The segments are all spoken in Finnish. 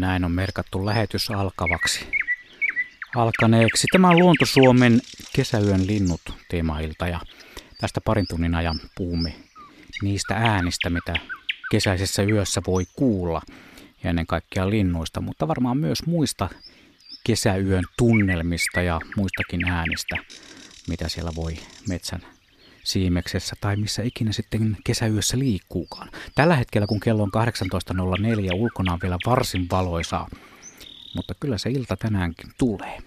Näin on merkattu lähetys alkavaksi. Alkaneeksi. Tämä on Luonto Suomen kesäyön linnut teemailta ja tästä parin tunnin ajan puhumme niistä äänistä, mitä kesäisessä yössä voi kuulla ja ennen kaikkea linnuista, mutta varmaan myös muista kesäyön tunnelmista ja muistakin äänistä, mitä siellä voi metsän siimeksessä tai missä ikinä sitten kesäyössä liikkuukaan. Tällä hetkellä, kun kello on 18.04, ulkona on vielä varsin valoisaa, mutta kyllä se ilta tänäänkin tulee.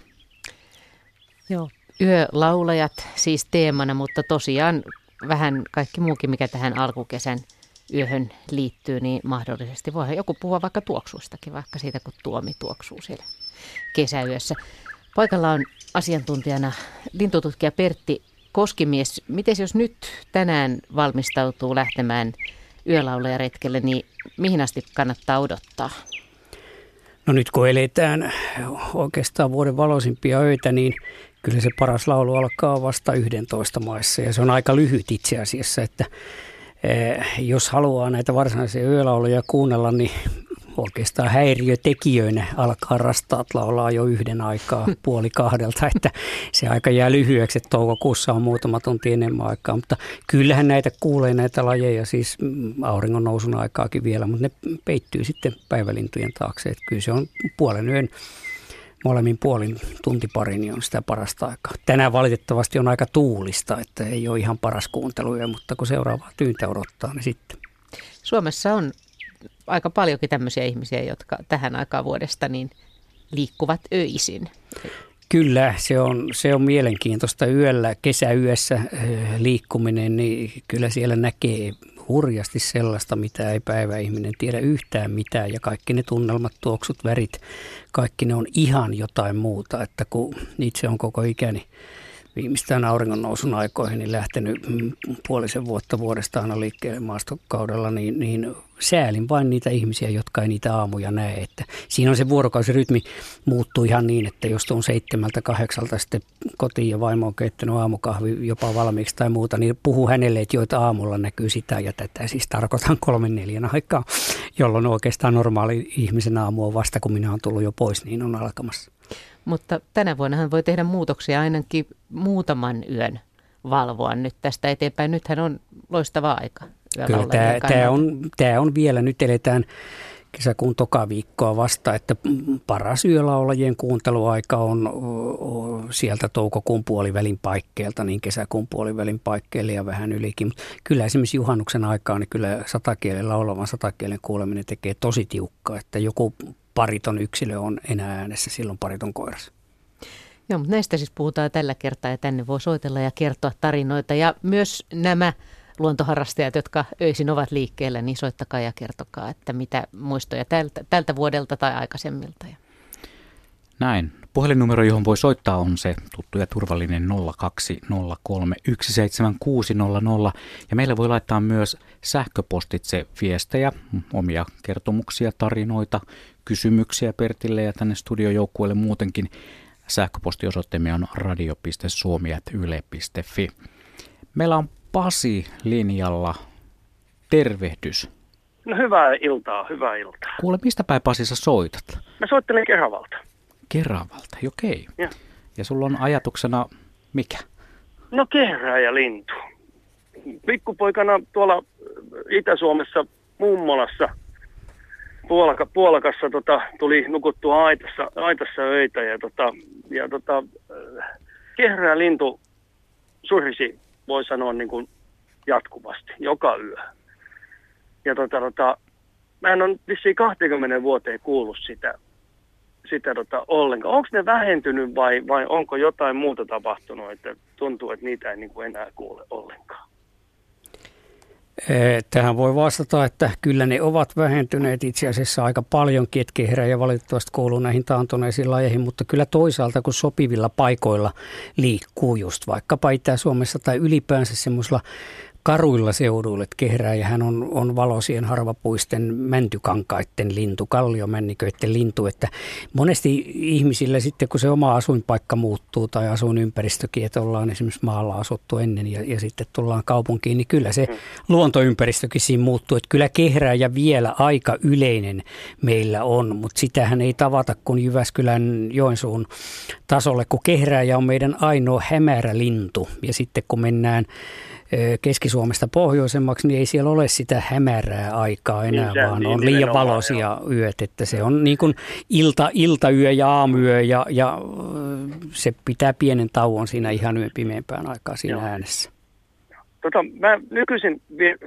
Joo, yölaulajat siis teemana, mutta tosiaan vähän kaikki muukin, mikä tähän alkukesän yöhön liittyy, niin mahdollisesti voi joku puhua vaikka tuoksuistakin, vaikka siitä kun tuomi tuoksuu siellä kesäyössä. Paikalla on asiantuntijana lintututkija Pertti Koskimies. Miten jos nyt tänään valmistautuu lähtemään yölaulajaretkelle, niin mihin asti kannattaa odottaa? No nyt kun eletään oikeastaan vuoden valoisimpia öitä, niin kyllä se paras laulu alkaa vasta 11 maissa ja se on aika lyhyt itse asiassa, että eh, jos haluaa näitä varsinaisia yölauluja kuunnella, niin oikeastaan häiriötekijöinä alkaa rastaat laulaa jo yhden aikaa puoli kahdelta, että se aika jää lyhyeksi, että toukokuussa on muutama tunti enemmän aikaa, mutta kyllähän näitä kuulee näitä lajeja, siis auringon nousun aikaakin vielä, mutta ne peittyy sitten päivälintujen taakse, että kyllä se on puolen yön molemmin puolin tuntipari niin on sitä parasta aikaa. Tänään valitettavasti on aika tuulista, että ei ole ihan paras kuunteluja, mutta kun seuraavaa tyyntä odottaa, niin sitten. Suomessa on aika paljonkin tämmöisiä ihmisiä, jotka tähän aikaan vuodesta niin liikkuvat öisin. Kyllä, se on, se on mielenkiintoista. Yöllä, kesäyössä liikkuminen, niin kyllä siellä näkee hurjasti sellaista, mitä ei päiväihminen tiedä yhtään mitään. Ja kaikki ne tunnelmat, tuoksut, värit, kaikki ne on ihan jotain muuta, että kun itse on koko ikäni viimeistään auringon nousun aikoihin niin lähtenyt mm, puolisen vuotta vuodesta aina liikkeelle maastokaudella, niin, niin säälin vain niitä ihmisiä, jotka ei niitä aamuja näe. Että siinä on se vuorokausirytmi muuttuu ihan niin, että jos on seitsemältä kahdeksalta sitten kotiin ja vaimo on keittänyt aamukahvi jopa valmiiksi tai muuta, niin puhuu hänelle, että joita aamulla näkyy sitä ja tätä. Siis tarkoitan kolmen neljän aikaa, jolloin oikeastaan normaali ihmisen aamu on vasta, kun minä olen tullut jo pois, niin on alkamassa. Mutta tänä vuonna hän voi tehdä muutoksia ainakin muutaman yön valvoa nyt tästä eteenpäin. Nythän on loistava aika. Kyllä tämä, tämä, on, tämä on vielä, nyt eletään kesäkuun toka viikkoa vasta, että paras yölaulajien kuunteluaika on, sieltä toukokuun puolivälin paikkeelta, niin kesäkuun puolivälin paikkeelle ja vähän ylikin. Kyllä esimerkiksi juhannuksen aikaa, niin kyllä satakielen laulavan satakielen kuuleminen tekee tosi tiukkaa, että joku pariton yksilö on enää äänessä silloin pariton koiras. Joo, mutta näistä siis puhutaan tällä kertaa ja tänne voi soitella ja kertoa tarinoita. Ja myös nämä luontoharrastajat, jotka öisin ovat liikkeellä, niin soittakaa ja kertokaa, että mitä muistoja tältä, tältä vuodelta tai aikaisemmilta. Näin. Puhelinnumero, johon voi soittaa, on se tuttu ja turvallinen 020317600. Ja meille voi laittaa myös sähköpostitse viestejä, omia kertomuksia, tarinoita, kysymyksiä Pertille ja tänne studiojoukkueelle muutenkin. Sähköpostiosoitteemme on radio.suomi.yle.fi. Meillä on Pasi linjalla. Tervehdys. No hyvää iltaa, hyvää iltaa. Kuule, mistä päin Pasi sä soitat? Mä soittelen Keravalta. Keravalta, okei. Ja. ja sulla on ajatuksena mikä? No ja lintu. Pikkupoikana tuolla Itä-Suomessa mummolassa Puolaka, Puolakassa tota, tuli nukuttua aitassa, aitassa öitä ja, tota, ja tota, ja lintu surisi, voi sanoa niin kuin jatkuvasti, joka yö. Ja tota, tota, mä en ole vissiin 20 vuoteen kuullut sitä, sitä tota, ollenkaan. Onko ne vähentynyt vai, vai onko jotain muuta tapahtunut, että tuntuu, että niitä ei niin kuin enää kuule ollenkaan? Tähän voi vastata, että kyllä ne ovat vähentyneet itse asiassa aika paljon, ketkä herää ja valitettavasti kuuluu näihin taantuneisiin lajeihin, mutta kyllä toisaalta kun sopivilla paikoilla liikkuu just vaikkapa Itä-Suomessa tai ylipäänsä semmoisilla karuilla seuduilla, että Kehrääjähän on, on valosien harvapuisten mäntykankaiden lintu, kalliomänniköiden lintu, että monesti ihmisillä sitten kun se oma asuinpaikka muuttuu tai asuinympäristökin, että ollaan esimerkiksi maalla asuttu ennen ja, ja sitten tullaan kaupunkiin, niin kyllä se luontoympäristökin siinä muuttuu, että kyllä Kehrääjä vielä aika yleinen meillä on, mutta sitähän ei tavata kuin Jyväskylän Joensuun tasolle, kun Kehrääjä on meidän ainoa hämärä lintu. Ja sitten kun mennään Keski-Suomesta pohjoisemmaksi, niin ei siellä ole sitä hämärää aikaa enää, niin, vaan niin, on liian valoisia yöt, että se on niin kuin ilta, iltayö ja aamuyö ja, ja se pitää pienen tauon siinä ihan yön pimeämpään aikaa siinä Joo. äänessä. Tota, mä nykyisin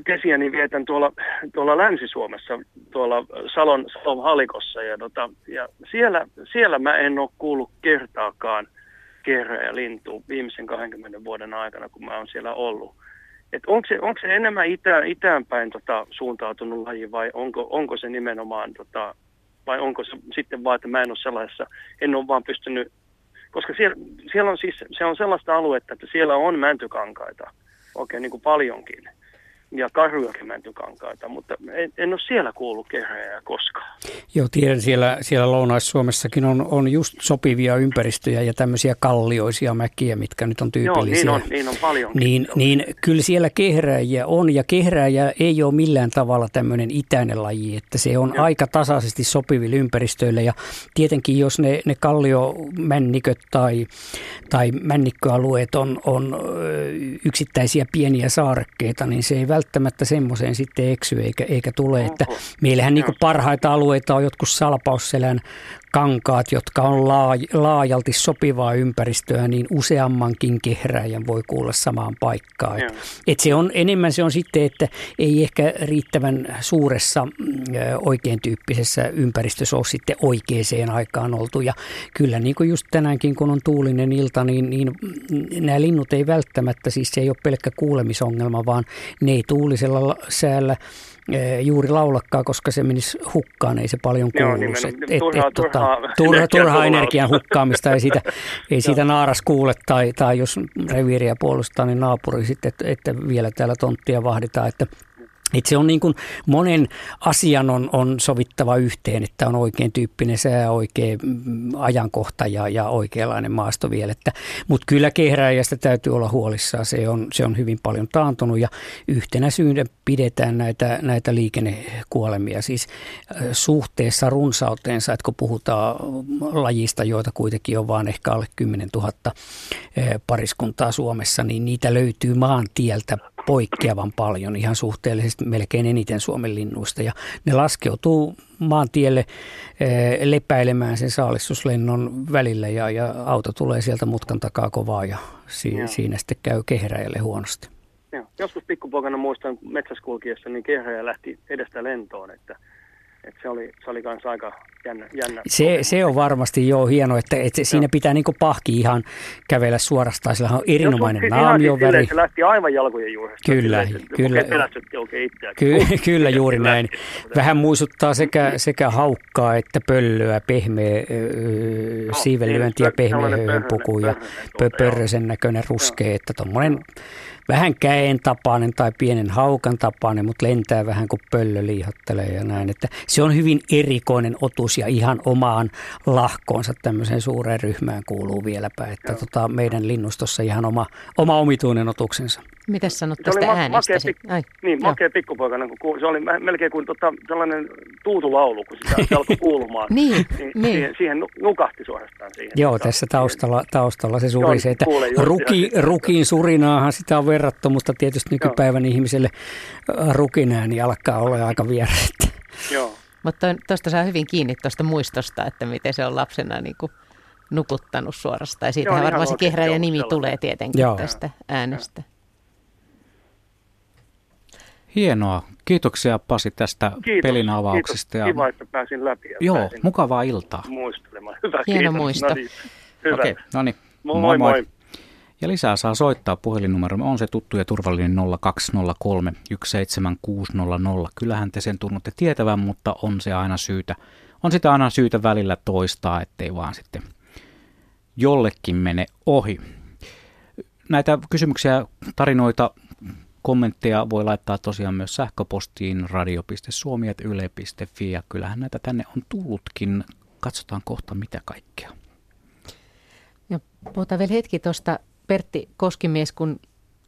kesiäni vietän tuolla, tuolla Länsi-Suomessa, tuolla Salon, Salon halikossa, ja, tota, ja siellä, siellä mä en ole kuullut kertaakaan kerää ja lintua viimeisen 20 vuoden aikana, kun mä oon siellä ollut. Et onko, se, onko se enemmän itä, itäänpäin tota, suuntautunut laji vai onko, onko se nimenomaan, tota, vai onko se sitten vaan, että mä en ole sellaisessa, en ole vaan pystynyt, koska siellä, siellä on siis, se on sellaista aluetta, että siellä on mäntykankaita oikein niin kuin paljonkin ja karhujakin mäntykankaita, mutta en, en ole siellä kuullut kehräjää koskaan. Joo, tiedän, siellä, siellä Lounais-Suomessakin on, on just sopivia ympäristöjä ja tämmöisiä kallioisia mäkiä, mitkä nyt on tyypillisiä. Joo, niin on, niin on paljon. Niin, niin kyllä siellä kehräjiä on, ja kehräjä ei ole millään tavalla tämmöinen itäinen laji, että se on Joo. aika tasaisesti sopiville ympäristöille, ja tietenkin jos ne, ne kalliomänniköt tai, tai männikköalueet on, on yksittäisiä pieniä saarekkeita, niin se ei välttämättä semmoiseen sitten eksy eikä, eikä tule. Että meillähän niin parhaita alueita on jotkut salpausselän kankaat, jotka on laajalti sopivaa ympäristöä, niin useammankin kehräjän voi kuulla samaan paikkaan. Et, et se on, enemmän se on sitten, että ei ehkä riittävän suuressa oikein tyyppisessä ympäristössä ole sitten oikeaan aikaan oltu. Ja kyllä niin kuin just tänäänkin, kun on tuulinen ilta, niin, niin nämä linnut ei välttämättä, siis se ei ole pelkkä kuulemisongelma, vaan ne ei tuulisella säällä juuri laulakkaa, koska se menisi hukkaan, ei se paljon kuuluisi. turhaa, tota, turha, turhaa energian hukkaamista, ei siitä, ei siitä naaras kuule, tai, tai jos reviiriä puolustaa, niin naapuri sitten, että, että vielä täällä tonttia vahditaan, että että se on niin kuin monen asian on, on sovittava yhteen, että on oikein tyyppinen sää, oikea mm, ajankohta ja, ja oikeanlainen maasto vielä. Mutta kyllä kehräjästä täytyy olla huolissaan. Se on, se on hyvin paljon taantunut ja yhtenä syynä pidetään näitä, näitä liikennekuolemia siis suhteessa runsauteensa, että kun puhutaan lajista, joita kuitenkin on vain ehkä alle 10 000 pariskuntaa Suomessa, niin niitä löytyy maantieltä poikkeavan paljon, ihan suhteellisesti melkein eniten Suomen linnuista. Ja ne laskeutuu maantielle eh, lepäilemään sen saalistuslennon välillä ja, ja auto tulee sieltä mutkan takaa kovaa ja si, siinä sitten käy kehräjälle huonosti. Joo. Joskus pikkupoikana muistan metsäskulkiessa, niin kehräjä lähti edestä lentoon, että et se oli, se oli kans aika jännä. jännä se, se on varmasti jo hieno, että, että siinä pitää niinku pahki ihan kävellä suorastaan. Sillä on erinomainen siis naamioväri. Siis se lähti aivan jalkojen juuresta. Kyllä, silleen, kyllä. Oikein Ky- kyllä juuri näin. Vähän muistuttaa sekä, sekä haukkaa että pöllöä, pehmeä no, siivenlyönti ja pehmeä puku ja pörrösen näköinen ruskea. Että tuommoinen vähän käen tapainen tai pienen haukan tapainen, mutta lentää vähän kuin pöllö liihottelee ja näin. Että se on hyvin erikoinen otus ja ihan omaan lahkoonsa tämmöiseen suureen ryhmään kuuluu vieläpä. Että tota, meidän linnustossa ihan oma, oma omituinen otuksensa. Mitä sanot tästä ma- äänestä? Makea, pik- Ai, niin, joo. makea pikkupoikana, kun se oli melkein kuin tota, sellainen tuutulaulu, kun sitä se alkoi kuulumaan. niin, niin, niin. Siihen, siihen nukahti suorastaan siihen. Joo, tota, tässä taustalla, taustalla se surisee. Että ruki, rukiin surinaahan sitä on verrattu, mutta tietysti nykypäivän joo. ihmiselle äh, rukinääni niin alkaa olla aika vieressä. Joo. Mutta tuosta saa hyvin kiinni tuosta muistosta, että miten se on lapsena niin kuin nukuttanut suorastaan. Siitähän varmaan se kehräjä nimi tulee tietenkin Joo. tästä äänestä. Hienoa. Kiitoksia Pasi tästä Kiitos. pelin avauksesta. Kiitos. Kiva, että pääsin läpi. Ja Joo, pääsin mukavaa iltaa. Muistelemaan. Hyvä, Hieno kiitos. muisto. No niin. Hyvä. Okei, okay, no niin. Moi moi. moi. moi. Ja lisää saa soittaa puhelinnumero. On se tuttu ja turvallinen 0203 17600. Kyllähän te sen tunnutte tietävän, mutta on se aina syytä. On sitä aina syytä välillä toistaa, ettei vaan sitten jollekin mene ohi. Näitä kysymyksiä, tarinoita Kommentteja voi laittaa tosiaan myös sähköpostiin radio.suomi.yle.fi ja kyllähän näitä tänne on tullutkin. Katsotaan kohta mitä kaikkea. Ja puhutaan vielä hetki tuosta Pertti Koskimies, kun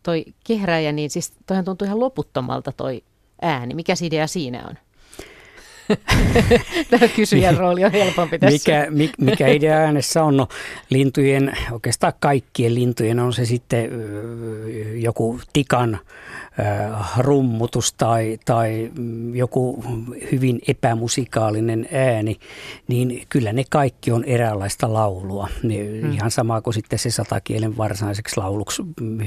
toi kehräjä, niin siis toihan tuntuu ihan loputtomalta toi ääni. Mikä idea siinä on? Tämä kysyjän rooli on helpompi tässä. Mikä, mikä idea äänessä on? No, lintujen, oikeastaan kaikkien lintujen on se sitten joku tikan rummutus tai, tai joku hyvin epämusikaalinen ääni, niin kyllä ne kaikki on eräänlaista laulua. Ne, hmm. Ihan sama kuin sitten se satakielen varsinaiseksi lauluksi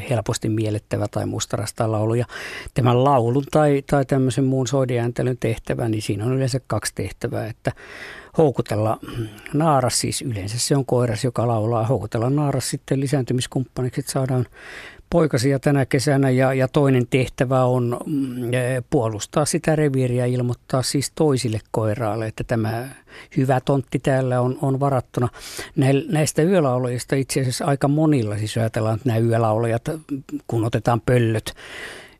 helposti miellettävä tai mustarasta laulu. Ja tämän laulun tai, tai tämmöisen muun soidiääntelyn tehtävä, niin siinä on yleensä kaksi tehtävää, että houkutella naaras, siis yleensä se on koiras, joka laulaa, houkutella naaras sitten lisääntymiskumppaniksi, että saadaan poikasia tänä kesänä ja, ja toinen tehtävä on mm, puolustaa sitä reviiriä ja ilmoittaa siis toisille koiraalle, että tämä hyvä tontti täällä on, on varattuna. Näistä yölaulajista itse asiassa aika monilla, siis ajatellaan, että nämä yölaulajat, kun otetaan pöllöt,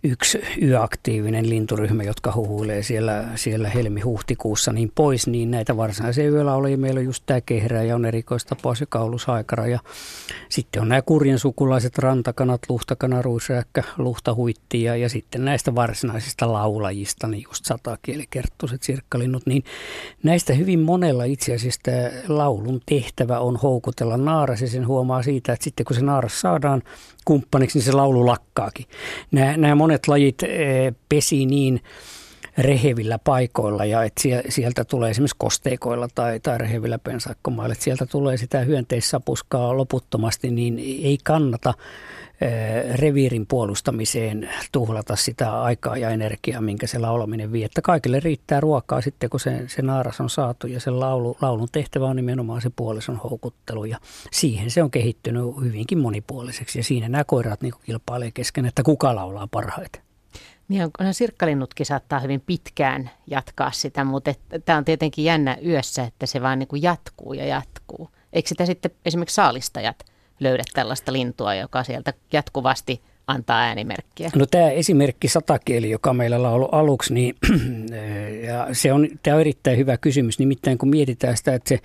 yksi yöaktiivinen linturyhmä, jotka huhuilee siellä, siellä helmi-huhtikuussa niin pois, niin näitä varsinaisia yöllä oli meillä on just tämä kehrä ja on erikoistapaus ja kaulushaikara ja sitten on nämä kurjen sukulaiset rantakanat, luhtakana, ruisrääkkä, luhtahuitti ja, ja sitten näistä varsinaisista laulajista, niin just satakielikerttuiset sirkkalinnut, niin näistä hyvin monella itse asiassa laulun tehtävä on houkutella naaras ja sen huomaa siitä, että sitten kun se naaras saadaan kumppaniksi, niin se laulu lakkaakin. Nämä, nämä monet lajit eh, pesi niin rehevillä paikoilla ja että sieltä tulee esimerkiksi kosteikoilla tai, tai rehevillä pensakkomailla, että sieltä tulee sitä hyönteissapuskaa loputtomasti, niin ei kannata reviirin puolustamiseen tuhlata sitä aikaa ja energiaa, minkä se laulaminen vie. Että kaikille riittää ruokaa sitten, kun se, se naaras on saatu ja sen laulu, laulun tehtävä on nimenomaan se puolison houkuttelu ja siihen se on kehittynyt hyvinkin monipuoliseksi ja siinä nämä koirat niin kilpailee kesken, että kuka laulaa parhaiten. Niin on, sirkkalinnutkin saattaa hyvin pitkään jatkaa sitä, mutta tämä on tietenkin jännä yössä, että se vaan niin kuin jatkuu ja jatkuu. Eikö sitä sitten esimerkiksi saalistajat löydä tällaista lintua, joka sieltä jatkuvasti antaa äänimerkkiä? No tämä esimerkki satakieli, joka meillä on ollut aluksi, niin ja se on, tämä on erittäin hyvä kysymys. Nimittäin kun mietitään sitä, että se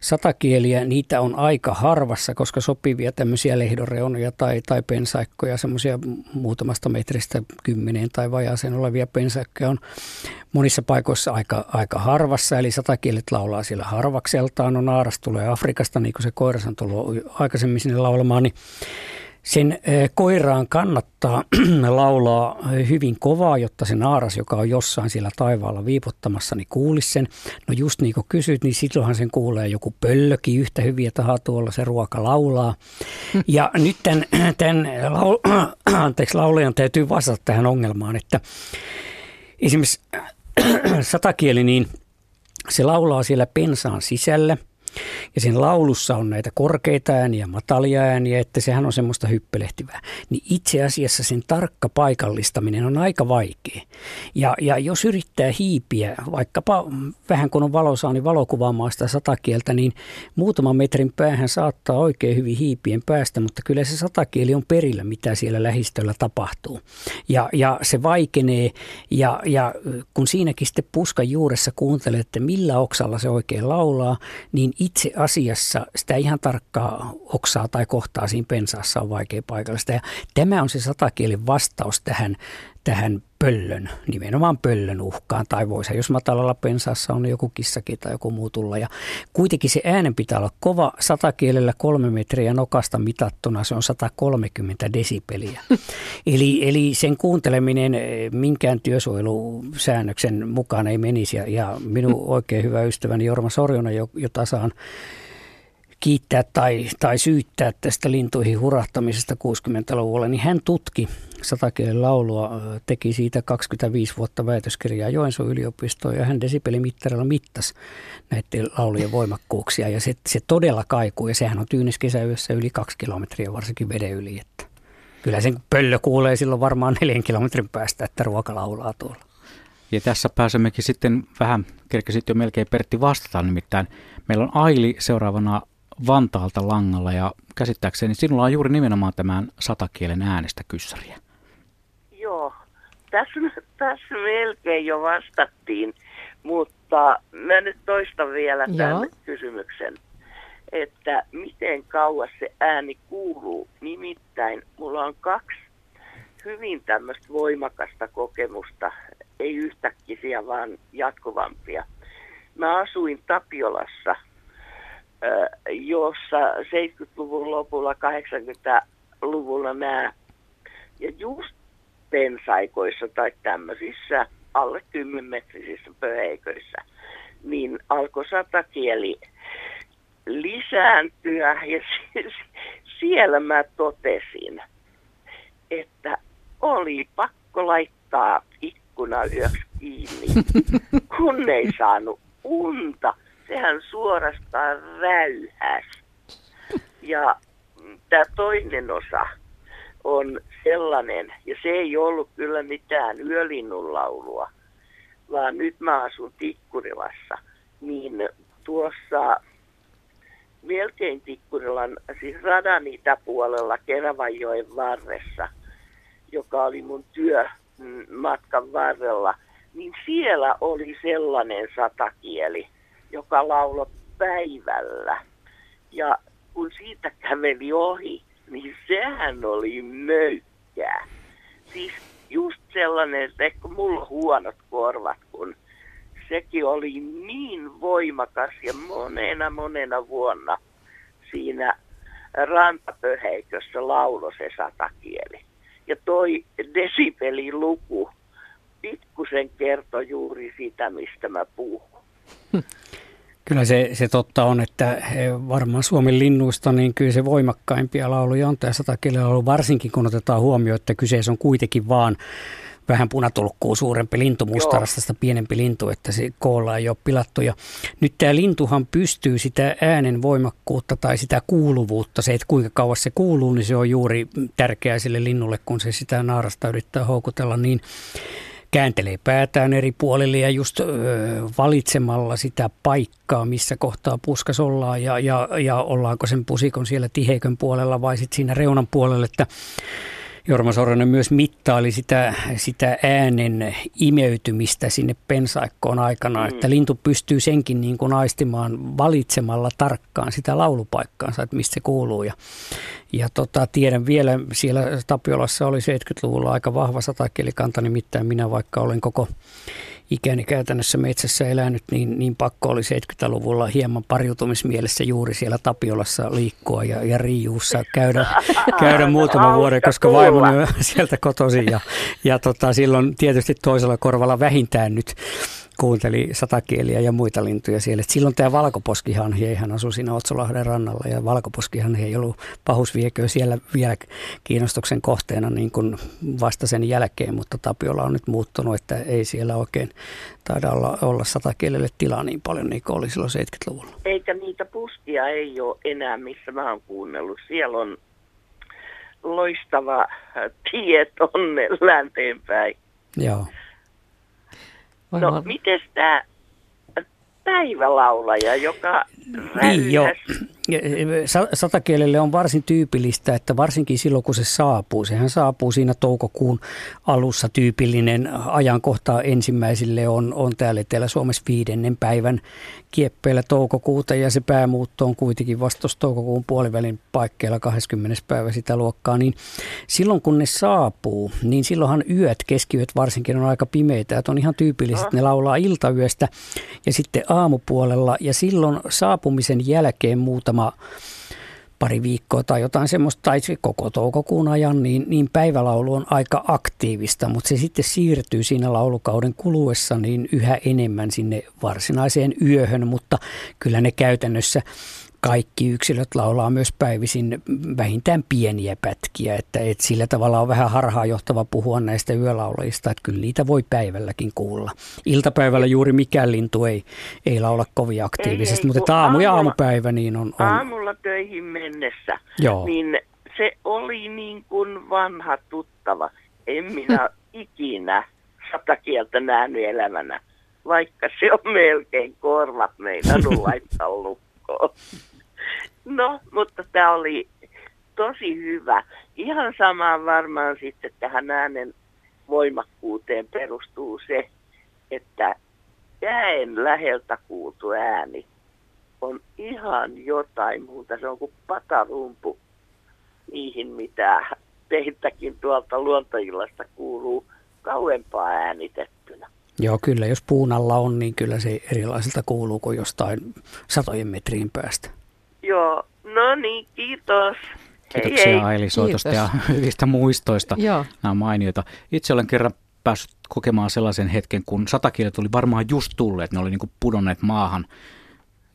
satakieliä, niitä on aika harvassa, koska sopivia tämmöisiä lehdoreunoja tai, tai pensaikkoja, semmoisia muutamasta metristä kymmeneen tai vajaaseen olevia pensaikkoja on monissa paikoissa aika, aika harvassa. Eli satakielet laulaa siellä harvakseltaan. No naaras tulee Afrikasta, niin kuin se koiras on tullut aikaisemmin sinne laulamaan, niin sen koiraan kannattaa laulaa hyvin kovaa, jotta se naaras, joka on jossain siellä taivaalla viipottamassa, niin kuulisi sen. No just niin kuin kysyt, niin silloinhan sen kuulee joku pöllökin yhtä hyviä tahaa tuolla se ruoka laulaa. Ja nyt tämän, tämän laul, anteeksi, laulajan täytyy vastata tähän ongelmaan, että esimerkiksi satakieli, niin se laulaa siellä pensaan sisällä – ja sen laulussa on näitä korkeita ääniä, matalia ääniä, että sehän on semmoista hyppelehtivää. Niin itse asiassa sen tarkka paikallistaminen on aika vaikea. Ja, ja jos yrittää hiipiä, vaikkapa vähän kun on valosaa, niin valokuvaamaan sitä satakieltä, niin muutaman metrin päähän saattaa oikein hyvin hiipien päästä, mutta kyllä se satakieli on perillä, mitä siellä lähistöllä tapahtuu. Ja, ja se vaikenee, ja, ja kun siinäkin sitten puskan juuressa kuuntelee, että millä oksalla se oikein laulaa, niin itse asiassa sitä ihan tarkkaa oksaa tai kohtaa siinä pensaassa on vaikea paikallista. Ja tämä on se satakielen vastaus tähän, tähän pöllön, nimenomaan pöllön uhkaan, tai voisi, jos matalalla pensaassa on joku kissakin tai joku muu tulla. Ja kuitenkin se äänen pitää olla kova, satakielellä kolme metriä nokasta mitattuna, se on 130 desibeliä. eli, eli sen kuunteleminen eh, minkään työsuojelusäännöksen mukaan ei menisi, ja, ja minun oikein hyvä ystäväni Jorma Sorjonen, jota saan kiittää tai, tai syyttää tästä lintuihin hurahtamisesta 60-luvulla, niin hän tutki satakielen laulua, teki siitä 25 vuotta väitöskirjaa Joensuun yliopistoon ja hän desibelimittarilla mittasi näiden laulujen voimakkuuksia ja se, se todella kaikuu ja sehän on tyynis kesäyössä yli kaksi kilometriä varsinkin veden yli, että kyllä sen pöllö kuulee silloin varmaan neljän kilometrin päästä, että ruoka laulaa tuolla. Ja tässä pääsemmekin sitten vähän, kerkesit jo melkein Pertti vastata, nimittäin meillä on Aili seuraavana Vantaalta langalla ja käsittääkseni sinulla on juuri nimenomaan tämän satakielen äänestä kyssäriä. Joo, tässä, tässä melkein jo vastattiin, mutta mä nyt toistan vielä tämän Joo. kysymyksen, että miten kauas se ääni kuuluu. Nimittäin mulla on kaksi hyvin tämmöistä voimakasta kokemusta, ei yhtäkkiä vaan jatkuvampia. Mä asuin Tapiolassa, jossa 70-luvun lopulla, 80-luvulla nämä, ja just pensaikoissa tai tämmöisissä alle 10 metrisissä pöheiköissä, niin alkoi satakieli lisääntyä ja sie- siellä mä totesin, että oli pakko laittaa ikkuna yöksi kiinni, kun ei saanut unta. Sehän suorastaan räyhäs. Ja tämä toinen osa on sellainen, ja se ei ollut kyllä mitään yölinnun laulua, vaan nyt mä asun Tikkurilassa, niin tuossa melkein Tikkurilan, siis radan itäpuolella Keravajoen varressa, joka oli mun työmatkan varrella, niin siellä oli sellainen satakieli, joka lauloi päivällä. Ja kun siitä käveli ohi, niin sehän oli möykkää. Siis just sellainen, että ehkä mulla on huonot korvat, kun sekin oli niin voimakas ja monena monena vuonna siinä rantapöheikössä laulo se satakieli. Ja toi desibeliluku pikkusen kertoi juuri sitä, mistä mä puhun. Kyllä se, se totta on, että varmaan Suomen linnuista niin kyllä se voimakkaimpia lauluja on. Tämä satakielellä ollut, varsinkin kun otetaan huomioon, että kyseessä on kuitenkin vaan vähän punatulkkuu suurempi lintu, mustarastasta pienempi lintu, että se koolla ei ole pilattu. Ja nyt tämä lintuhan pystyy sitä äänen voimakkuutta tai sitä kuuluvuutta, se, että kuinka kauas se kuuluu, niin se on juuri tärkeää sille linnulle, kun se sitä naarasta yrittää houkutella, niin kääntelee päätään eri puolille ja just ö, valitsemalla sitä paikkaa, missä kohtaa puskas ollaan ja, ja, ja ollaanko sen pusikon siellä tiheikön puolella vai sitten siinä reunan puolella, että Jorma Soronen myös mittaili sitä, sitä äänen imeytymistä sinne pensaikkoon aikana, mm. että lintu pystyy senkin niin kuin aistimaan valitsemalla tarkkaan sitä laulupaikkaansa, että mistä se kuuluu. Ja, ja tota, tiedän vielä, siellä Tapiolassa oli 70-luvulla aika vahva satakielikanta, nimittäin minä vaikka olen koko ikäni käytännössä metsässä elänyt, niin, niin pakko oli 70-luvulla hieman pariutumismielessä juuri siellä Tapiolassa liikkua ja, ja Riijuussa käydä, käydä muutama vuoden, koska vaimoni on sieltä kotoisin ja, ja tota, silloin tietysti toisella korvalla vähintään nyt kuunteli satakieliä ja muita lintuja siellä. Et silloin tämä valkoposkihanhi, hän asui siinä Otsolahden rannalla ja valkoposkihanhi ei ollut pahusviekö siellä vielä kiinnostuksen kohteena niin kuin vasta sen jälkeen, mutta Tapiola on nyt muuttunut, että ei siellä oikein taida olla, olla satakielelle tilaa niin paljon niin kuin oli silloin 70-luvulla. Eikä niitä puskia ei ole enää, missä mä oon kuunnellut. Siellä on loistava tie tonne länteenpäin. Joo. Voi No, olla- miten tämä päivälaulaja, joka Niin, joo. Räyhäsi- Sa- Satakielelle on varsin tyypillistä, että varsinkin silloin kun se saapuu, sehän saapuu siinä toukokuun alussa. Tyypillinen ajankohta ensimmäisille on, on täällä Etelä-Suomessa viidennen päivän kieppeillä toukokuuta. Ja se päämuutto on kuitenkin vasta toukokuun puolivälin paikkeilla 20. päivä sitä luokkaa, niin silloin kun ne saapuu, niin silloinhan yöt, keskiyöt varsinkin on aika pimeitä, että on ihan tyypillistä, että ne laulaa iltayöstä ja sitten aamupuolella. Ja silloin saapumisen jälkeen muutama pari viikkoa tai jotain semmoista, tai koko toukokuun ajan, niin, niin päivälaulu on aika aktiivista, mutta se sitten siirtyy siinä laulukauden kuluessa niin yhä enemmän sinne varsinaiseen yöhön, mutta kyllä ne käytännössä kaikki yksilöt laulaa myös päivisin vähintään pieniä pätkiä, että, että sillä tavalla on vähän harhaanjohtava puhua näistä yölaulajista, että kyllä niitä voi päivälläkin kuulla. Iltapäivällä juuri mikään lintu ei, ei laula kovin aktiivisesti, ei, mutta aamu ja aamupäivä niin on, on aamulla töihin mennessä, Joo. niin se oli niin kuin vanha tuttava. En minä ikinä sata kieltä nähnyt elämänä, vaikka se on melkein korvat meinannut laittaa lukkoon. No, mutta tämä oli tosi hyvä. Ihan sama varmaan sitten tähän äänen voimakkuuteen perustuu se, että jäen läheltä kuultu ääni on ihan jotain muuta. Se on kuin patarumpu niihin, mitä teitäkin tuolta luontoillasta kuuluu kauempaa äänitettynä. Joo, kyllä. Jos puun alla on, niin kyllä se erilaiselta kuuluu kuin jostain satojen metriin päästä. Joo, no niin, kiitos. Kiitoksia hei, hei. Aili soitosta ja hyvistä muistoista. Joo. Nämä on mainioita. Itse olen kerran päässyt kokemaan sellaisen hetken, kun satakielet oli varmaan just tulleet. Ne oli niin pudonneet maahan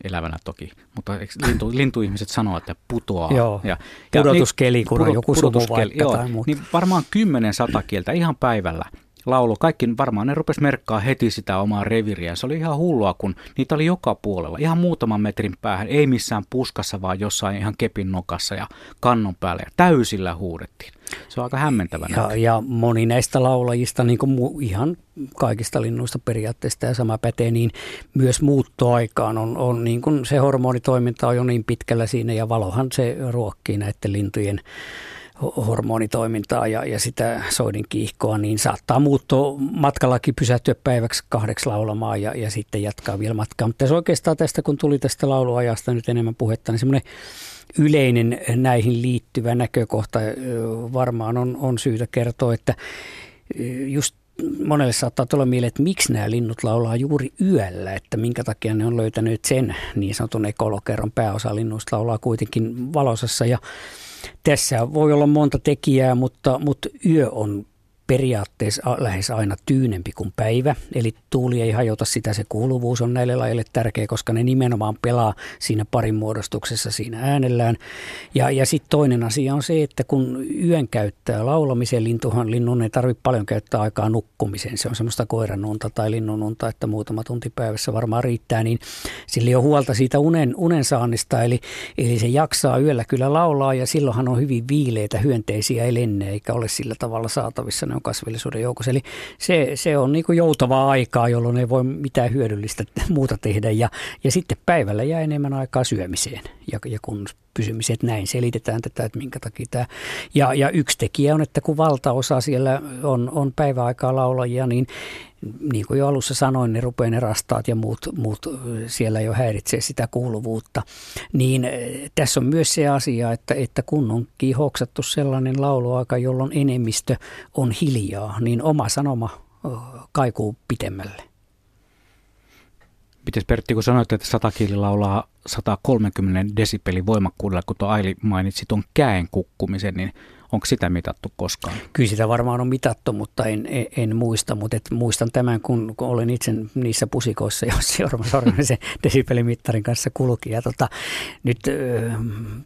elävänä toki, mutta lintu, lintuihmiset sanoo, että putoaa. Joo, ja, pudotuskeli, kun on joku vaikka joo, tai muuta. Niin varmaan kymmenen satakieltä ihan päivällä laulu. Kaikki varmaan ne rupes merkkaa heti sitä omaa reviriä. Se oli ihan hullua, kun niitä oli joka puolella. Ihan muutaman metrin päähän, ei missään puskassa, vaan jossain ihan kepin nokassa ja kannon päällä. Ja täysillä huudettiin. Se on aika hämmentävä ja, ja moni näistä laulajista, niin kuin mu, ihan kaikista linnuista periaatteessa ja sama pätee, niin myös muuttoaikaan on, on niin kuin se hormonitoiminta on jo niin pitkällä siinä ja valohan se ruokkii näiden lintujen hormonitoimintaa ja, ja sitä soidin kiihkoa, niin saattaa muuttua matkallakin pysähtyä päiväksi kahdeksi laulamaan ja, ja sitten jatkaa vielä matkaa. Mutta tässä oikeastaan tästä, kun tuli tästä lauluajasta nyt enemmän puhetta, niin semmoinen yleinen näihin liittyvä näkökohta varmaan on, on syytä kertoa, että just monelle saattaa tulla mieleen, että miksi nämä linnut laulaa juuri yöllä, että minkä takia ne on löytänyt sen niin sanotun ekolokeron pääosa linnuista laulaa kuitenkin valosassa ja tässä voi olla monta tekijää, mutta, mutta yö on periaatteessa lähes aina tyynempi kuin päivä, eli tuuli ei hajota sitä, se kuuluvuus on näille lajille tärkeä, koska ne nimenomaan pelaa siinä parin muodostuksessa siinä äänellään. Ja, ja sitten toinen asia on se, että kun yön käyttää laulamiseen, lintuhan linnun ei tarvitse paljon käyttää aikaa nukkumiseen, se on semmoista koiranunta tai linnununta, että muutama tunti päivässä varmaan riittää, niin sillä on huolta siitä unen, unen saannista, eli, eli se jaksaa yöllä kyllä laulaa ja silloinhan on hyvin viileitä hyönteisiä, ei lenne eikä ole sillä tavalla saatavissa on kasvillisuuden joukossa. Eli se, se on niin kuin joutavaa aikaa, jolloin ei voi mitään hyödyllistä muuta tehdä. Ja, ja sitten päivällä jää enemmän aikaa syömiseen ja, ja kun pysymiset näin selitetään tätä, että minkä takia tämä. Ja, ja yksi tekijä on, että kun valtaosa siellä on, on päiväaikaa laulajia, niin niin kuin jo alussa sanoin, ne rupeaa ne rastaat ja muut, muut siellä jo häiritsee sitä kuuluvuutta. Niin tässä on myös se asia, että, että kun on hoksattu sellainen lauluaika, jolloin enemmistö on hiljaa, niin oma sanoma kaikuu pitemmälle. Mites Pertti, kun sanoit, että satakieli laulaa 130 desibelin voimakkuudella, kun tuo Aili mainitsi tuon käen kukkumisen, niin Onko sitä mitattu koskaan? Kyllä sitä varmaan on mitattu, mutta en, en, en muista. Mutta et muistan tämän, kun, kun olen itse niissä pusikoissa, joissa Jorma sen desibelimittarin kanssa kulki. Ja tota, nyt ö,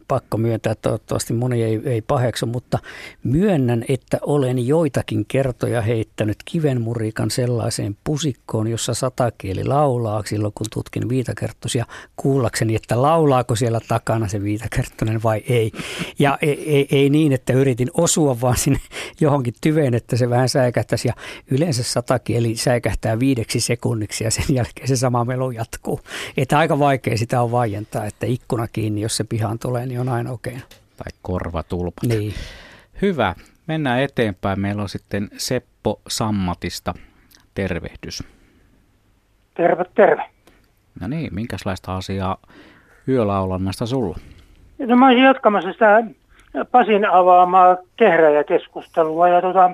pakko myöntää, toivottavasti moni ei, ei paheksu, mutta myönnän, että olen joitakin kertoja heittänyt kivenmurikan sellaiseen pusikkoon, jossa satakieli laulaa silloin, kun tutkin viitakerttosia kuullakseni, että laulaako siellä takana se viitakerttonen vai ei. Ja ei, ei, ei niin, että yritin yritin osua vaan sinne johonkin tyveen, että se vähän säikähtäisi. Ja yleensä satakieli säikähtää viideksi sekunniksi ja sen jälkeen se sama melu jatkuu. Että aika vaikea sitä on vaientaa, että ikkuna kiinni, jos se pihaan tulee, niin on aina okei. Okay. Tai korvatulpat. Niin. Hyvä. Mennään eteenpäin. Meillä on sitten Seppo Sammatista. Tervehdys. Terve, terve. No niin, minkälaista asiaa yölaulannasta sulla? No mä olisin jatkamassa sitä Pasin avaamaa kehräjäkeskustelua. Ja tota,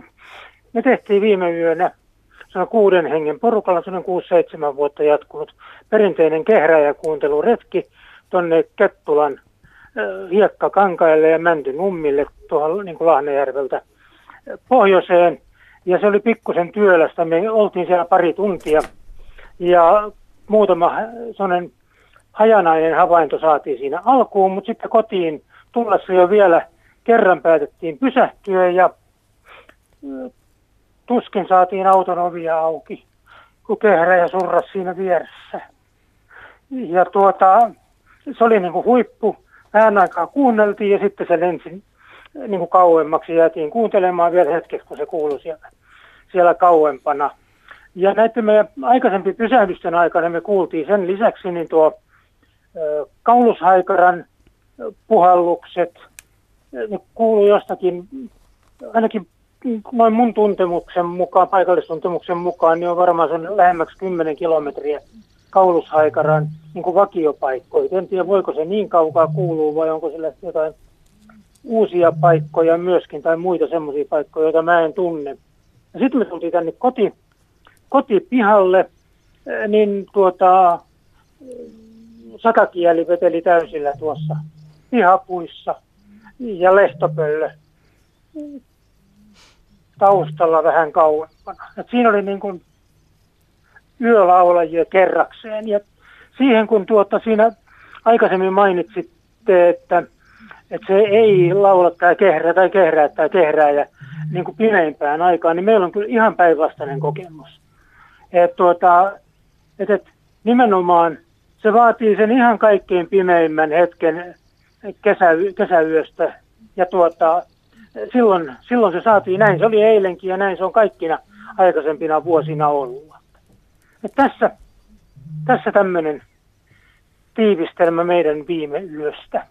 me tehtiin viime yönä kuuden hengen porukalla, se on 6-7 vuotta jatkunut perinteinen kehräjäkuunteluretki tuonne Kettulan hiekkakankaille ja Mäntynummille tuohon niin kuin Lahnejärveltä pohjoiseen. Ja se oli pikkusen työlästä. Me oltiin siellä pari tuntia ja muutama sellainen hajanainen havainto saatiin siinä alkuun, mutta sitten kotiin tullessa jo vielä kerran päätettiin pysähtyä ja tuskin saatiin auton ovia auki, kun kehrä ja surras siinä vieressä. Ja tuota, se oli niin kuin huippu. Vähän aikaa kuunneltiin ja sitten se lensi niin kuin kauemmaksi. Jäätiin kuuntelemaan vielä hetkeksi, kun se kuului siellä, siellä kauempana. Ja näiden meidän aikaisempi pysähdysten aikana me kuultiin sen lisäksi niin tuo kaulushaikaran puhallukset, ne kuuluu jostakin, ainakin noin mun tuntemuksen mukaan, paikallistuntemuksen mukaan, niin on varmaan sen lähemmäksi 10 kilometriä kaulushaikaran niin kuin vakiopaikkoja. En tiedä, voiko se niin kaukaa kuulua vai onko sillä jotain uusia paikkoja myöskin tai muita semmoisia paikkoja, joita mä en tunne. Sitten me tultiin tänne koti, kotipihalle, niin tuota, sakakieli veteli täysillä tuossa pihapuissa ja lehtopöllö taustalla vähän kauempana. Et siinä oli niin kuin yölaulajia kerrakseen. Ja siihen kun tuota siinä aikaisemmin mainitsitte, että, että se ei laula tai kehrää tai kehrää tai kehrää ja niin kuin pimeimpään aikaan, niin meillä on kyllä ihan päinvastainen kokemus. Et tuota, et, et nimenomaan se vaatii sen ihan kaikkein pimeimmän hetken kesä, kesäyöstä ja tuota, silloin, silloin se saatiin näin. Se oli eilenkin ja näin se on kaikkina aikaisempina vuosina ollut. Et tässä tässä tämmöinen tiivistelmä meidän viime yöstä.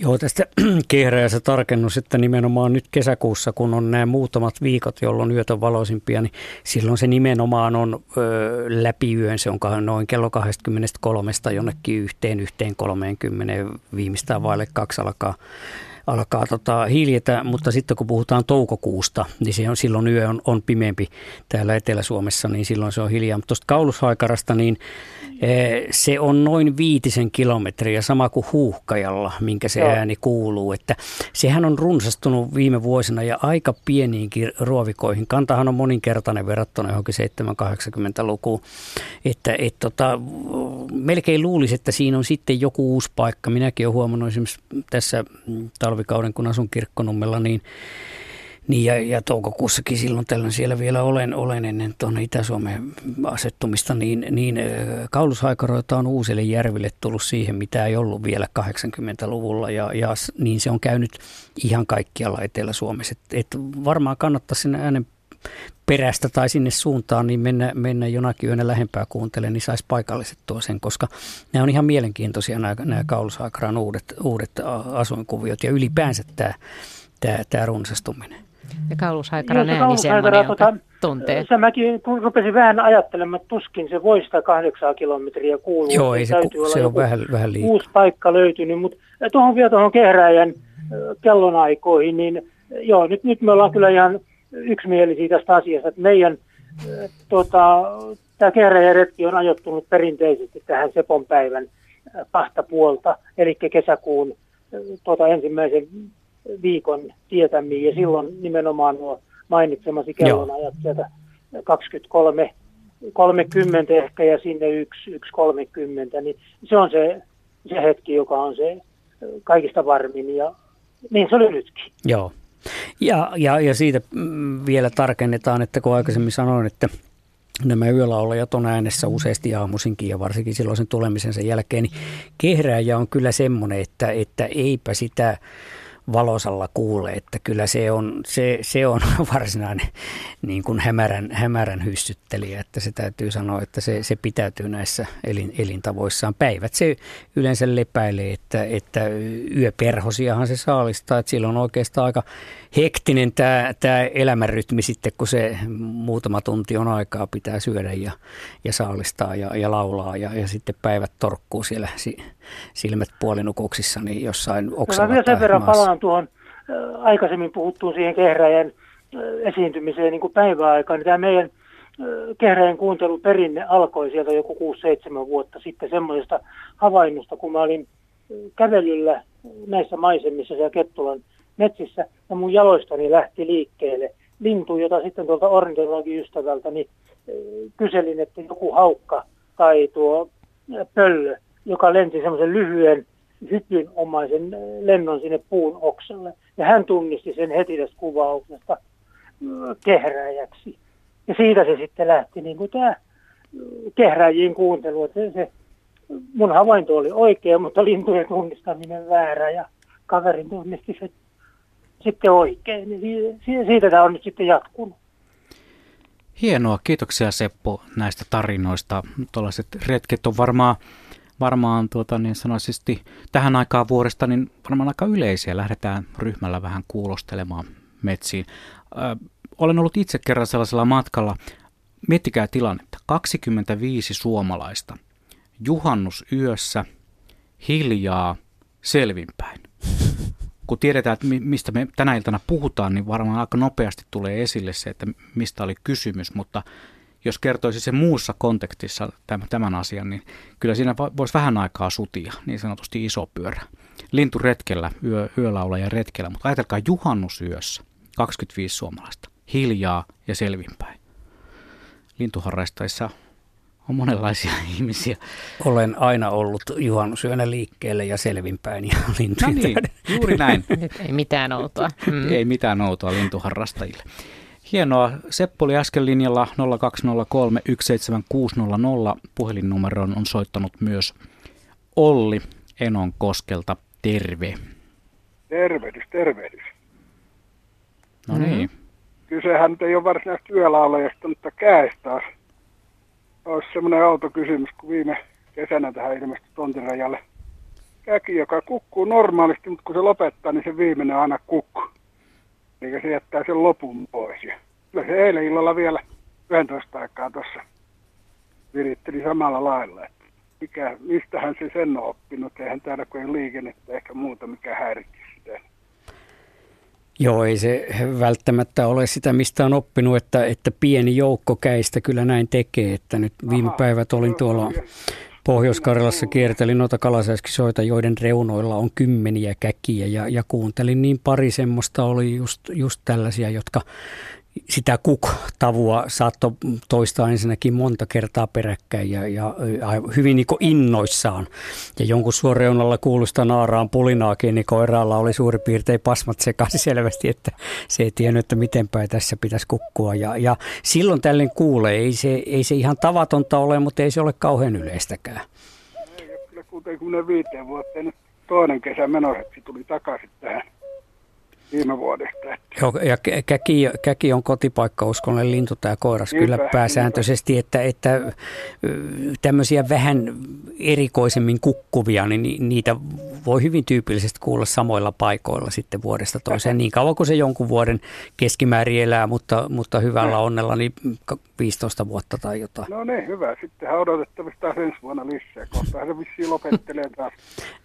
Joo, tästä kehräjässä tarkennus, että nimenomaan nyt kesäkuussa, kun on nämä muutamat viikot, jolloin yöt on valoisimpia, niin silloin se nimenomaan on ö, läpi yön, se on noin kello 23 jonnekin yhteen, yhteen 30, viimeistään vaille kaksi alkaa alkaa tota hiljetä, mutta sitten kun puhutaan toukokuusta, niin se on, silloin yö on, on pimeämpi täällä Etelä-Suomessa, niin silloin se on hiljaa. Mutta tuosta kaulushaikarasta, niin Eh, se on noin viitisen kilometriä, sama kuin huuhkajalla, minkä se Joo. ääni kuuluu. Että sehän on runsastunut viime vuosina ja aika pieniinkin ruovikoihin. Kantahan on moninkertainen verrattuna johonkin 780-lukuun. Että et tota, melkein luulisi, että siinä on sitten joku uusi paikka. Minäkin olen huomannut esimerkiksi tässä talvikauden, kun asun kirkkonummella, niin niin ja, ja toukokuussakin silloin tällöin siellä vielä olen, olen ennen tuonne Itä-Suomen asettumista, niin, niin kaulushaikaroita on uusille järville tullut siihen, mitä ei ollut vielä 80-luvulla ja, ja niin se on käynyt ihan kaikkialla Etelä-Suomessa. Et, et varmaan kannattaa sinne äänen perästä tai sinne suuntaan, niin mennä, mennä jonakin yönä lähempää kuuntelemaan, niin saisi paikalliset tuo sen, koska nämä on ihan mielenkiintoisia nämä, nämä kaulushaikaran uudet, uudet asuinkuviot ja ylipäänsä tämä, tämä, tämä runsastuminen. Ja kaulushaikaran ääni semmoinen, jonka tota, tuntee. Se mäkin kun rupesin vähän ajattelemaan, että tuskin se voi sitä kahdeksaa kilometriä kuulua. Joo, ei se, ku, se on vähän, vähän liikaa. Uusi paikka löytynyt, mutta tuohon vielä tuohon kehräjän kellonaikoihin, niin joo, nyt, nyt me ollaan kyllä ihan yksimielisiä tästä asiasta, että meidän tota, tämä kehräjän retki on ajoittunut perinteisesti tähän Sepon päivän pastapuolta, eli kesäkuun tota, ensimmäisen viikon tietämiin ja silloin nimenomaan nuo mainitsemasi kellonajat sieltä 23 30 ehkä ja sinne 1, 1 30, niin se on se, se hetki, joka on se kaikista varmin ja niin se oli nytkin. Joo. Ja, ja, ja siitä mm, vielä tarkennetaan, että kun aikaisemmin sanoin, että nämä yölaulajat on äänessä useasti aamuisinkin ja varsinkin silloin sen tulemisensa jälkeen, niin kehrääjä on kyllä semmoinen, että, että eipä sitä valosalla kuulee, että kyllä se on, se, se on varsinainen niin kuin hämärän, hämärän hyssyttelijä, että se täytyy sanoa, että se, se pitäytyy näissä elin, elintavoissaan. Päivät se yleensä lepäilee, että, että yöperhosiahan se saalistaa, että silloin on oikeastaan aika hektinen tämä, tämä elämänrytmi sitten, kun se muutama tunti on aikaa pitää syödä ja, ja saalistaa ja, ja laulaa ja, ja sitten päivät torkkuu siellä silmät puolinukuksissa niin jossain oksalla no, Mä vielä sen verran maassa. palaan tuohon aikaisemmin puhuttuun siihen kehräjän esiintymiseen niin kuin päiväaikaan. Niin tämä meidän kehräjän kuunteluperinne alkoi sieltä joku 6-7 vuotta sitten semmoisesta havainnosta, kun mä olin kävelyllä näissä maisemissa siellä Kettulan metsissä ja mun jaloistani lähti liikkeelle lintu, jota sitten tuolta niin kyselin, että joku haukka tai tuo pöllö, joka lensi semmoisen lyhyen hypynomaisen lennon sinne puun oksalle. Ja hän tunnisti sen heti tästä kuvauksesta kehräjäksi. Ja siitä se sitten lähti niin kuin tämä kehräjien kuuntelu. Että se, mun havainto oli oikea, mutta lintujen tunnistaminen väärä ja kaverin tunnisti se sitten oikein. Niin siitä tämä on nyt sitten jatkunut. Hienoa, kiitoksia Seppo näistä tarinoista. Tuollaiset retket on varmaan, varmaan tuota, niin sanoisesti tähän aikaan vuodesta niin varmaan aika yleisiä. Lähdetään ryhmällä vähän kuulostelemaan metsiin. Ö, olen ollut itse kerran sellaisella matkalla. Miettikää tilannetta. 25 suomalaista juhannusyössä hiljaa selvinpäin. Kun tiedetään, että mistä me tänä iltana puhutaan, niin varmaan aika nopeasti tulee esille se, että mistä oli kysymys, mutta jos kertoisi se muussa kontekstissa tämän asian, niin kyllä siinä voisi vähän aikaa sutia, niin sanotusti iso pyörä. Linturetkellä, yö, yölaulaja retkellä, mutta ajatelkaa juhannusyössä, 25 suomalaista, hiljaa ja selvinpäin. Lintuharrastajissa on monenlaisia ihmisiä. Olen aina ollut juhannusyönä liikkeelle ja selvinpäin ja no niin, juuri näin. ei mitään outoa. Mm. Ei mitään outoa lintuharrastajille. Hienoa. Seppo oli äsken linjalla 0203 17600. Puhelinnumeroon on soittanut myös Olli Enon koskelta. Terve. Tervehdys, tervehdys. No niin. Kysehän ei ole varsinaisesti yölaulajasta, mutta käestä taas. Olisi semmoinen autokysymys, kun viime kesänä tähän ilmestyi tontirajalle käki, joka kukkuu normaalisti, mutta kun se lopettaa, niin se viimeinen aina kukkuu. Eli se jättää sen lopun pois. Ja kyllä se eilen illalla vielä 11 aikaa tuossa viritteli samalla lailla. Että mikä, mistähän se sen on oppinut. Eihän täällä ei liikennettä ehkä muuta, mikä häiritsisi sitä. Joo, ei se välttämättä ole sitä, mistä on oppinut, että, että pieni joukko käistä kyllä näin tekee. Että nyt viime päivät olin tuolla Pohjois-Karjalassa kiertelin noita kalasäskisoita, joiden reunoilla on kymmeniä käkiä ja, ja kuuntelin niin pari semmoista oli just, just tällaisia, jotka sitä kuk-tavua saattoi toistaa ensinnäkin monta kertaa peräkkäin ja, ja, hyvin niin innoissaan. Ja jonkun suoreunalla kuulusta naaraan pulinaakin, niin koiraalla oli suurin piirtein pasmat sekaisin selvästi, että se ei tiennyt, että miten tässä pitäisi kukkua. Ja, ja silloin tällöin kuulee, ei se, ei se ihan tavatonta ole, mutta ei se ole kauhean yleistäkään. Ei, kyllä 65 vuotta nyt toinen kesä menossa, tuli takaisin tähän viime vuodesta. Joo, ja käki, käki on kotipaikkauskollinen lintu tämä koiras niinpä, kyllä pääsääntöisesti, että, että tämmöisiä vähän erikoisemmin kukkuvia, niin niitä voi hyvin tyypillisesti kuulla samoilla paikoilla sitten vuodesta toiseen. Niin kauan kuin se jonkun vuoden keskimäärin elää, mutta, mutta hyvällä onnella niin 15 vuotta tai jotain. No niin, hyvä. Sittenhän odotettavasti taas ensi vuonna lisää. Kohta se vissiin lopettelee taas.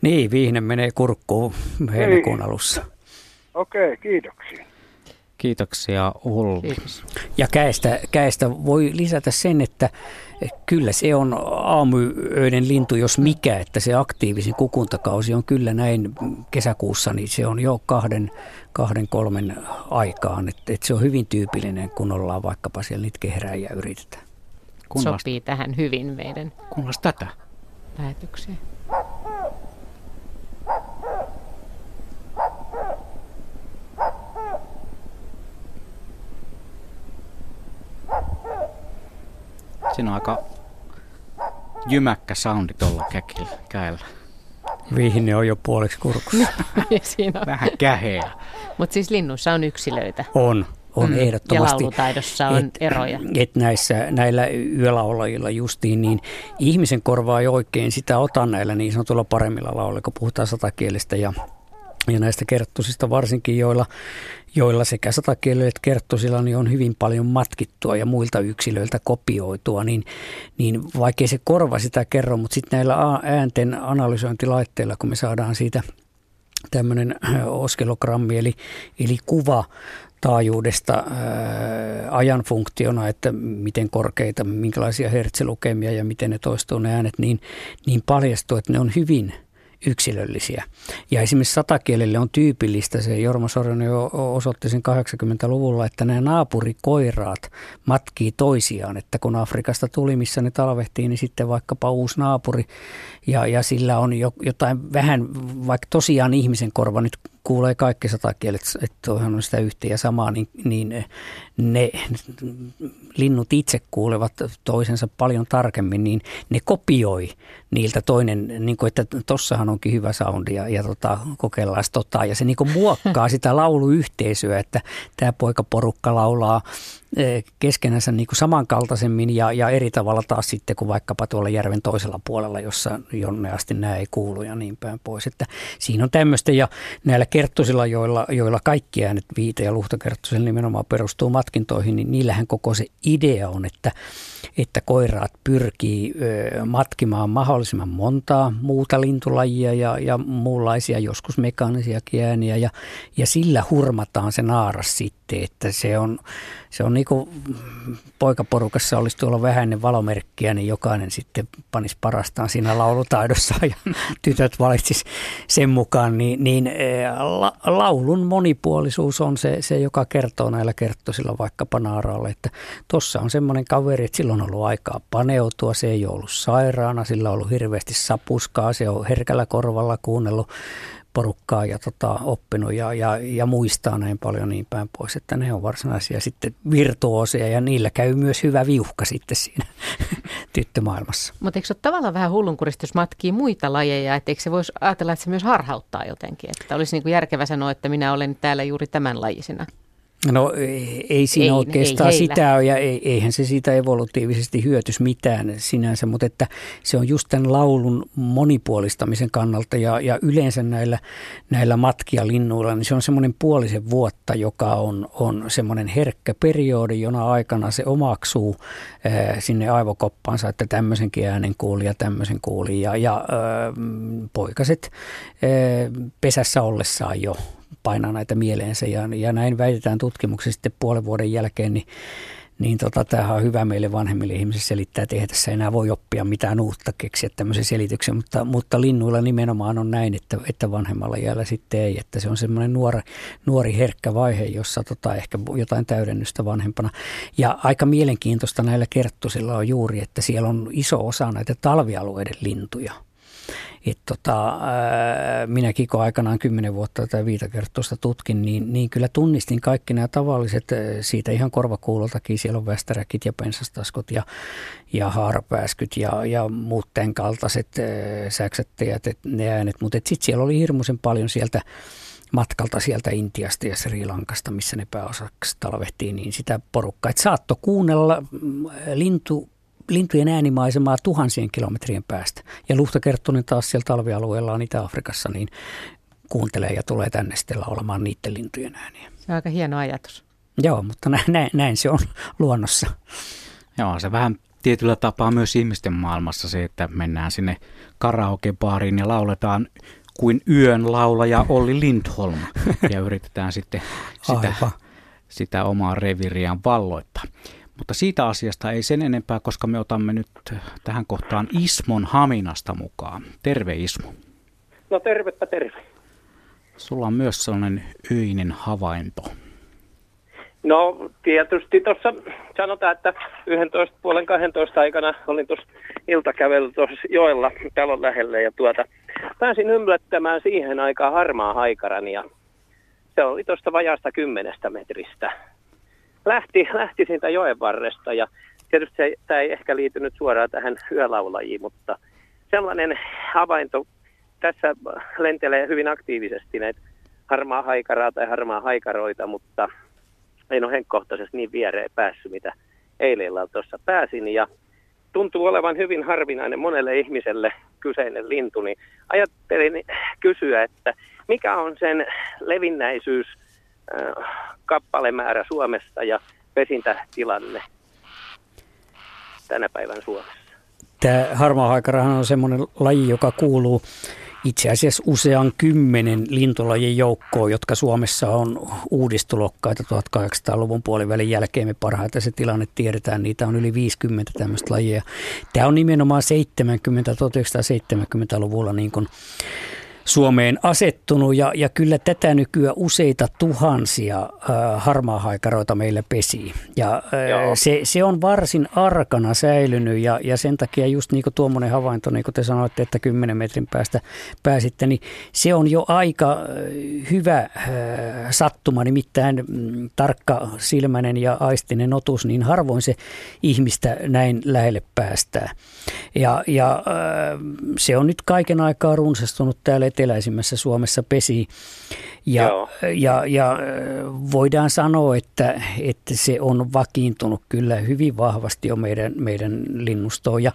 niin, vihne menee kurkkuun heinäkuun alussa. Okei, kiitoksia. Kiitoksia Olli. Ja käestä, käestä voi lisätä sen, että kyllä se on aamuyöiden lintu, jos mikä, että se aktiivisin kukuntakausi on kyllä näin kesäkuussa, niin se on jo kahden, kahden kolmen aikaan. Että, että se on hyvin tyypillinen, kun ollaan vaikkapa siellä niitä kehräjiä yritetään. Kunnallista. Sopii tähän hyvin meidän Kunnallista tätä lähetykseen. Siinä on aika jymäkkä soundi tuolla käkillä, käellä. Vihne on jo puoliksi kurkussa. Siinä on. Vähän käheä. Mutta siis linnuissa on yksilöitä. On, on mm. ehdottomasti. Ja laulutaidossa on et, eroja. Et näissä, näillä yölaulajilla justiin, niin ihmisen korvaa ei oikein sitä ota näillä niin sanotulla paremmilla lauleilla, kun puhutaan satakielistä ja ja näistä kerttusista varsinkin, joilla, joilla sekä satakielellä että kerttosilla niin on hyvin paljon matkittua ja muilta yksilöiltä kopioitua, niin, niin vaikkei se korva sitä kerro, mutta sitten näillä äänten analysointilaitteilla, kun me saadaan siitä tämmöinen oskelogrammi, eli, eli kuva taajuudesta ää, ajan funktiona, että miten korkeita, minkälaisia hertsilukemia ja miten ne toistuu ne äänet, niin, niin paljastuu, että ne on hyvin – yksilöllisiä. Ja esimerkiksi satakielelle on tyypillistä, se Jorma Soronen jo osoitti sen 80-luvulla, että nämä naapurikoiraat matkii toisiaan, että kun Afrikasta tuli, missä ne talvehtii, niin sitten vaikkapa uusi naapuri ja, ja sillä on jo, jotain vähän, vaikka tosiaan ihmisen korva nyt kuulee kaikki satakielet, että on sitä yhtä ja samaa, niin, niin ne linnut itse kuulevat toisensa paljon tarkemmin, niin ne kopioi niiltä toinen, niin kuin, että tossahan onkin hyvä soundi ja, ja tota, kokeillaan tota. Ja se niin muokkaa sitä lauluyhteisöä, että tämä poikaporukka laulaa Eh, keskenänsä niin kuin samankaltaisemmin ja, ja eri tavalla taas sitten kuin vaikkapa tuolla järven toisella puolella, jossa jonne asti nämä ei kuulu ja niin päin pois. Että siinä on tämmöistä ja näillä kerttosilla, joilla, joilla kaikki äänet, viite- ja luhtakerttosilla nimenomaan perustuu matkintoihin, niin niillähän koko se idea on, että, että koiraat pyrkii matkimaan mahdollisimman montaa muuta lintulajia ja, ja muunlaisia, joskus mekaanisiakin ääniä, ja, ja sillä hurmataan se naaras sitten, että se on, se on niin kuin poikaporukassa olisi tuolla vähäinen valomerkkiä, niin jokainen sitten panisi parastaan siinä laulutaidossa ja tytöt valitsis sen mukaan, niin, niin la, laulun monipuolisuus on se, se, joka kertoo näillä kerttosilla vaikkapa naaraalle, että tuossa on semmoinen kaveri, että silloin on ollut aikaa paneutua, se ei ole ollut sairaana, sillä on ollut hirveästi sapuskaa, se on herkällä korvalla kuunnellut porukkaa ja tota, oppinut ja, ja, ja muistaa näin paljon niin päin pois, että ne on varsinaisia sitten virtuoseja ja niillä käy myös hyvä viuhka sitten siinä tyttömaailmassa. Mutta eikö se ole tavallaan vähän hullunkurista, jos matkii muita lajeja, että eikö se voisi ajatella, että se myös harhauttaa jotenkin, että olisi niin kuin järkevä sanoa, että minä olen täällä juuri tämän lajisena? No ei siinä ei, oikeastaan ei sitä ole ja eihän se siitä evolutiivisesti hyötys mitään sinänsä, mutta että se on just tämän laulun monipuolistamisen kannalta ja, ja yleensä näillä, näillä matkia linnuilla, niin se on semmoinen puolisen vuotta, joka on, on semmoinen herkkä periodi, jona aikana se omaksuu ää, sinne aivokoppaansa, että tämmöisenkin äänen kuuli ja tämmöisen kuuli ja, ja ää, poikaset ää, pesässä ollessaan jo painaa näitä mieleensä. Ja, ja näin väitetään tutkimuksessa sitten puolen vuoden jälkeen, niin niin tota, tämähän on hyvä meille vanhemmille ihmisille selittää, että eihän tässä enää voi oppia mitään uutta keksiä tämmöisen selityksen, mutta, mutta linnuilla nimenomaan on näin, että, että vanhemmalla jäällä sitten ei, että se on semmoinen nuori, nuori herkkä vaihe, jossa tota, ehkä jotain täydennystä vanhempana. Ja aika mielenkiintoista näillä kerttusilla on juuri, että siellä on iso osa näitä talvialueiden lintuja – et tota, minä Kiko aikanaan kymmenen vuotta tätä viitakertoista tutkin, niin, niin kyllä tunnistin kaikki nämä tavalliset, siitä ihan korvakuuloltakin, siellä on västäräkit ja pensastaskot ja, ja haarapääskyt ja, ja muut tämän kaltaiset säksättäjät, ne äänet, mutta sitten siellä oli hirmuisen paljon sieltä matkalta sieltä Intiasta ja Sri Lankasta, missä ne pääosaksi talvehtiin, niin sitä porukkaa. Että saatto kuunnella mm, lintu lintujen äänimaisemaa tuhansien kilometrien päästä. Ja Luhtakerttunen taas siellä talvialueella on Itä-Afrikassa, niin kuuntelee ja tulee tänne sitten laulamaan niiden lintujen ääniä. Se on aika hieno ajatus. Joo, mutta näin, näin, näin se on luonnossa. Joo, se vähän tietyllä tapaa myös ihmisten maailmassa se, että mennään sinne karaokebaariin ja lauletaan kuin yön laulaja Olli Lindholm ja yritetään sitten sitä, sitä omaa reviriään valloittaa. Mutta siitä asiasta ei sen enempää, koska me otamme nyt tähän kohtaan Ismon Haminasta mukaan. Terve Ismo. No tervepä terve. Sulla on myös sellainen öinen havainto. No tietysti tuossa sanotaan, että 11 puolen 12 aikana olin tuossa iltakävely tuossa joella talon lähellä ja tuota, pääsin ymlättämään siihen aikaan harmaa haikaran ja se oli tuosta vajaasta kymmenestä metristä lähti, lähti siitä joen varresta ja tietysti se, tämä ei ehkä liittynyt suoraan tähän yölaulajiin, mutta sellainen havainto, tässä lentelee hyvin aktiivisesti näitä harmaa haikaraa tai harmaa haikaroita, mutta en ole henkkohtaisesti niin viereen päässyt, mitä eilen tuossa pääsin. Ja tuntuu olevan hyvin harvinainen monelle ihmiselle kyseinen lintu, niin ajattelin kysyä, että mikä on sen levinnäisyys kappalemäärä Suomessa ja pesintätilanne tänä päivän Suomessa. Tämä harmaahaikarahan on semmoinen laji, joka kuuluu itse asiassa usean kymmenen lintulajin joukkoon, jotka Suomessa on uudistulokkaita 1800-luvun puolivälin jälkeen. Me parhaiten se tilanne tiedetään, niitä on yli 50 tämmöistä lajia. Tämä on nimenomaan 70 1970-luvulla niin kuin Suomeen asettunut ja, ja kyllä tätä nykyään useita tuhansia äh, harmaahaikaroita meillä pesii. Ja äh, se, se on varsin arkana säilynyt ja, ja sen takia just niin kuin tuommoinen havainto, niin kuin te sanoitte, että 10 metrin päästä pääsitte, niin se on jo aika hyvä äh, sattuma, nimittäin mm, tarkka silmäinen ja aistinen otus, niin harvoin se ihmistä näin lähelle päästää. Ja, ja äh, se on nyt kaiken aikaa runsastunut täällä eteläisimmässä Suomessa pesi. Ja, ja, ja voidaan sanoa, että, että se on vakiintunut kyllä hyvin vahvasti jo meidän, meidän linnustoon. Ja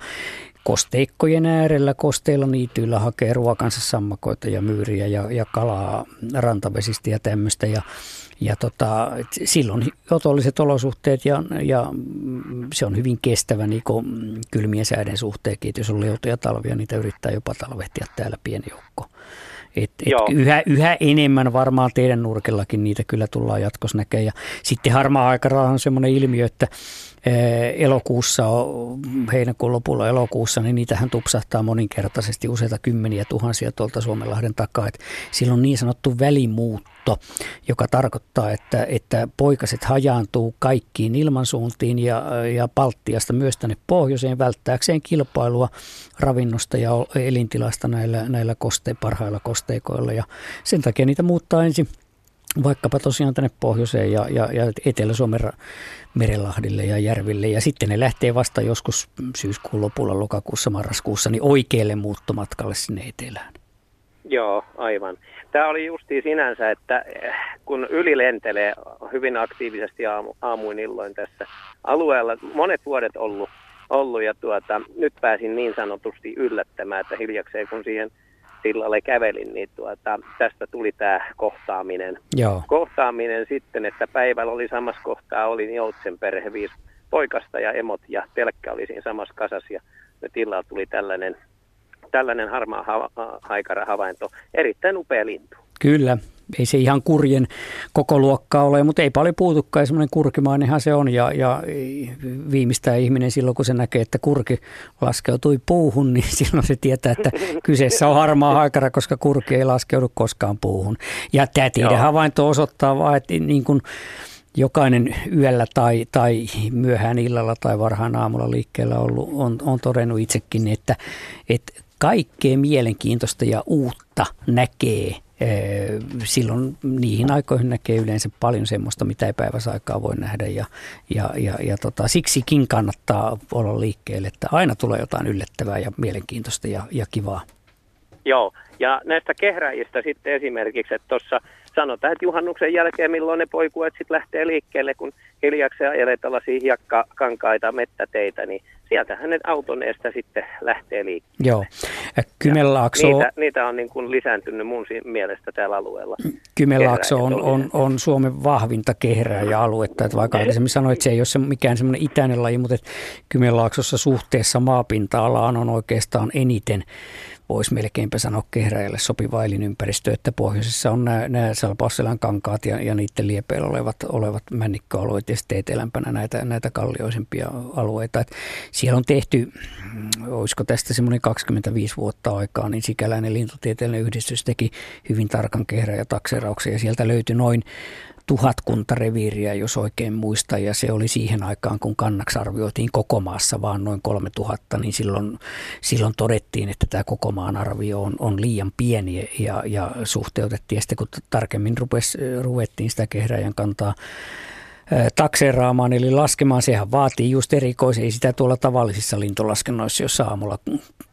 kosteikkojen äärellä, kosteilla niityillä hakee ruokansa sammakoita ja myyriä ja, ja kalaa rantavesistä ja tämmöistä. Ja, ja tota, silloin otolliset olosuhteet ja, ja se on hyvin kestävä niin kylmien sääden suhteenkin. Jos on leutoja talvia, niitä yrittää jopa talvehtia täällä pieni joukko. Et, et yhä, yhä enemmän varmaan teidän nurkellakin niitä kyllä tullaan jatkossa näkemään. Ja sitten harmaa aikara on semmoinen ilmiö, että elokuussa, heinäkuun lopulla elokuussa, niin niitähän tupsahtaa moninkertaisesti useita kymmeniä tuhansia tuolta Suomenlahden takaa. Et silloin niin sanottu välimuutto, joka tarkoittaa, että, että poikaset hajaantuu kaikkiin ilmansuuntiin ja, ja Baltiasta myös tänne pohjoiseen välttääkseen kilpailua ravinnosta ja elintilasta näillä, näillä koste, parhailla kosteikoilla. Ja sen takia niitä muuttaa ensin vaikkapa tosiaan tänne pohjoiseen ja, ja, ja Etelä-Suomen Merenlahdille ja järville. Ja sitten ne lähtee vasta joskus syyskuun lopulla, lokakuussa, marraskuussa, niin oikealle muuttomatkalle sinne etelään. Joo, aivan. Tämä oli justi sinänsä, että eh, kun yli lentelee hyvin aktiivisesti aamu, aamuin illoin tässä alueella, monet vuodet ollut, ollut ja tuota, nyt pääsin niin sanotusti yllättämään, että hiljakseen kun siihen – sillalle kävelin, niin tuota, tästä tuli tämä kohtaaminen. Joo. Kohtaaminen sitten, että päivällä oli samassa kohtaa, oli Joutsen perhe, viisi poikasta ja emot ja telkkä oli siinä samassa kasassa ja nyt illalla tuli tällainen, tällainen harmaa ha- haikara havainto. Erittäin upea lintu. Kyllä, ei se ihan kurjen koko luokkaa ole, mutta ei paljon puutukaan. Semmoinen kurkimainenhan se on ja, ja viimeistään ihminen silloin, kun se näkee, että kurki laskeutui puuhun, niin silloin se tietää, että kyseessä on harmaa haikara, koska kurki ei laskeudu koskaan puuhun. Ja tämä tiedon havainto osoittaa vaan, että niin kuin jokainen yöllä tai, tai myöhään illalla tai varhaan aamulla liikkeellä ollut on, on todennut itsekin, että, että kaikkea mielenkiintoista ja uutta näkee – silloin niihin aikoihin näkee yleensä paljon semmoista, mitä ei päiväsaikaa voi nähdä ja, ja, ja, ja tota, siksikin kannattaa olla liikkeelle, että aina tulee jotain yllättävää ja mielenkiintoista ja, ja kivaa. Joo, ja näistä kehräjistä sitten esimerkiksi, että tuossa sanotaan, että juhannuksen jälkeen milloin ne poikuet sitten lähtee liikkeelle, kun hiljaksi ajelee tällaisia hiekkakankaita, mettäteitä, niin sieltähän ne auton eestä sitten lähtee liikkeelle. Joo. Kymenlaakso... Niitä, niitä on niin kuin lisääntynyt mun mielestä täällä alueella. Kymenlaakso on, on, on Suomen vahvinta aluetta, että vaikka aikaisemmin sanoin, että se ei ole se mikään semmoinen itäinen laji, mutta Kymenlaaksossa suhteessa maapinta-alaan on oikeastaan eniten voisi melkeinpä sanoa kehräjälle sopiva elinympäristö, että pohjoisessa on nämä, nämä Salpausselän kankaat ja, ja niiden liepeillä olevat, olevat männikköalueet ja sitten etelämpänä näitä, näitä kallioisempia alueita. Et siellä on tehty, olisiko tästä semmoinen 25 vuotta aikaa, niin sikäläinen lintutieteellinen yhdistys teki hyvin tarkan kehrä- ja takserauksen ja sieltä löytyi noin tuhatkunta reviiriä, jos oikein muista, ja se oli siihen aikaan, kun kannaksi arvioitiin koko maassa vaan noin 3000, niin silloin, silloin todettiin, että tämä koko maan arvio on, on liian pieni, ja, ja suhteutettiin, ja sitten kun tarkemmin rupes, ruvettiin sitä kehräjän kantaa takseeraamaan eli laskemaan. Sehän vaatii just erikoisia, ei sitä tuolla tavallisissa lintulaskennoissa, jos aamulla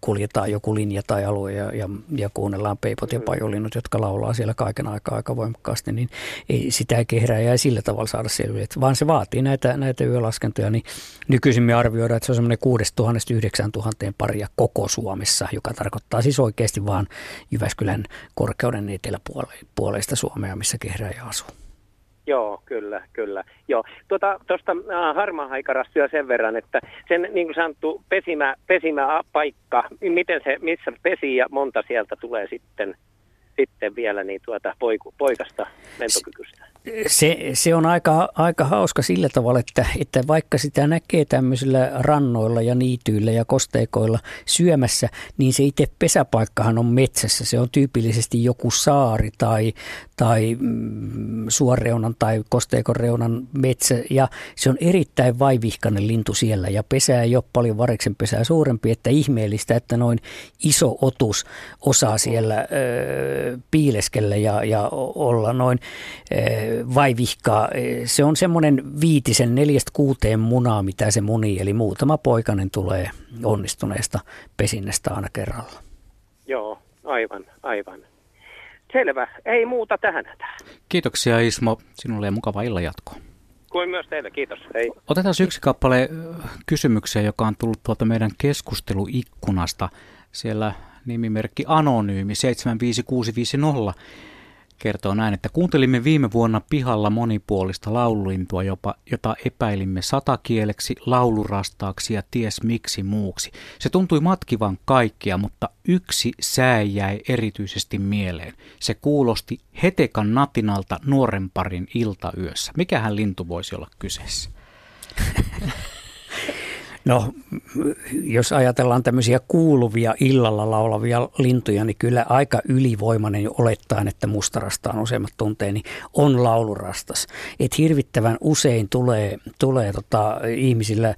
kuljetaan joku linja tai alue ja, ja, ja kuunnellaan peipot ja pajolinnut, jotka laulaa siellä kaiken aikaa aika voimakkaasti, niin ei, sitä kehrää ja ei sillä tavalla saada selville, vaan se vaatii näitä, näitä yölaskentoja, niin nykyisin me arvioidaan, että se on semmoinen 6000-9000 paria koko Suomessa, joka tarkoittaa siis oikeasti vaan Jyväskylän korkeuden eteläpuoleista Suomea, missä kehrääjä asuu. Joo, kyllä, kyllä. Joo. Tuota, tuosta äh, harmaahaikarasta sen verran, että sen niin kuin sanottu pesimä, pesimäpaikka, miten se, missä pesi ja monta sieltä tulee sitten sitten vielä niin tuota poiku, poikasta lentokykystä. Se, se on aika, aika hauska sillä tavalla, että, että vaikka sitä näkee tämmöisillä rannoilla ja niityillä ja kosteikoilla syömässä, niin se itse pesäpaikkahan on metsässä. Se on tyypillisesti joku saari tai, tai mm, suoreunan tai kosteikon reunan metsä ja se on erittäin vaivihkainen lintu siellä ja pesää ei ole paljon variksen pesää suurempi, että ihmeellistä, että noin iso otus osaa siellä ö, piileskellä ja, ja olla noin eh, vaivihkaa. Se on semmoinen viitisen neljästä kuuteen munaa, mitä se muni, eli muutama poikainen tulee onnistuneesta pesinnästä aina kerralla. Joo, aivan, aivan. Selvä, ei muuta tähän. Kiitoksia Ismo, sinulle ja mukava illan jatkoa. Kuin myös teille, kiitos. Hei. Otetaan yksi kappale kysymyksiä, joka on tullut tuolta meidän keskusteluikkunasta. Siellä nimimerkki Anonyymi 75650 kertoo näin, että kuuntelimme viime vuonna pihalla monipuolista laululintua, jopa, jota epäilimme satakieleksi, laulurastaaksi ja ties miksi muuksi. Se tuntui matkivan kaikkia, mutta yksi sää jäi erityisesti mieleen. Se kuulosti hetekan natinalta nuoren parin iltayössä. Mikähän lintu voisi olla kyseessä? No, jos ajatellaan tämmöisiä kuuluvia illalla laulavia lintuja, niin kyllä aika ylivoimainen jo olettaen, että mustarastaan useimmat tuntee, niin on laulurastas. Et hirvittävän usein tulee, tulee tota, ihmisillä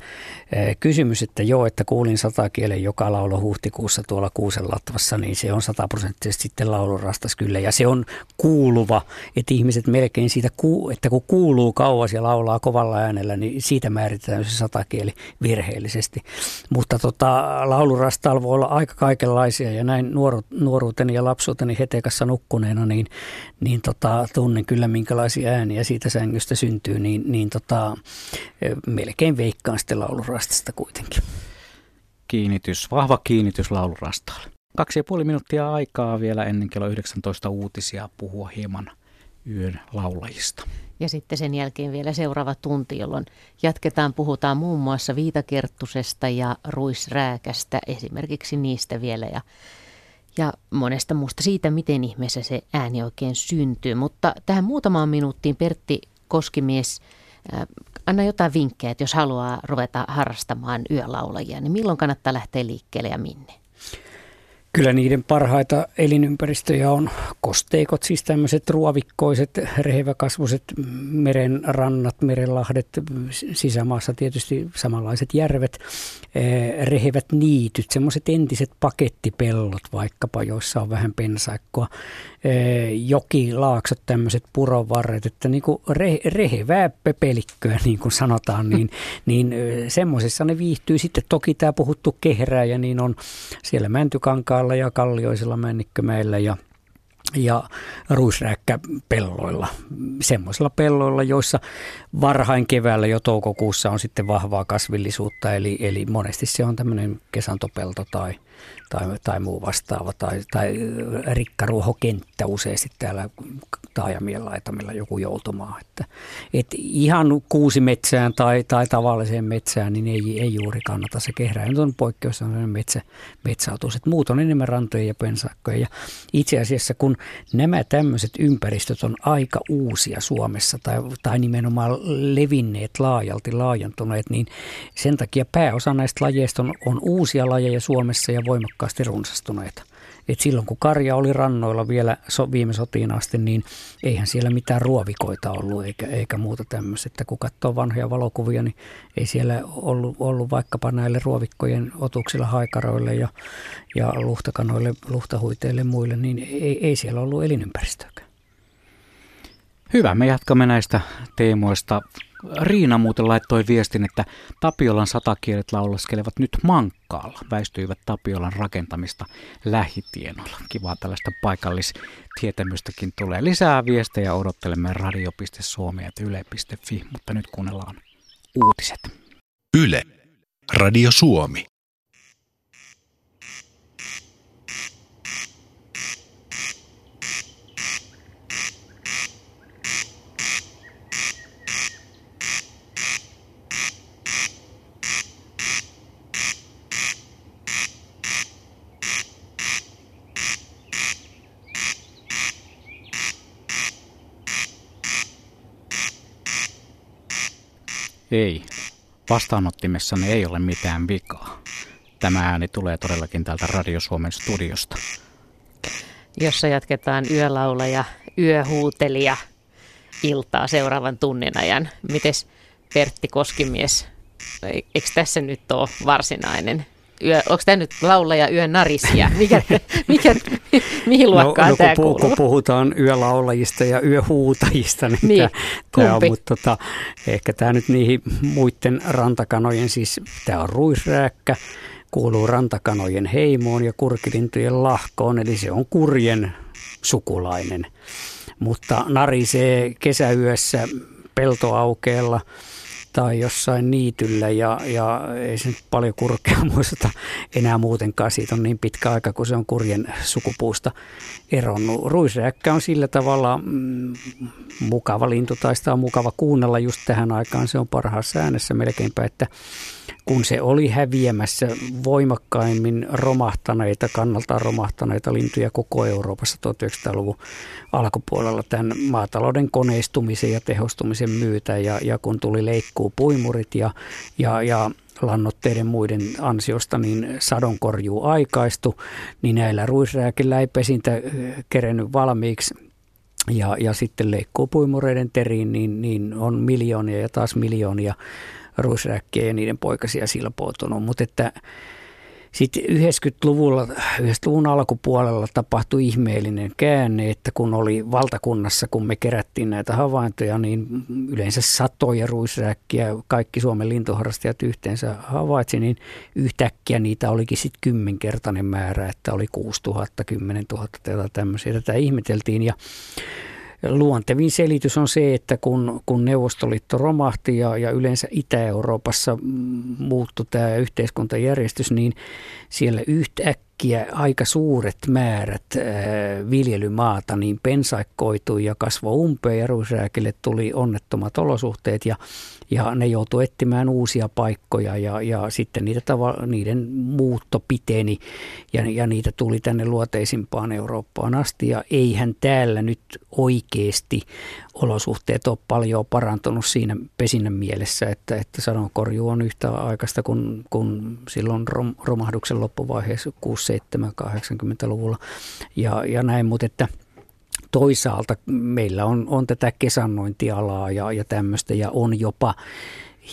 eh, kysymys, että joo, että kuulin satakielen joka laulo huhtikuussa tuolla Kuusenlatvassa, niin se on sataprosenttisesti sitten laulurastas kyllä. Ja se on kuuluva, että ihmiset melkein siitä, että kun kuuluu kauas ja laulaa kovalla äänellä, niin siitä määritetään se satakieli virhe virheellisesti. Mutta tota, laulurastaalla voi olla aika kaikenlaisia ja näin nuoru, nuoruuteni ja lapsuuteni hetekassa nukkuneena, niin, niin tota, tunnen kyllä minkälaisia ääniä siitä sängystä syntyy, niin, niin tota, melkein veikkaan sitten laulurastasta kuitenkin. Kiinnitys, vahva kiinnitys laulurastaalle. Kaksi ja puoli minuuttia aikaa vielä ennen kello 19 uutisia puhua hieman yön laulajista. Ja sitten sen jälkeen vielä seuraava tunti, jolloin jatketaan, puhutaan muun muassa viitakerttusesta ja ruisrääkästä, esimerkiksi niistä vielä ja, ja monesta muusta siitä, miten ihmeessä se ääni oikein syntyy. Mutta tähän muutamaan minuuttiin Pertti Koskimies, äh, anna jotain vinkkejä, että jos haluaa ruveta harrastamaan yölaulajia, niin milloin kannattaa lähteä liikkeelle ja minne? Kyllä niiden parhaita elinympäristöjä on kosteikot, siis tämmöiset ruovikkoiset, reheväkasvuiset meren rannat, merenlahdet, sisämaassa tietysti samanlaiset järvet, eh, rehevät niityt, semmoiset entiset pakettipellot vaikkapa, joissa on vähän pensaikkoa, eh, jokilaaksot, tämmöiset purovarret, että niin kuin re, rehevää pepelikköä niin kuin sanotaan, niin, niin eh, semmoisessa ne viihtyy. Sitten toki tämä puhuttu kehrääjä, niin on siellä Mäntykankaalla Karjalla ja Kallioisilla Männikkömäillä ja ja ruisrääkkäpelloilla, semmoisilla pelloilla, joissa varhain keväällä jo toukokuussa on sitten vahvaa kasvillisuutta, eli, eli monesti se on tämmöinen kesantopelto tai, tai, tai muu vastaava, tai, tai rikkaruohokenttä useasti täällä taajamien laitamilla joku joutumaa. Että, et ihan kuusi metsään tai, tai tavalliseen metsään, niin ei, ei juuri kannata se kehräin. on poikkeus on metsä, metsäotus. Et muut on enemmän rantoja ja pensakkoja. Ja itse asiassa kun nämä tämmöiset ympäristöt on aika uusia Suomessa tai, tai nimenomaan levinneet laajalti, laajentuneet, niin sen takia pääosa näistä lajeista on, on uusia lajeja Suomessa ja voimakkaasti runsastuneita. Et silloin kun karja oli rannoilla vielä so, viime sotiin asti, niin eihän siellä mitään ruovikoita ollut eikä, eikä muuta tämmöistä. Että kun katsoo vanhoja valokuvia, niin ei siellä ollut, ollut vaikkapa näille ruovikkojen otuksilla haikaroille ja, ja luhtakanoille, luhtahuiteille muille, niin ei, ei siellä ollut elinympäristöäkään. Hyvä, me jatkamme näistä teemoista Riina muuten laittoi viestin, että Tapiolan satakielet laulaskelevat nyt Mankkaalla. Väistyivät Tapiolan rakentamista lähitienoilla. Kivaa tällaista paikallistietämystäkin tulee. Lisää viestejä odottelemme radio.suomi ja yle.fi, mutta nyt kuunnellaan uutiset. Yle. Radio Suomi. Ei, vastaanottimessanne ei ole mitään vikaa. Tämä ääni tulee todellakin täältä Radio Suomen studiosta. Jossa jatketaan yölaula ja yöhuutelija iltaa seuraavan tunnin ajan. Mites Pertti Koskimies, eikö tässä nyt ole varsinainen yö, onko tämä nyt laulaja yön narisia? Mikä, mikä, mihin luokkaan no, no, tämä kun, kuuluu? kun puhutaan yölaulajista ja yöhuutajista, niin, niin tämä, on, mutta tota, ehkä tämä nyt niihin muiden rantakanojen, siis tämä on ruisrääkkä, kuuluu rantakanojen heimoon ja kurkilintujen lahkoon, eli se on kurjen sukulainen. Mutta narisee kesäyössä peltoaukeella tai jossain niityllä ja, ja ei se nyt paljon kurkea muista enää muutenkaan. Siitä on niin pitkä aika, kun se on kurjen sukupuusta eronnut. Ruisräkkä on sillä tavalla mm, mukava lintu tai sitä on mukava kuunnella just tähän aikaan. Se on parhaassa äänessä melkeinpä, että kun se oli häviämässä voimakkaimmin romahtaneita, kannaltaan romahtaneita lintuja koko Euroopassa 1900-luvun alkupuolella tämän maatalouden koneistumisen ja tehostumisen myötä. Ja, ja kun tuli leikkuu puimurit ja, ja, ja lannoitteiden muiden ansiosta niin sadonkorjuu aikaistu, niin näillä ruisrääkillä ei pesintä kerennyt valmiiksi. Ja, ja sitten leikkuu puimureiden teriin, niin, niin on miljoonia ja taas miljoonia ruisräkkiä ja niiden poikasia silpoutunut. Mutta että sitten 90-luvulla, 90-luvun alkupuolella tapahtui ihmeellinen käänne, että kun oli valtakunnassa, kun me kerättiin näitä havaintoja, niin yleensä satoja ruisräkkiä kaikki Suomen lintuharrastajat yhteensä havaitsi, niin yhtäkkiä niitä olikin sitten kymmenkertainen määrä, että oli 6000, 10 000 tai tämmöisiä. Tätä ihmeteltiin ja luontevin selitys on se, että kun, kun Neuvostoliitto romahti ja, ja yleensä Itä-Euroopassa muuttui tämä yhteiskuntajärjestys, niin siellä yhtäkkiä aika suuret määrät ää, viljelymaata niin pensaikkoitui ja kasvoi umpeen ja ruisrääkille tuli onnettomat olosuhteet ja ja ne joutuu etsimään uusia paikkoja ja, ja sitten niitä tava, niiden muutto piteni ja, ja niitä tuli tänne luoteisimpaan Eurooppaan asti. Ja eihän täällä nyt oikeasti olosuhteet ole paljon parantunut siinä pesinnän mielessä, että, että sadonkorjuu on yhtä aikaista kuin, kuin silloin rom, romahduksen loppuvaiheessa 6, 7, 80-luvulla ja, ja näin, mutta että – toisaalta meillä on, on tätä kesannointialaa ja, ja tämmöistä ja on jopa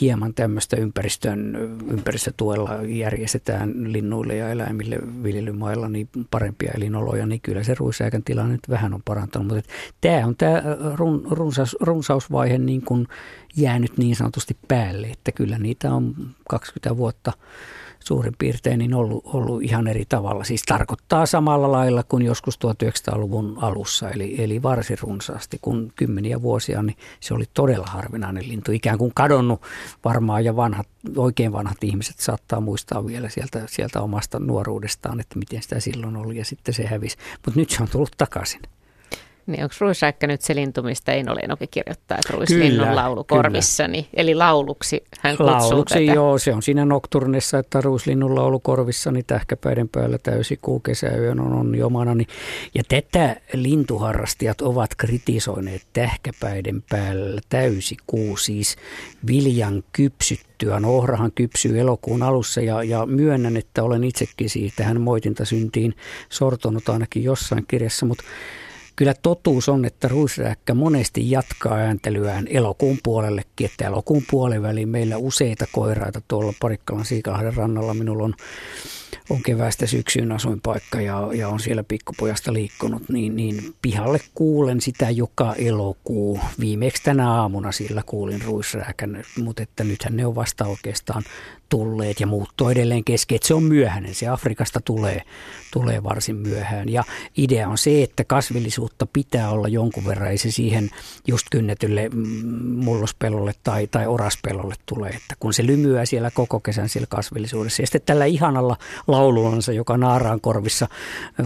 hieman tämmöistä ympäristön, ympäristötuella järjestetään linnuille ja eläimille viljelymailla niin parempia elinoloja, niin kyllä se ruisääkän tilanne nyt vähän on parantanut. Mutta tämä on tämä run, runsaus, runsausvaihe niin kuin jäänyt niin sanotusti päälle, että kyllä niitä on 20 vuotta suurin piirtein niin ollut, ollut ihan eri tavalla. Siis tarkoittaa samalla lailla kuin joskus 1900-luvun alussa, eli, eli varsin runsaasti. Kun kymmeniä vuosia, niin se oli todella harvinainen lintu. Ikään kuin kadonnut varmaan ja vanhat, oikein vanhat ihmiset saattaa muistaa vielä sieltä, sieltä omasta nuoruudestaan, että miten sitä silloin oli ja sitten se hävisi. Mutta nyt se on tullut takaisin. Niin onko ruisräikkä nyt se lintu, mistä Eino Leinokin kirjoittaa, että ruislinnun laulu korvissani, eli lauluksi hän kutsuu Lauluksi, tätä. joo, se on siinä nokturnessa, että ruislinnun laulu korvissani tähkäpäiden päällä täysi kuu kesäyön on onni omanani. Ja tätä lintuharrastajat ovat kritisoineet tähkäpäiden päällä täysi kuu, siis viljan kypsyttyä. No ohrahan kypsyy elokuun alussa ja, ja myönnän, että olen itsekin siitä tähän moitintasyntiin sortunut ainakin jossain kirjassa, mutta Kyllä totuus on, että ruisrääkkä monesti jatkaa ääntelyään elokuun puolellekin, että elokuun puoliväliin meillä useita koiraita tuolla Parikkalan Siikalahden rannalla. Minulla on on keväästä syksyyn asuinpaikka ja, ja on siellä pikkupojasta liikkunut, niin, niin pihalle kuulen sitä joka elokuu. Viimeksi tänä aamuna sillä kuulin ruisrääkän, mutta että nythän ne on vasta oikeastaan tulleet ja muuttuu edelleen kesken, että se on myöhäinen, se Afrikasta tulee, tulee varsin myöhään. Ja idea on se, että kasvillisuutta pitää olla jonkun verran, ei se siihen just kynnetylle mullospellolle tai, tai oraspellolle tule, että kun se lymyää siellä koko kesän siellä kasvillisuudessa. Ja sitten tällä ihanalla laulullansa, joka naaraan korvissa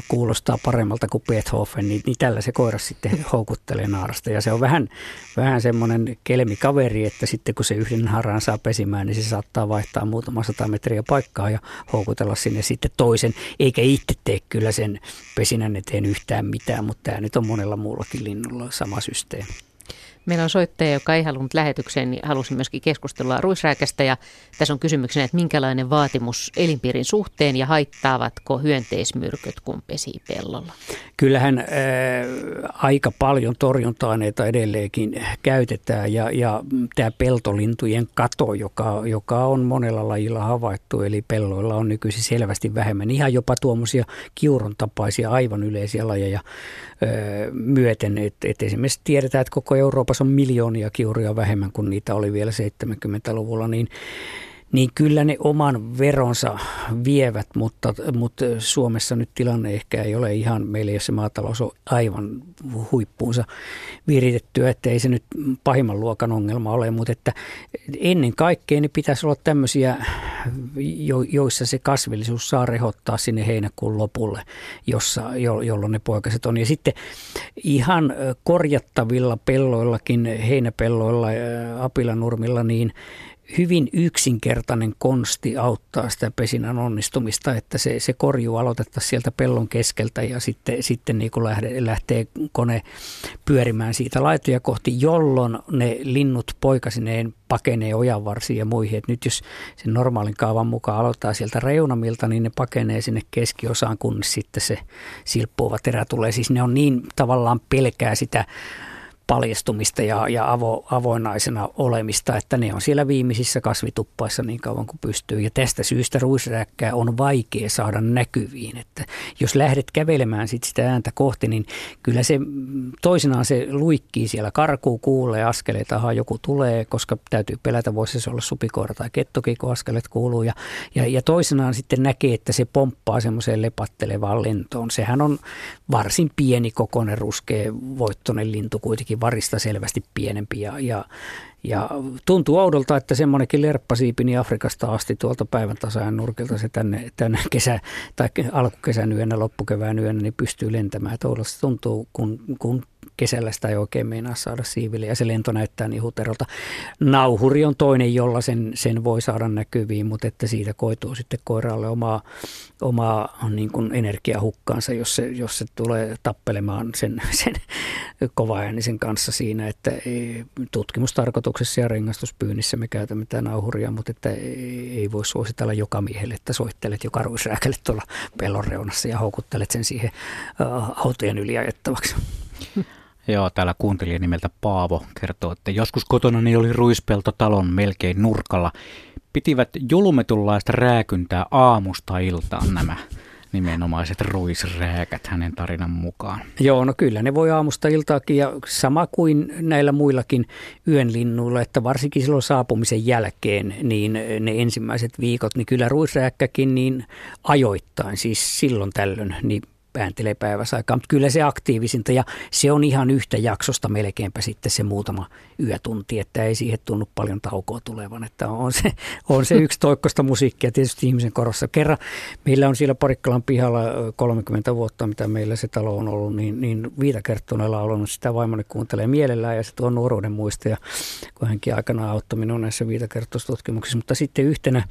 kuulostaa paremmalta kuin Beethoven, niin, niin tällä se koira sitten houkuttelee naarasta. Ja se on vähän, vähän semmoinen kelmikaveri, että sitten kun se yhden haraan saa pesimään, niin se saattaa vaihtaa muutama sata metriä paikkaa ja houkutella sinne sitten toisen, eikä itse tee kyllä sen pesinän eteen yhtään mitään, mutta tämä nyt on monella muullakin linnulla sama systeemi. Meillä on soittaja, joka ei halunnut lähetykseen, niin halusin myöskin keskustella ruisrääkästä. Ja tässä on kysymyksenä, että minkälainen vaatimus elinpiirin suhteen ja haittaavatko hyönteismyrkyt, kun pesii pellolla? Kyllähän ää, aika paljon torjunta-aineita edelleenkin käytetään ja, ja tämä peltolintujen kato, joka, joka on monella lajilla havaittu, eli pelloilla on nykyisin selvästi vähemmän. Ihan jopa tuommoisia kiuron tapaisia aivan yleisiä lajeja ää, myöten. Et, et esimerkiksi tiedetään, että koko Euroopassa on miljoonia kiuria vähemmän kuin niitä oli vielä 70-luvulla, niin niin kyllä ne oman veronsa vievät, mutta, mutta Suomessa nyt tilanne ehkä ei ole ihan, meillä jos se maatalous on aivan huippuunsa viritettyä, että ei se nyt pahimman luokan ongelma ole, mutta että ennen kaikkea ne pitäisi olla tämmöisiä, joissa se kasvillisuus saa rehottaa sinne heinäkuun lopulle, jossa, jo, jolloin ne poikaset on. Ja sitten ihan korjattavilla pelloillakin, heinäpelloilla, apilanurmilla, niin hyvin yksinkertainen konsti auttaa sitä pesinnän onnistumista, että se, se korju aloitettaisiin sieltä pellon keskeltä ja sitten, sitten niin kuin lähde, lähtee kone pyörimään siitä laitoja kohti, jolloin ne linnut poikasineen pakenee ojanvarsiin ja muihin. Et nyt jos sen normaalin kaavan mukaan aloittaa sieltä reunamilta, niin ne pakenee sinne keskiosaan, kunnes sitten se silppuva terä tulee. Siis ne on niin tavallaan pelkää sitä paljastumista ja, ja avo, avoinnaisena olemista, että ne on siellä viimeisissä kasvituppaissa niin kauan kuin pystyy. Ja tästä syystä ruisrääkkää on vaikea saada näkyviin. Että jos lähdet kävelemään sit sitä ääntä kohti, niin kyllä se toisinaan se luikkii siellä, karkuu kuulee askeleita, aha joku tulee, koska täytyy pelätä, voisi se olla supikoira tai kettokin, kun askelet kuuluu. Ja, ja, ja toisinaan sitten näkee, että se pomppaa semmoiseen lepattelevaan lentoon. Sehän on varsin pieni kokoinen ruskea voittoinen lintu kuitenkin varista selvästi pienempi ja, ja, ja tuntuu oudolta, että semmoinenkin lerppasiipi niin Afrikasta asti tuolta päivän tasajan nurkilta se tänne, tänne kesä, tai alkukesän yönä, loppukevään yönä, niin pystyy lentämään. Että tuntuu, kun, kun kesällä sitä ei oikein meinaa saada siiville ja se lento näyttää niin huterolta. Nauhuri on toinen, jolla sen, sen voi saada näkyviin, mutta että siitä koituu sitten koiralle omaa, omaa niin kuin energiahukkaansa, jos se, jos se tulee tappelemaan sen, sen kovaäänisen kanssa siinä, että tutkimustarkoituksessa ja rengastuspyynnissä me käytämme tätä nauhuria, mutta että ei voi suositella joka miehelle, että soittelet joka ruisrääkälle tuolla pellon reunassa ja houkuttelet sen siihen autojen yli ajettavaksi. Joo, täällä kuuntelija nimeltä Paavo kertoo, että joskus kotona niin oli ruispelto talon melkein nurkalla. Pitivät julmetunlaista rääkyntää aamusta iltaan nämä nimenomaiset ruisrääkät hänen tarinan mukaan. Joo, no kyllä ne voi aamusta iltaakin ja sama kuin näillä muillakin yönlinnuilla, että varsinkin silloin saapumisen jälkeen, niin ne ensimmäiset viikot, niin kyllä ruisrääkkäkin niin ajoittain, siis silloin tällöin, niin vääntelee päiväsaikaa, mutta kyllä se aktiivisinta ja se on ihan yhtä jaksosta melkeinpä sitten se muutama yötunti, että ei siihen tunnu paljon taukoa tulevan, että on se, on se yksi toikkosta musiikkia tietysti ihmisen korossa. Kerran meillä on siellä Parikkalan pihalla 30 vuotta, mitä meillä se talo on ollut, niin, niin Viitakerttuneella on ollut sitä vaimoni kuuntelee mielellään ja se tuo nuoruuden muistoja, kun hänkin aikanaan auttoi minun näissä Viitakerttustutkimuksissa, mutta sitten yhtenä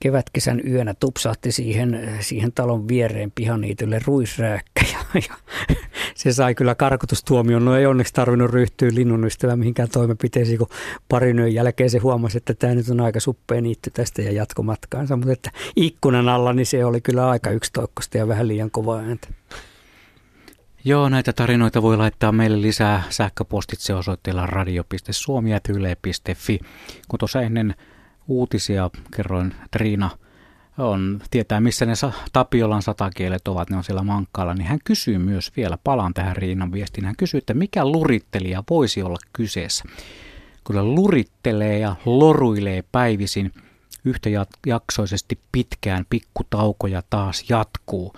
kevätkesän yönä tupsahti siihen, siihen talon viereen pihaniitylle ruisrääkkä ja, ja se sai kyllä karkotustuomion. No ei onneksi tarvinnut ryhtyä linnun ystävä mihinkään toimenpiteisiin, kun parin yön jälkeen se huomasi, että tämä nyt on aika suppea niitty tästä ja jatkomatkaansa. Mutta että ikkunan alla niin se oli kyllä aika yksitoikkoista ja vähän liian kova ääntä. Joo, näitä tarinoita voi laittaa meille lisää sähköpostitse osoitteella radio.suomi.yle.fi. Kun tuossa ennen uutisia. Kerroin, että Riina on, tietää, missä ne Tapiolan satakielet ovat, ne on siellä Mankkaalla, niin hän kysyy myös vielä, palaan tähän Riinan viestiin, hän kysyy, että mikä lurittelija voisi olla kyseessä. Kyllä lurittelee ja loruilee päivisin yhtäjaksoisesti pitkään, pikkutaukoja taas jatkuu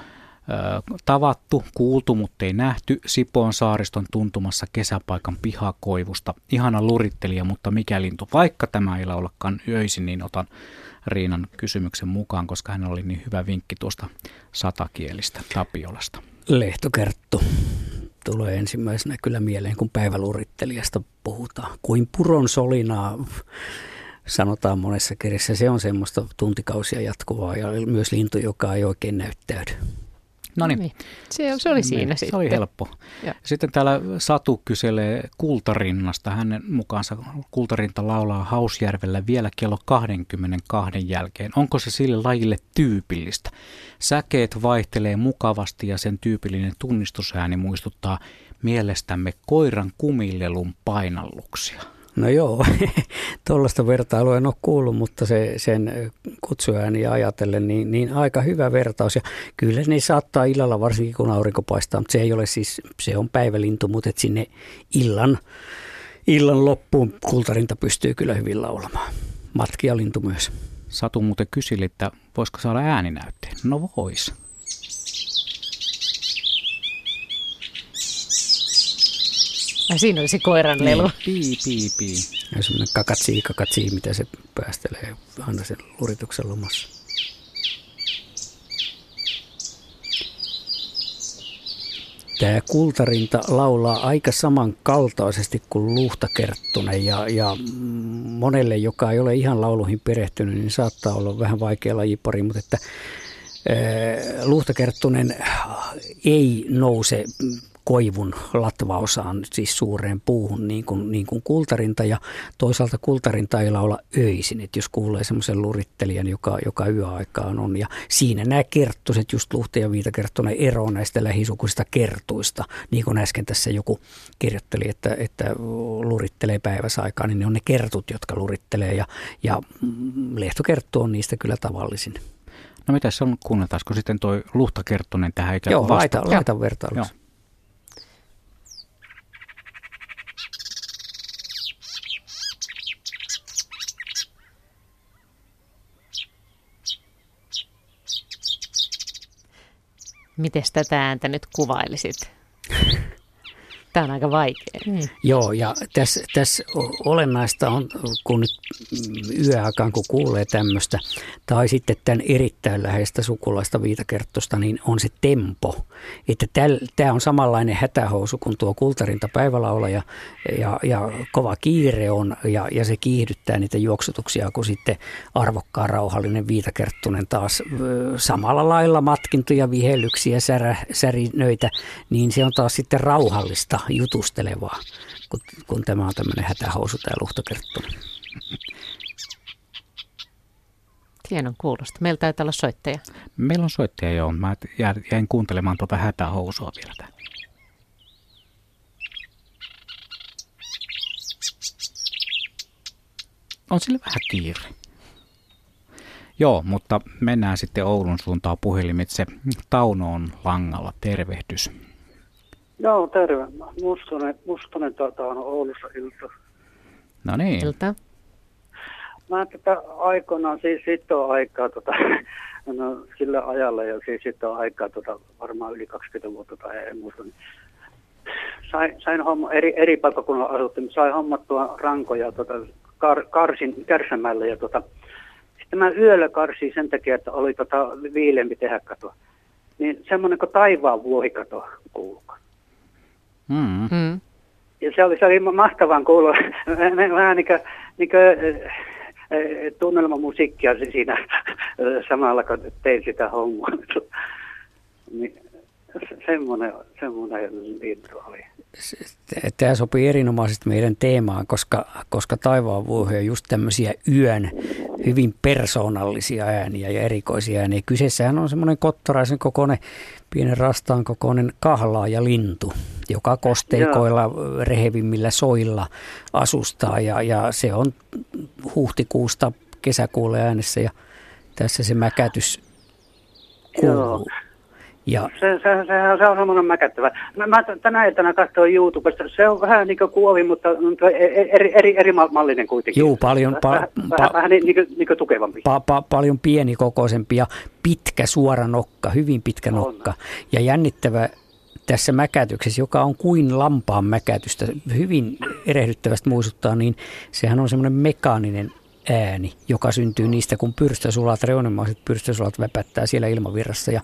tavattu, kuultu, mutta ei nähty Sipoon saariston tuntumassa kesäpaikan pihakoivusta. Ihana lurittelija, mutta mikä lintu? Vaikka tämä ei olekaan öisin, niin otan Riinan kysymyksen mukaan, koska hän oli niin hyvä vinkki tuosta satakielistä Tapiolasta. Lehtokerttu tulee ensimmäisenä kyllä mieleen, kun päivälurittelijasta puhutaan. Kuin puron solinaa sanotaan monessa kirjassa. Se on semmoista tuntikausia jatkuvaa ja myös lintu, joka ei oikein näyttäydy. No niin. Se, se oli siinä se sitten. Se oli helppo. Ja. Sitten täällä Satu kyselee Kultarinnasta. Hänen mukaansa Kultarinta laulaa Hausjärvellä vielä kello 22 jälkeen. Onko se sille lajille tyypillistä? Säkeet vaihtelee mukavasti ja sen tyypillinen tunnistusääni muistuttaa mielestämme koiran kumillelun painalluksia. No joo, tuollaista vertailua en ole kuullut, mutta se, sen kutsuääni ajatellen, niin, niin aika hyvä vertaus. Ja kyllä ne saattaa illalla, varsinkin kun aurinko paistaa, mutta se ei ole siis, se on päivälintu, mutta sinne illan, illan loppuun kultarinta pystyy kyllä hyvin laulamaan. Matkialintu myös. Satu muuten kyseli, että voisiko saada ääninäytteen. No vois. Ai siinä olisi koiran lelu. Niin, pii, pii, pii. Ja semmoinen kakatsi, kakatsi, mitä se päästelee aina sen lurituksen lomassa. Tämä kultarinta laulaa aika samankaltaisesti kuin luhtakerttunen ja, ja monelle, joka ei ole ihan lauluihin perehtynyt, niin saattaa olla vähän vaikea lajipari, mutta että Luhtakerttunen ei nouse koivun latvaosaan, siis suureen puuhun, niin kuin, niin kuin kultarinta. Ja toisaalta kultarinta ei laula öisin, että jos kuulee semmoisen lurittelijan, joka, joka yöaikaan on. Ja siinä nämä kerttuset, just luhte- ja viitakerttunen, ero näistä lähisukuisista kertuista. Niin kuin äsken tässä joku kirjoitteli, että, että lurittelee päiväsaikaan, niin ne on ne kertut, jotka lurittelee. Ja, ja lehtokerttu on niistä kyllä tavallisin. No mitä se on, kuunneltaisiko sitten toi luhtakerttunen tähän ikään kuin Joo, laita, laita vertailuksi. Miten tätä ääntä nyt kuvailisit? Tämä on aika vaikea. Mm. Joo, ja tässä, tässä olennaista on, kun nyt yöaikaan kun kuulee tämmöistä, tai sitten tämän erittäin läheistä sukulaista viitakerttosta, niin on se tempo. Että tämä on samanlainen hätähousu kuin tuo kultarinta päivälaula, ja, ja, ja kova kiire on, ja, ja se kiihdyttää niitä juoksutuksia, kun sitten arvokkaan rauhallinen viitakerttunen taas samalla lailla matkintoja, vihellyksiä, särä, särinöitä, niin se on taas sitten rauhallista jutustelevaa, kun, kun tämä on tämmöinen hätähousu tämä luhtokerttu. Hienon kuulosta. Meillä taitaa olla soittaja. Meillä on soittaja, joo. Mä jäin kuuntelemaan tuota hätähousua vielä. On sille vähän kiire. Joo, mutta mennään sitten Oulun suuntaan puhelimitse. Tauno on langalla. Tervehdys. Joo, terve. Mustonen, Mustonen tuota, on Oulussa ilta. No niin. Ilta. Mä tätä aikoinaan, siis sitten on aikaa, tota, no, sillä ajalla ja siis sitten on aikaa tota, varmaan yli 20 vuotta tai ei muista. Niin sain, sain homma, eri, eri paikkakunnalla asuttiin, niin sain hommattua rankoja tota, kar, karsin Kärsämällä ja tota, sitten mä yöllä karsin sen takia, että oli tota, viilempi tehdä katoa. Niin semmoinen kuin taivaan vuohikato kuuluu. Mm. Mm. Ja se oli, se oli mahtavan kuulla. Vähän niin kuin, niin kuin tunnelmamusiikkia siinä samalla, kun tein sitä hommaa. Niin, semmoinen, semmoinen lintu oli. Tämä sopii erinomaisesti meidän teemaan, koska, koska taivaan vuohi on just tämmöisiä yön hyvin persoonallisia ääniä ja erikoisia ääniä. Kyseessähän on semmoinen kottaraisen kokoinen, pienen rastaan kokoinen kahlaa ja lintu, joka kosteikoilla Joo. rehevimmillä soilla asustaa ja, ja se on huhtikuusta kesäkuulle äänessä ja tässä se mäkätys kuuluu. Joo. Ja... Se, se, se, se on semmoinen mäkättävä. Mä, mä tänä iltana katsoin YouTubesta. Se on vähän niin kuin kuovi, mutta e, e, eri, eri, eri mallinen kuitenkin. Joo, paljon. Pa, vähän, pa, vähän, vähän niin, niin, niin kuin tukevampi. Pa, pa, paljon pienikokoisempi ja pitkä suora nokka, hyvin pitkä nokka. On. Ja jännittävä tässä mäkätyksessä, joka on kuin lampaan mäkätystä, hyvin erehdyttävästi muistuttaa, niin sehän on semmoinen mekaaninen ääni, joka syntyy niistä, kun pyrstösulat, reunimaiset pyrstösulat väpättää siellä ilmavirrassa. Ja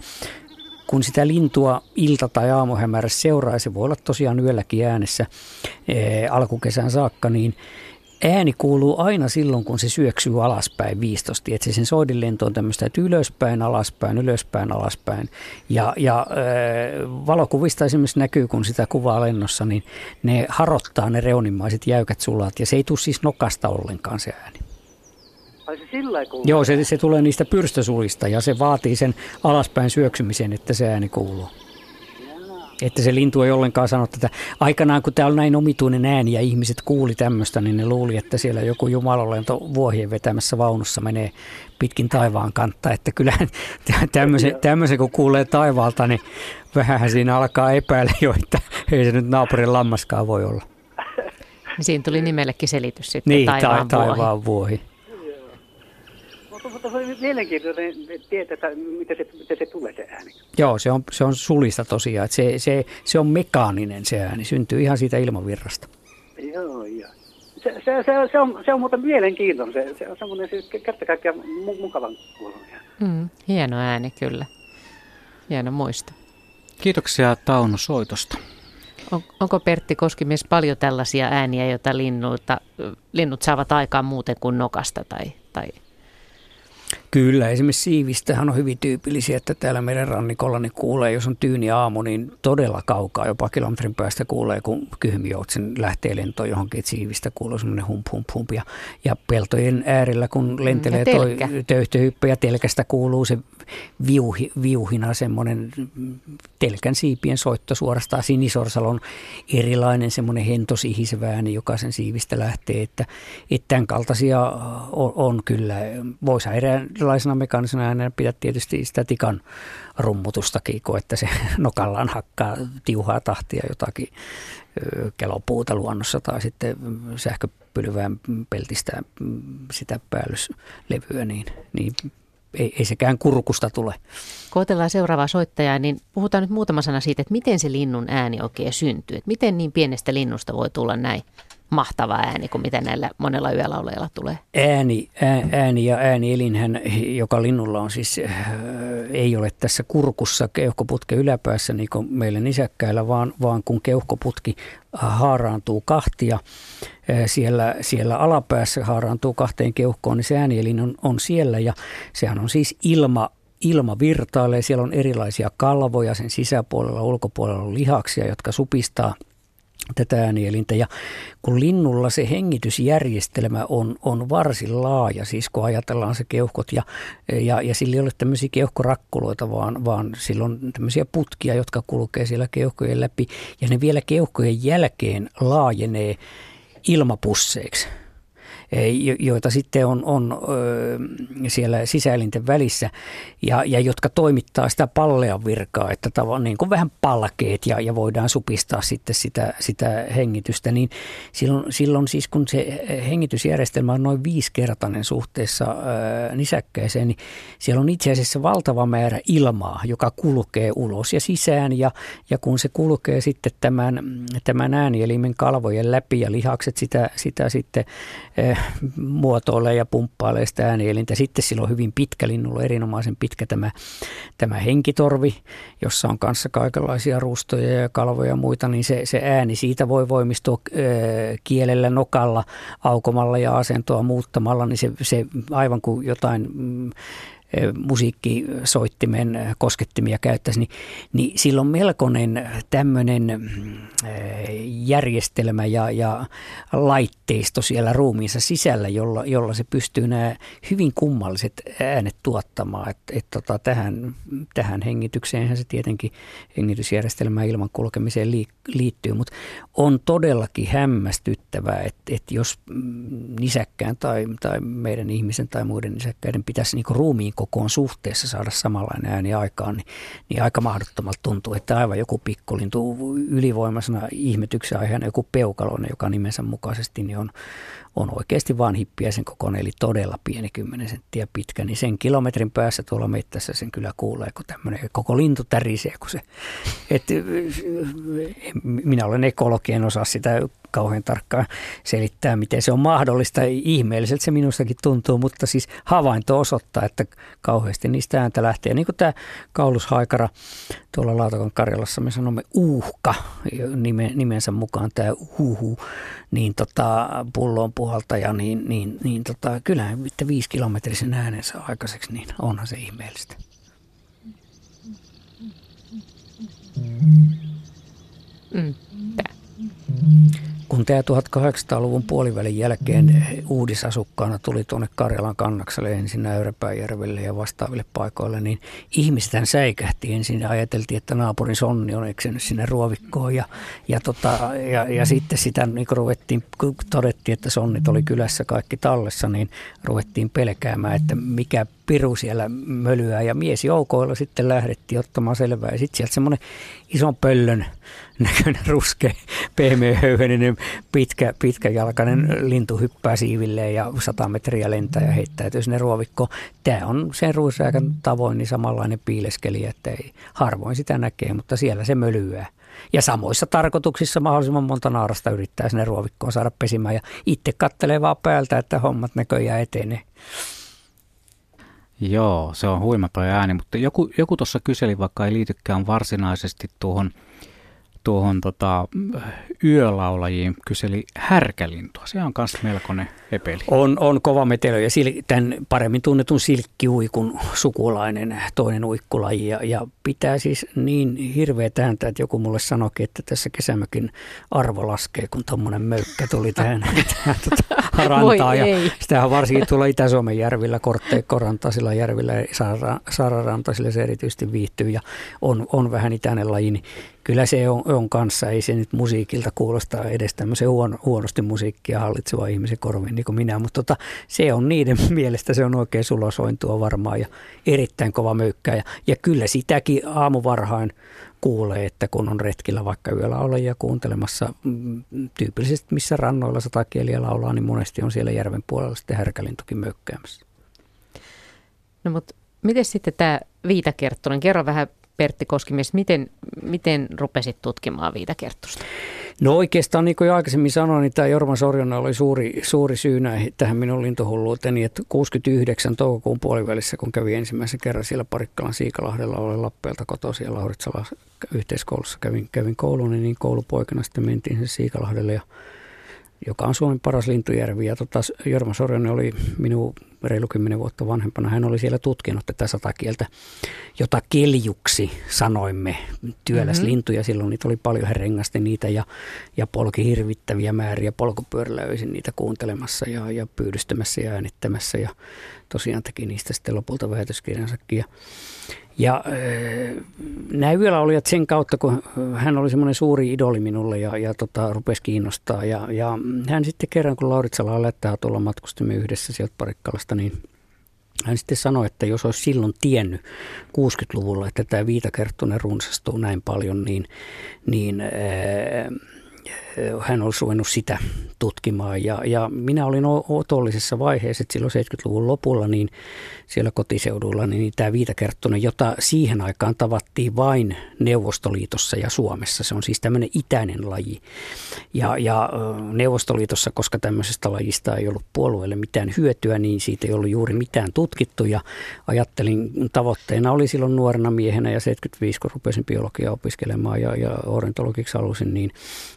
kun sitä lintua ilta- tai aamuhämärässä seuraa, se voi olla tosiaan yölläkin äänessä ee, alkukesän saakka, niin ääni kuuluu aina silloin, kun se syöksyy alaspäin viistosti. Että se sen soidinlento on tämmöistä, että ylöspäin, alaspäin, ylöspäin, alaspäin. Ja, ja e, valokuvista esimerkiksi näkyy, kun sitä kuvaa lennossa, niin ne harottaa ne reunimaiset jäykät sulat. Ja se ei tule siis nokasta ollenkaan se ääni. Ai se sillä Joo, se, se tulee niistä pyrstösulista ja se vaatii sen alaspäin syöksymisen, että se ääni kuuluu. Että se lintu ei ollenkaan sano tätä. Aikanaan, kun tämä on näin omituinen ääni ja ihmiset kuuli tämmöistä, niin ne luuli, että siellä joku jumalolento vuohien vetämässä vaunussa menee pitkin taivaan kantta. Että kyllähän tämmöisen, tämmöisen kun kuulee taivaalta, niin vähän siinä alkaa epäillä jo, että ei se nyt naapurin lammaskaan voi olla. Siinä tuli nimellekin selitys sitten, niin, taivaan, ta- taivaan vuohi. vuohi. Mutta se oli mielenkiintoinen tietää, että miten se, miten se tulee se ääni. Joo, se on, se on sulista tosiaan. Että se, se, se on mekaaninen se ääni, syntyy ihan siitä ilmavirrasta. Joo, joo. Se, se, se, se, on, se on muuten mielenkiintoinen. Se, se on semmoinen siis kerta kaikkiaan mu- mukavan kuulonen. Mm, hieno ääni kyllä. Hieno muisto. Kiitoksia Tauno soitosta. On, onko Pertti Koskimies paljon tällaisia ääniä, joita linnulta, linnut saavat aikaan muuten kuin nokasta tai, tai Kyllä, esimerkiksi siivistähän on hyvin tyypillisiä, että täällä meidän rannikolla niin kuulee, jos on tyyni aamu, niin todella kaukaa, jopa kilometrin päästä kuulee, kun kyhmijoutsen lähtee lentoon johonkin, että siivistä kuuluu semmoinen hump, hump, hump. Ja, ja peltojen äärellä, kun lentelee Ja toi telkä. töyhtöhyppy ja telkästä kuuluu se viuhi, viuhina, semmoinen telkän siipien soitto suorastaan. Sinisorsalon erilainen semmoinen hentosihisevä ääni, joka sen siivistä lähtee, että, että tämän kaltaisia on, on kyllä. Voisi eräänlaisena mekaanisena äänenä pitää tietysti sitä tikan rummutustakin, kun että se nokallaan hakkaa tiuhaa tahtia jotakin kelopuuta luonnossa tai sitten sähköpylvää peltistä sitä päällyslevyä, niin, niin ei, ei sekään kurkusta tule. kun otellaan seuraavaa soittajaa, niin puhutaan nyt muutama sana siitä, että miten se linnun ääni oikein syntyy. Että miten niin pienestä linnusta voi tulla näin mahtava ääni kuin mitä näillä monella yölauleilla tulee. Ääni, ää, ääni ja äänielinhän, joka linnulla on siis, äh, ei ole tässä kurkussa keuhkoputken yläpäässä niin kuin meillä nisäkkäillä, vaan, vaan kun keuhkoputki haaraantuu kahtia, äh, siellä, siellä alapäässä haaraantuu kahteen keuhkoon, niin se äänielin on, on siellä ja sehän on siis ilma, ilma virtailee, siellä on erilaisia kalvoja, sen sisäpuolella ulkopuolella on lihaksia, jotka supistaa tätä äänielintä. Ja kun linnulla se hengitysjärjestelmä on, on varsin laaja, siis kun ajatellaan se keuhkot ja, ja, ja sillä ei ole tämmöisiä keuhkorakkuloita, vaan, vaan sillä on tämmöisiä putkia, jotka kulkee siellä keuhkojen läpi ja ne vielä keuhkojen jälkeen laajenee ilmapusseiksi joita sitten on, on siellä sisäelinten välissä ja, ja jotka toimittaa sitä pallean virkaa, että tavan, niin kuin vähän palkeet ja, ja voidaan supistaa sitten sitä, sitä hengitystä, niin silloin, silloin siis kun se hengitysjärjestelmä on noin viisikertainen suhteessa nisäkkäiseen, niin siellä on itse asiassa valtava määrä ilmaa, joka kulkee ulos ja sisään ja, ja kun se kulkee sitten tämän, tämän äänielimen kalvojen läpi ja lihakset sitä, sitä sitten muotoilee ja pumppailee sitä äänielintä. Sitten sillä on hyvin pitkä linnulla, erinomaisen pitkä tämä, tämä henkitorvi, jossa on kanssa kaikenlaisia rustoja ja kalvoja ja muita, niin se, se ääni siitä voi voimistua kielellä, nokalla, aukomalla ja asentoa muuttamalla, niin se, se aivan kuin jotain mm, musiikkisoittimen koskettimia käyttäisi, niin, niin sillä on melkoinen tämmöinen järjestelmä ja, ja laitteisto siellä ruumiinsa sisällä, jolla, jolla se pystyy nämä hyvin kummalliset äänet tuottamaan. Et, et tota, tähän, tähän hengitykseenhän se tietenkin hengitysjärjestelmään ilman kulkemiseen liittyy, mutta on todellakin hämmästyttävää, että, että jos nisäkkään tai, tai meidän ihmisen tai muiden nisäkkäiden pitäisi niin ruumiin kokoon suhteessa saada samanlainen ääni aikaan, niin, niin aika mahdottomalta tuntuu, että aivan joku pikkulintu ylivoimaisena ihmetyksen aiheena joku peukaloinen, joka nimensä mukaisesti niin on, on oikeasti vain hippiäisen kokoinen, eli todella pieni 10 senttiä pitkä, niin sen kilometrin päässä tuolla mettässä sen kyllä kuulee, kun tämmöinen koko lintu tärisee, kun se, et, minä olen ekologi, en osaa sitä kauhean tarkkaan selittää, miten se on mahdollista. Ihmeelliseltä se minustakin tuntuu, mutta siis havainto osoittaa, että kauheasti niistä ääntä lähtee. Niin kuin tämä kaulushaikara tuolla Lautakan Karjalassa, me sanomme uhka nimensä mukaan tämä uhu, niin tota, pulloon puhaltaja, niin, niin, niin tota, kyllähän viisi kilometrisen äänensä aikaiseksi, niin onhan se ihmeellistä. Mm. Kun tämä 1800-luvun puolivälin jälkeen uudisasukkaana tuli tuonne Karjalan kannakselle ensin Näyräpääjärvelle ja vastaaville paikoille, niin ihmisethän säikähti. Ensin ja ajateltiin, että naapurin sonni on eksynyt sinne ruovikkoon ja, ja, tota, ja, ja sitten sitä niin kun ruvettiin, kun todettiin, että sonnit oli kylässä kaikki tallessa, niin ruvettiin pelkäämään, että mikä piru siellä mölyää. Ja mies joukoilla sitten lähdettiin ottamaan selvää. Ja sitten sieltä semmoinen ison pöllön näköinen ruskea, pehmeä höyheninen, pitkä, pitkäjalkainen lintu hyppää siivilleen ja 100 metriä lentää ja heittäytyy sinne ruovikkoon. Tämä on sen ruisrääkän tavoin niin samanlainen piileskeli, että ei harvoin sitä näkee, mutta siellä se mölyää. Ja samoissa tarkoituksissa mahdollisimman monta naarasta yrittää sinne ruovikkoon saada pesimään ja itse kattelee vaan päältä, että hommat näköjään etenee. Joo, se on huima ääni, mutta joku, joku tuossa kyseli, vaikka ei liitykään varsinaisesti tuohon tuohon tota, yölaulajiin kyseli härkälintua. Se on myös melkoinen epeli. On, on kova metelö ja sil, tämän paremmin tunnetun silkkiuikun sukulainen toinen uikkulaji. Ja, ja pitää siis niin hirveä ääntä, että joku mulle sanoikin, että tässä kesämökin arvo laskee, kun tuommoinen möykkä tuli tähän, tähän tota, rantaan. Ja sitähän varsinkin tuolla Itä-Suomen järvillä, Kortteikkorantaisilla järvillä ja Saararantaisilla se erityisesti viihtyy ja on, on vähän itäinen laji, niin kyllä se on, on kanssa, ei se nyt musiikilta kuulosta edes tämmöisen huono, huonosti musiikkia hallitseva ihmisen korviin niin kuin minä, mutta tota, se on niiden mielestä se on oikein sulosointua varmaan ja erittäin kova möykkää ja, ja kyllä sitäkin aamuvarhain kuulee, että kun on retkillä vaikka yöllä olejia kuuntelemassa, mm, tyypillisesti missä rannoilla kieliä laulaa, niin monesti on siellä järven puolella sitten härkälintukin möykkäämässä. No mutta miten sitten tämä Viitakerttunen, kerro vähän Pertti Koskimies, miten, miten rupesit tutkimaan viitakerttusta? No oikeastaan niin kuin jo aikaisemmin sanoin, niin tämä Jorma Sorjonen oli suuri, suuri syy tähän minun lintuhulluuteeni, että 69 toukokuun puolivälissä, kun kävin ensimmäisen kerran siellä Parikkalan Siikalahdella, olen Lappeelta kotoisin ja Lauritsala yhteiskoulussa kävin, kävin koulun, niin koulupoikana sitten mentiin sen Siikalahdelle ja joka on Suomen paras lintujärvi. Ja tota, Jorma Sorjonen oli minun reilu kymmenen vuotta vanhempana. Hän oli siellä tutkinut tätä satakieltä, jota keljuksi sanoimme. Työläs mm-hmm. lintuja, silloin niitä oli paljon, hän rengasti niitä ja, ja polki hirvittäviä määriä polkupyörällä öisin niitä kuuntelemassa ja, ja pyydystämässä ja äänittämässä. Ja tosiaan teki niistä sitten lopulta väitöskirjansakin. Ja, ja nämä yölaulujat sen kautta, kun hän oli semmoinen suuri idoli minulle ja, ja tota, rupesi kiinnostaa. Ja, ja hän sitten kerran, kun Lauritsala lättää tulla matkustimme yhdessä sieltä Parikkalasta, niin hän sitten sanoi, että jos olisi silloin tiennyt 60-luvulla, että tämä viitakerttunen runsastuu näin paljon, niin, niin äh, hän olisi ruvennut sitä tutkimaan. Ja, ja minä olin otollisessa vaiheessa, että silloin 70-luvun lopulla niin siellä kotiseudulla niin tämä viitakerttunen, jota siihen aikaan tavattiin vain Neuvostoliitossa ja Suomessa. Se on siis tämmöinen itäinen laji. Ja, ja Neuvostoliitossa, koska tämmöisestä lajista ei ollut puolueelle mitään hyötyä, niin siitä ei ollut juuri mitään tutkittu. Ja ajattelin, tavoitteena oli silloin nuorena miehenä ja 75, kun rupesin biologiaa opiskelemaan ja, ja ornitologiksi halusin, niin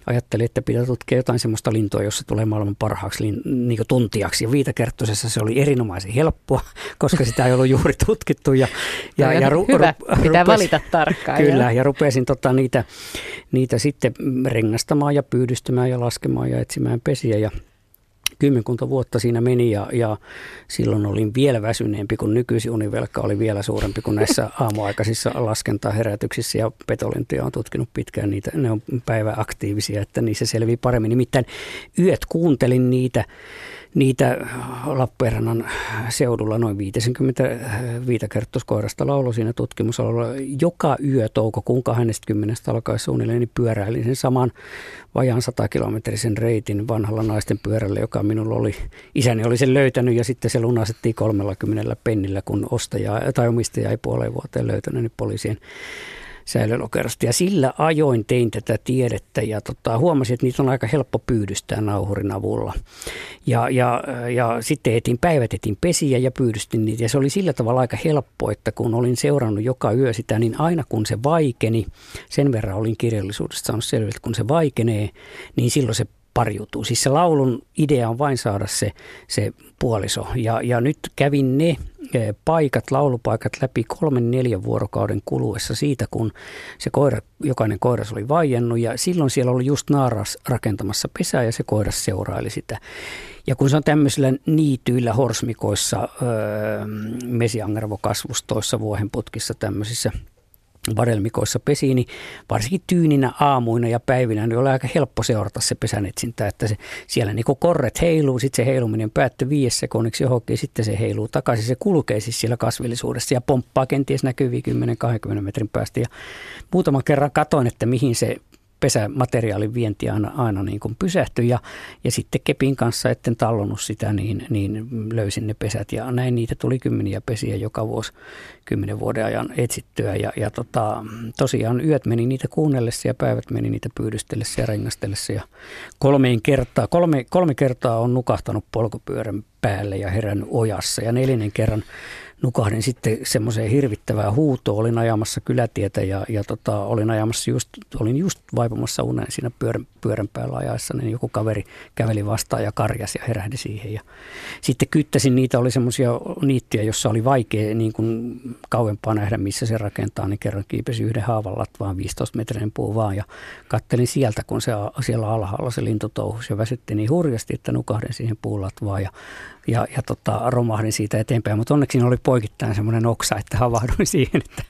ajattelin, että pitää tutkia jotain semmoista lintua, jossa tulee maailman parhaaksi lin, niin tuntijaksi. Ja viitakerttoisessa se oli erinomaisen helppoa, koska sitä ei ollut juuri tutkittu. Ja, ja, ja ru, hyvä, ru, pitää rupes, valita tarkkaan. Kyllä, ja rupesin tota, niitä, niitä sitten rengastamaan ja pyydystämään ja laskemaan ja etsimään pesiä. Ja kymmenkunta vuotta siinä meni ja, ja silloin olin vielä väsyneempi, kun nykyisin univelka oli vielä suurempi kuin näissä aamuaikaisissa laskentaherätyksissä ja petolintuja on tutkinut pitkään niitä. Ne on päiväaktiivisia, että niissä selvii paremmin. Nimittäin yöt kuuntelin niitä niitä Lappeenrannan seudulla noin 50 viitakerttoskoirasta laulo siinä tutkimusalalla. Joka yö toukokuun 20. alkaen suunnilleen niin pyöräilin sen saman vajaan 100 kilometrisen reitin vanhalla naisten pyörällä, joka minulla oli, isäni oli sen löytänyt ja sitten se lunasettiin 30 pennillä, kun ostaja tai omistaja ei puoleen vuoteen löytänyt niin poliisien säilölokerosta. Ja sillä ajoin tein tätä tiedettä ja tota, huomasin, että niitä on aika helppo pyydystää nauhurin avulla. Ja, ja, ja sitten etin päivät, etin pesiä ja pyydystin niitä. Ja se oli sillä tavalla aika helppo, että kun olin seurannut joka yö sitä, niin aina kun se vaikeni, sen verran olin kirjallisuudesta saanut selville, että kun se vaikenee, niin silloin se pariutuu. Siis se laulun idea on vain saada se, se puoliso. Ja, ja nyt kävin ne eh, paikat, laulupaikat läpi kolmen neljän vuorokauden kuluessa siitä, kun se koira, jokainen koiras oli vaiennut ja silloin siellä oli just naaras rakentamassa pesää ja se koiras seuraili sitä. Ja kun se on tämmöisillä niityillä horsmikoissa, öö, mesiangervokasvustoissa, vuohenputkissa tämmöisissä – varelmikoissa pesi, niin varsinkin tyyninä aamuina ja päivinä niin oli aika helppo seurata se pesänetsintä, että se, siellä niin korret heiluu, sitten se heiluminen päättyy viides sekunniksi johonkin, sitten se heiluu takaisin, se kulkee siis siellä kasvillisuudessa ja pomppaa kenties näkyviä 10-20 metrin päästä. Ja muutaman kerran katoin, että mihin se pesämateriaalin vienti aina, aina niin kuin pysähtyi ja, ja sitten kepin kanssa, etten tallonnut sitä, niin, niin löysin ne pesät ja näin niitä tuli kymmeniä pesiä joka vuosi kymmenen vuoden ajan etsittyä ja, ja tota, tosiaan yöt meni niitä kuunnellessa ja päivät meni niitä pyydystellessä ja rengastellessa ja kolmeen kertaa, kolme, kolme kertaa on nukahtanut polkupyörän päälle ja herännyt ojassa ja neljännen kerran nukahdin sitten semmoiseen hirvittävään huutoon. Olin ajamassa kylätietä ja, ja tota, olin ajamassa just, olin just vaipumassa uneen siinä pyörän, pyörän päällä ajaessa, niin joku kaveri käveli vastaan ja karjasi ja herähdi siihen. Ja sitten kyttäsin niitä, oli semmoisia niittiä, jossa oli vaikea niin kuin kauempaa nähdä, missä se rakentaa, niin kerran kiipesi yhden haavan latvaan 15 metrin puu vaan ja kattelin sieltä, kun se siellä alhaalla se lintu touhusi ja väsytti niin hurjasti, että nukahdin siihen puulatvaan ja ja, ja tota, romahdin siitä eteenpäin. Mutta onneksi oli poikittain semmoinen oksa, että havahduin siihen, että,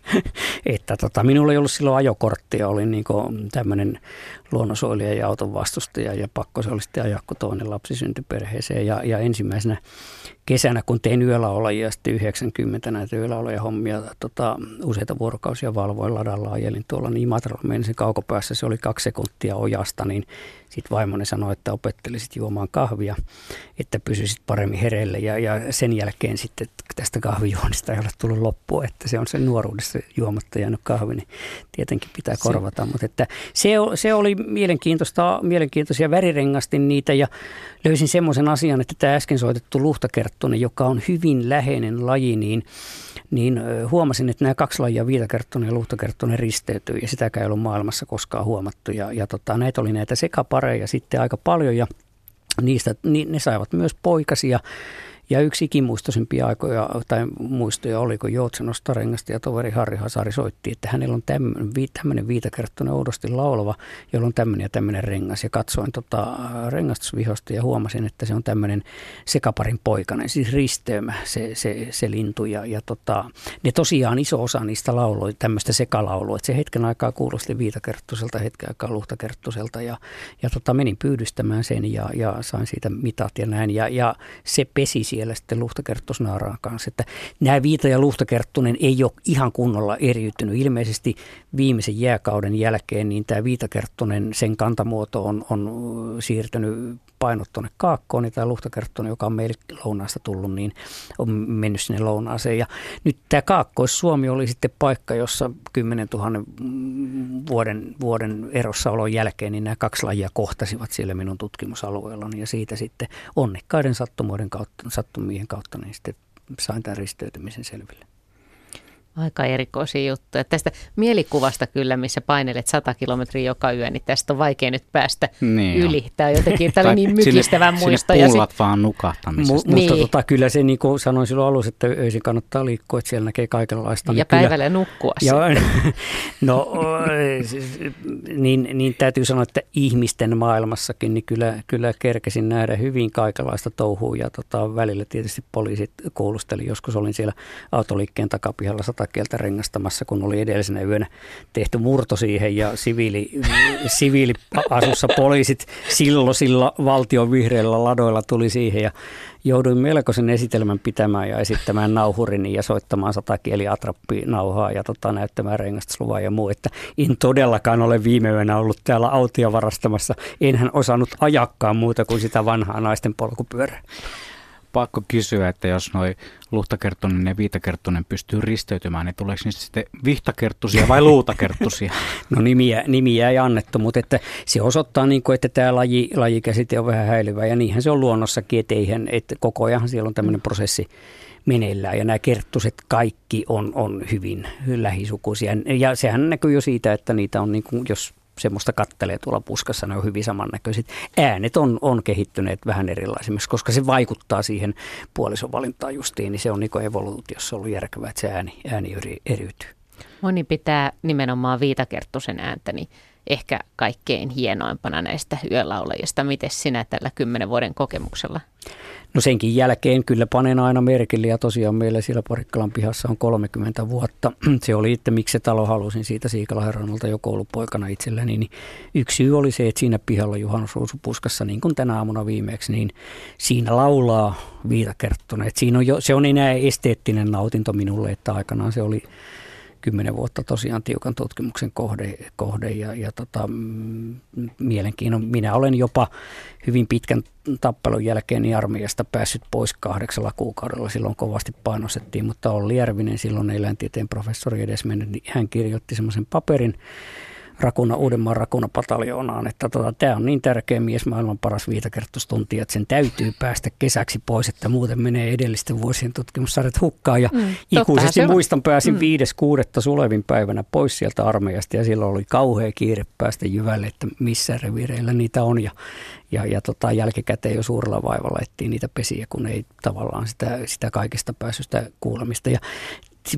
että tota, minulla ei ollut silloin ajokorttia. Olin niin tämmöinen luonnonsuojelija ja auton vastustaja ja pakko se oli sitten ajaa, kun toinen lapsi syntyi perheeseen. Ja, ja ensimmäisenä kesänä, kun tein yölaolajia, sitten 90 näitä yölaoloja hommia, tota, useita vuorokausia valvoin ladalla, ajelin tuolla niin Imatralla, menin sen kaukopäässä, se oli kaksi sekuntia ojasta, niin sitten vaimoni sanoi, että opettelisit juomaan kahvia, että pysyisit paremmin hereille ja, ja sen jälkeen sitten tästä kahvijuonista ei ole tullut loppua, että se on sen nuoruudessa juomatta jäänyt kahvi, niin tietenkin pitää korvata, mutta että se, se oli mielenkiintoista, mielenkiintoisia värirengastin niitä ja löysin semmoisen asian, että tämä äsken soitettu luhtakerttonen, joka on hyvin läheinen laji, niin niin huomasin, että nämä kaksi lajia, viitakerttonen ja luhtakerttonen risteytyy ja sitäkään ei ollut maailmassa koskaan huomattu. Ja, ja tota, näitä oli näitä sekapareja sitten aika paljon ja niistä, niin ne saivat myös poikasia ja yksi ikimuistoisimpia aikoja tai muistoja oli, kun Joutsen rengasta ja toveri Harri Hasari soitti, että hänellä on tämmöinen, tämmöinen viitakerttoinen oudosti laulava, jolla on tämmöinen ja tämmöinen rengas. Ja katsoin tota rengastusvihosta ja huomasin, että se on tämmöinen sekaparin poikainen, siis risteymä se, se, se lintu. Ja, ja tota, ne tosiaan iso osa niistä lauloi tämmöistä sekalaulua, että se hetken aikaa kuulosti viitakerttuselta, hetken aikaa luhtakerttuselta ja, ja tota, menin pyydystämään sen ja, ja sain siitä mitat ja näin. Ja, ja se pesi siellä sitten luhtakerttusnaaraan kanssa. Että nämä Viita ja Luhtakerttunen ei ole ihan kunnolla eriytynyt. Ilmeisesti viimeisen jääkauden jälkeen niin tämä Viitakerttunen, sen kantamuoto on, on siirtynyt painot tuonne Kaakkoon, niin tämä Luhtakerttunen, joka on meille lounaasta tullut, niin on mennyt sinne lounaaseen. Ja nyt tämä Kaakkois-Suomi oli sitten paikka, jossa 10 000 vuoden, vuoden erossaolon jälkeen, niin nämä kaksi lajia kohtasivat siellä minun tutkimusalueellani ja siitä sitten onnekkaiden sattumoiden kautta, sattumien kautta niin sitten sain tämän risteytymisen selville. Aika erikoisia juttuja. Tästä mielikuvasta kyllä, missä painelet 100 kilometriä joka yö, niin tästä on vaikea nyt päästä niin yli. Jo. Tämä on jotenkin tämä niin mykistävä muisto. Sinne ja sit... vaan nukahtamisesta. Mu- niin. Mutta tota, kyllä se niin kuin sanoin silloin alussa, että öisin kannattaa liikkua, että siellä näkee kaikenlaista. Ja niin päivällä kyllä, nukkua ja, No niin, niin täytyy sanoa, että ihmisten maailmassakin niin kyllä, kyllä kerkesin nähdä hyvin kaikenlaista touhua ja tota, välillä tietysti poliisit kuulusteli. Joskus olin siellä autoliikkeen takapihalla 100 kieltä rengastamassa, kun oli edellisenä yönä tehty murto siihen ja siviili, siviiliasussa poliisit silloisilla valtion vihreillä ladoilla tuli siihen ja jouduin melkoisen esitelmän pitämään ja esittämään nauhurini ja soittamaan satakieli atrappi nauhaa ja tota, näyttämään rengastusluvaa ja muu. Että en todellakaan ole viime yönä ollut täällä autia varastamassa. Enhän osannut ajakkaan muuta kuin sitä vanhaa naisten polkupyörää pakko kysyä, että jos noin luhtakerttunen ja viitakerttunen pystyy risteytymään, niin tuleeko niistä sitten vihtakerttusia vai luutakerttusia? no nimiä, nimiä ei annettu, mutta että se osoittaa, niin kuin, että tämä laji, lajikäsite on vähän häilyvä ja niinhän se on luonnossakin, että, eihän, että koko ajan siellä on tämmöinen prosessi meneillään ja nämä kerttuset kaikki on, on hyvin lähisukuisia. Ja sehän näkyy jo siitä, että niitä on, niin kuin, jos semmoista kattelee tuolla puskassa, ne on hyvin samannäköiset. Äänet on, on kehittyneet vähän erilaisemmiksi, koska se vaikuttaa siihen puolisovalintaan justiin, niin se on niin evoluutiossa ollut järkevää, että se ääni, ääni eri, eriytyy. Moni pitää nimenomaan viitakerttusen niin ehkä kaikkein hienoimpana näistä yölaulajista. Miten sinä tällä kymmenen vuoden kokemuksella No senkin jälkeen kyllä panen aina merkille ja tosiaan meillä siellä Parikkalan pihassa on 30 vuotta. Se oli, että miksi se talo halusin siitä Siikalahen rannalta jo koulupoikana itselläni. Niin yksi syy oli se, että siinä pihalla juhannusruusupuskassa, niin kuin tänä aamuna viimeksi, niin siinä laulaa Viita Kerttunen. Siinä on jo, se on enää esteettinen nautinto minulle, että aikanaan se oli kymmenen vuotta tosiaan tiukan tutkimuksen kohde, kohde ja, ja tota, mm, mielenkiinnon. Minä olen jopa hyvin pitkän tappelun jälkeen niin armeijasta päässyt pois kahdeksalla kuukaudella. Silloin kovasti painostettiin, mutta Olli Järvinen, silloin eläintieteen professori edesmennyt, niin hän kirjoitti semmoisen paperin, Rakuna, Uudenmaan Rakuna-pataljoonaan, että tota, tämä on niin tärkeä mies, maailman paras viitakertostuntija, että sen täytyy päästä kesäksi pois, että muuten menee edellisten vuosien tutkimussarjat hukkaan. Ja mm, ikuisesti muistan, pääsin mm. 5.6. sulevin päivänä pois sieltä armeijasta ja silloin oli kauhea kiire päästä jyvälle, että missä revireillä niitä on. Ja, ja, ja tota, jälkikäteen jo suurella vaivalla ettiin niitä pesiä, kun ei tavallaan sitä, sitä kaikesta päässyt sitä kuulemista. Ja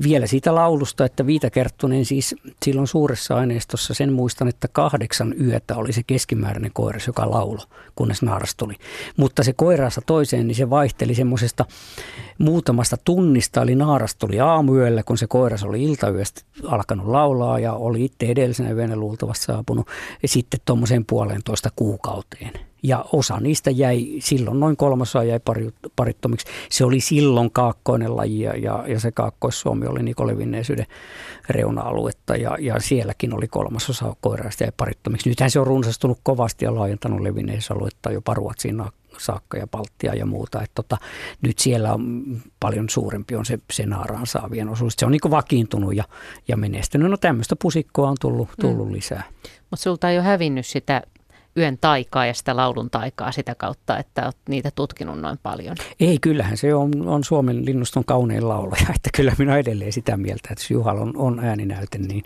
vielä siitä laulusta, että Viita Kerttunen siis silloin suuressa aineistossa sen muistan, että kahdeksan yötä oli se keskimääräinen koiras, joka laulo, kunnes naaras tuli. Mutta se koiraansa toiseen, niin se vaihteli semmoisesta muutamasta tunnista, eli naaras tuli aamuyöllä, kun se koiras oli iltayöstä alkanut laulaa ja oli itse edellisenä yönä luultavasti saapunut, ja sitten tuommoiseen puolentoista kuukauteen. Ja osa niistä jäi, silloin noin kolmasosa jäi parittomiksi. Se oli silloin kaakkoinen laji ja, ja se Kaakkois-Suomi oli Niko levinneisyyden reuna-aluetta ja, ja sielläkin oli kolmasosa koiraista jäi parittomiksi. Nythän se on runsastunut kovasti ja laajentanut levinneisaluetta jopa Ruotsiin saakka ja Baltia ja muuta. Et tota, nyt siellä on paljon suurempi on se, se naaraan saavien osuus. Se on niin vakiintunut ja, ja menestynyt. No tämmöistä pusikkoa on tullut, tullut mm. lisää. Mutta sulta ei ole hävinnyt sitä yön taikaa ja sitä laulun taikaa sitä kautta, että olet niitä tutkinut noin paljon? Ei, kyllähän se on, on Suomen linnuston kaunein laulaja, että kyllä minä edelleen sitä mieltä, että jos Juhal on, on ääninäyte, niin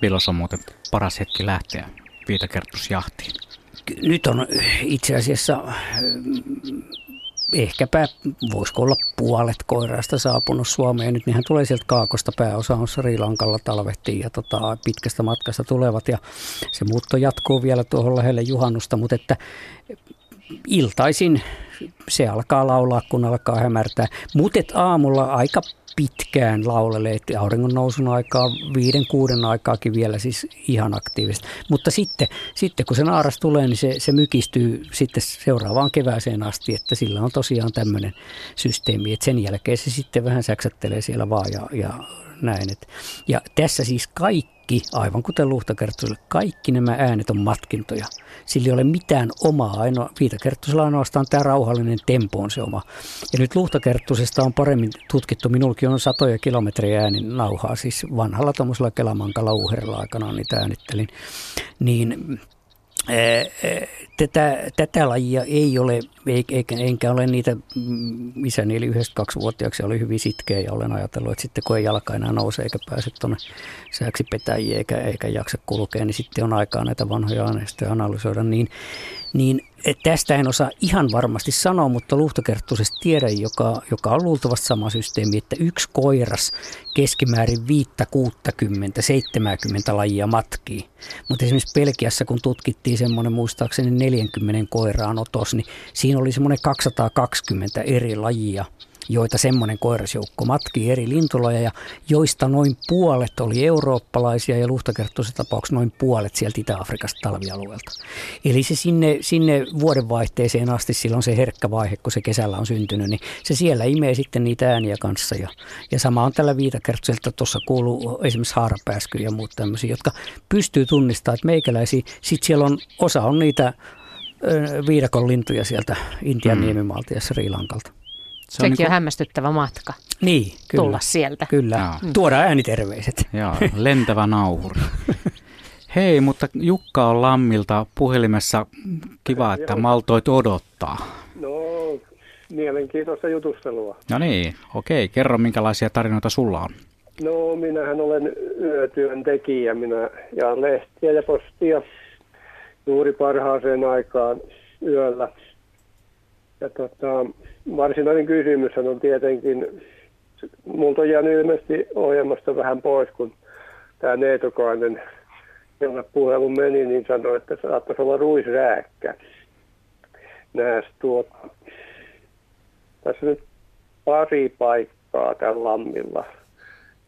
Milloin on muuten paras hetki lähteä viitakertusjahtiin? Nyt on itse asiassa mm, ehkäpä, voisiko olla puolet koiraista saapunut Suomeen. Nyt niinhän tulee sieltä Kaakosta, pääosa on Sri Lankalla talvehtiin ja tota, pitkästä matkasta tulevat. Ja se muutto jatkuu vielä tuohon lähelle juhannusta, mutta että iltaisin se alkaa laulaa, kun alkaa hämärtää. Mutta aamulla aika pitkään laulelle, että auringon nousun aikaa, viiden, kuuden aikaakin vielä siis ihan aktiivisesti. Mutta sitten, sitten kun se naaras tulee, niin se, se mykistyy sitten seuraavaan kevääseen asti, että sillä on tosiaan tämmöinen systeemi, että sen jälkeen se sitten vähän säksättelee siellä vaan ja, ja näin. Et, ja tässä siis kaikki, aivan kuten Luhtakerttuselle, kaikki nämä äänet on matkintoja. Sillä ei ole mitään omaa, ainoa, Viitakerttusella ainoastaan tämä rauhallinen tempo on se oma. Ja nyt Luhtakerttusesta on paremmin tutkittu, minulkin on satoja kilometriä äänin nauhaa, siis vanhalla tuommoisella Kelamankalla uuherilla aikanaan niitä äänittelin. Niin tätä, tätä lajia ei ole, eikä, enkä ole niitä, mm, isäni eli yhdestä kaksivuotiaaksi oli hyvin sitkeä ja olen ajatellut, että sitten kun ei jalka enää nouse eikä pääse tuonne sääksi petäjiä eikä, eikä jaksa kulkea, niin sitten on aikaa näitä vanhoja aineistoja analysoida, niin, niin Tästä en osaa ihan varmasti sanoa, mutta luhtokerttuisesta tiedän, joka, joka on luultavasti sama systeemi, että yksi koiras keskimäärin 5, 60, 70 lajia matkii. Mutta esimerkiksi Pelkiassa, kun tutkittiin semmoinen muistaakseni 40 koiraan otos, niin siinä oli semmoinen 220 eri lajia – joita semmoinen koirasjoukko matki eri lintuloja ja joista noin puolet oli eurooppalaisia ja luhtakerttuisessa tapauksessa noin puolet sieltä Itä-Afrikasta talvialueelta. Eli se sinne, sinne vuodenvaihteeseen asti, silloin se herkkä vaihe, kun se kesällä on syntynyt, niin se siellä imee sitten niitä ääniä kanssa. Ja, ja sama on tällä viitakerttuiselta, tuossa kuuluu esimerkiksi haarapääsky ja muut tämmöisiä, jotka pystyy tunnistamaan, että meikäläisiä, sitten siellä on, osa on niitä viidakon lintuja sieltä Intian mm. niemimaalta ja Sri Lankalta. Se Sekin on, niin kuin... on hämmästyttävä matka. Niin, kyllä. Tulla sieltä. Kyllä. Mm. Tuoda ääniterveiset. Joo, lentävä nauhuri. Hei, mutta Jukka on Lammilta puhelimessa. Kiva, että maltoit odottaa. No, mielenkiintoista jutustelua. No niin, okei. Kerro, minkälaisia tarinoita sulla on. No, minähän olen yötyöntekijä. Minä jaan lehtiä ja postia juuri parhaaseen aikaan yöllä. Ja tota, varsinainen kysymys on tietenkin, multa on jäänyt ilmeisesti ohjelmasta vähän pois, kun tämä Neetokainen, jolla puhelu meni, niin sanoi, että saattaisi olla ruisrääkkä. Nääs tuota, tässä nyt pari paikkaa tällä lammilla,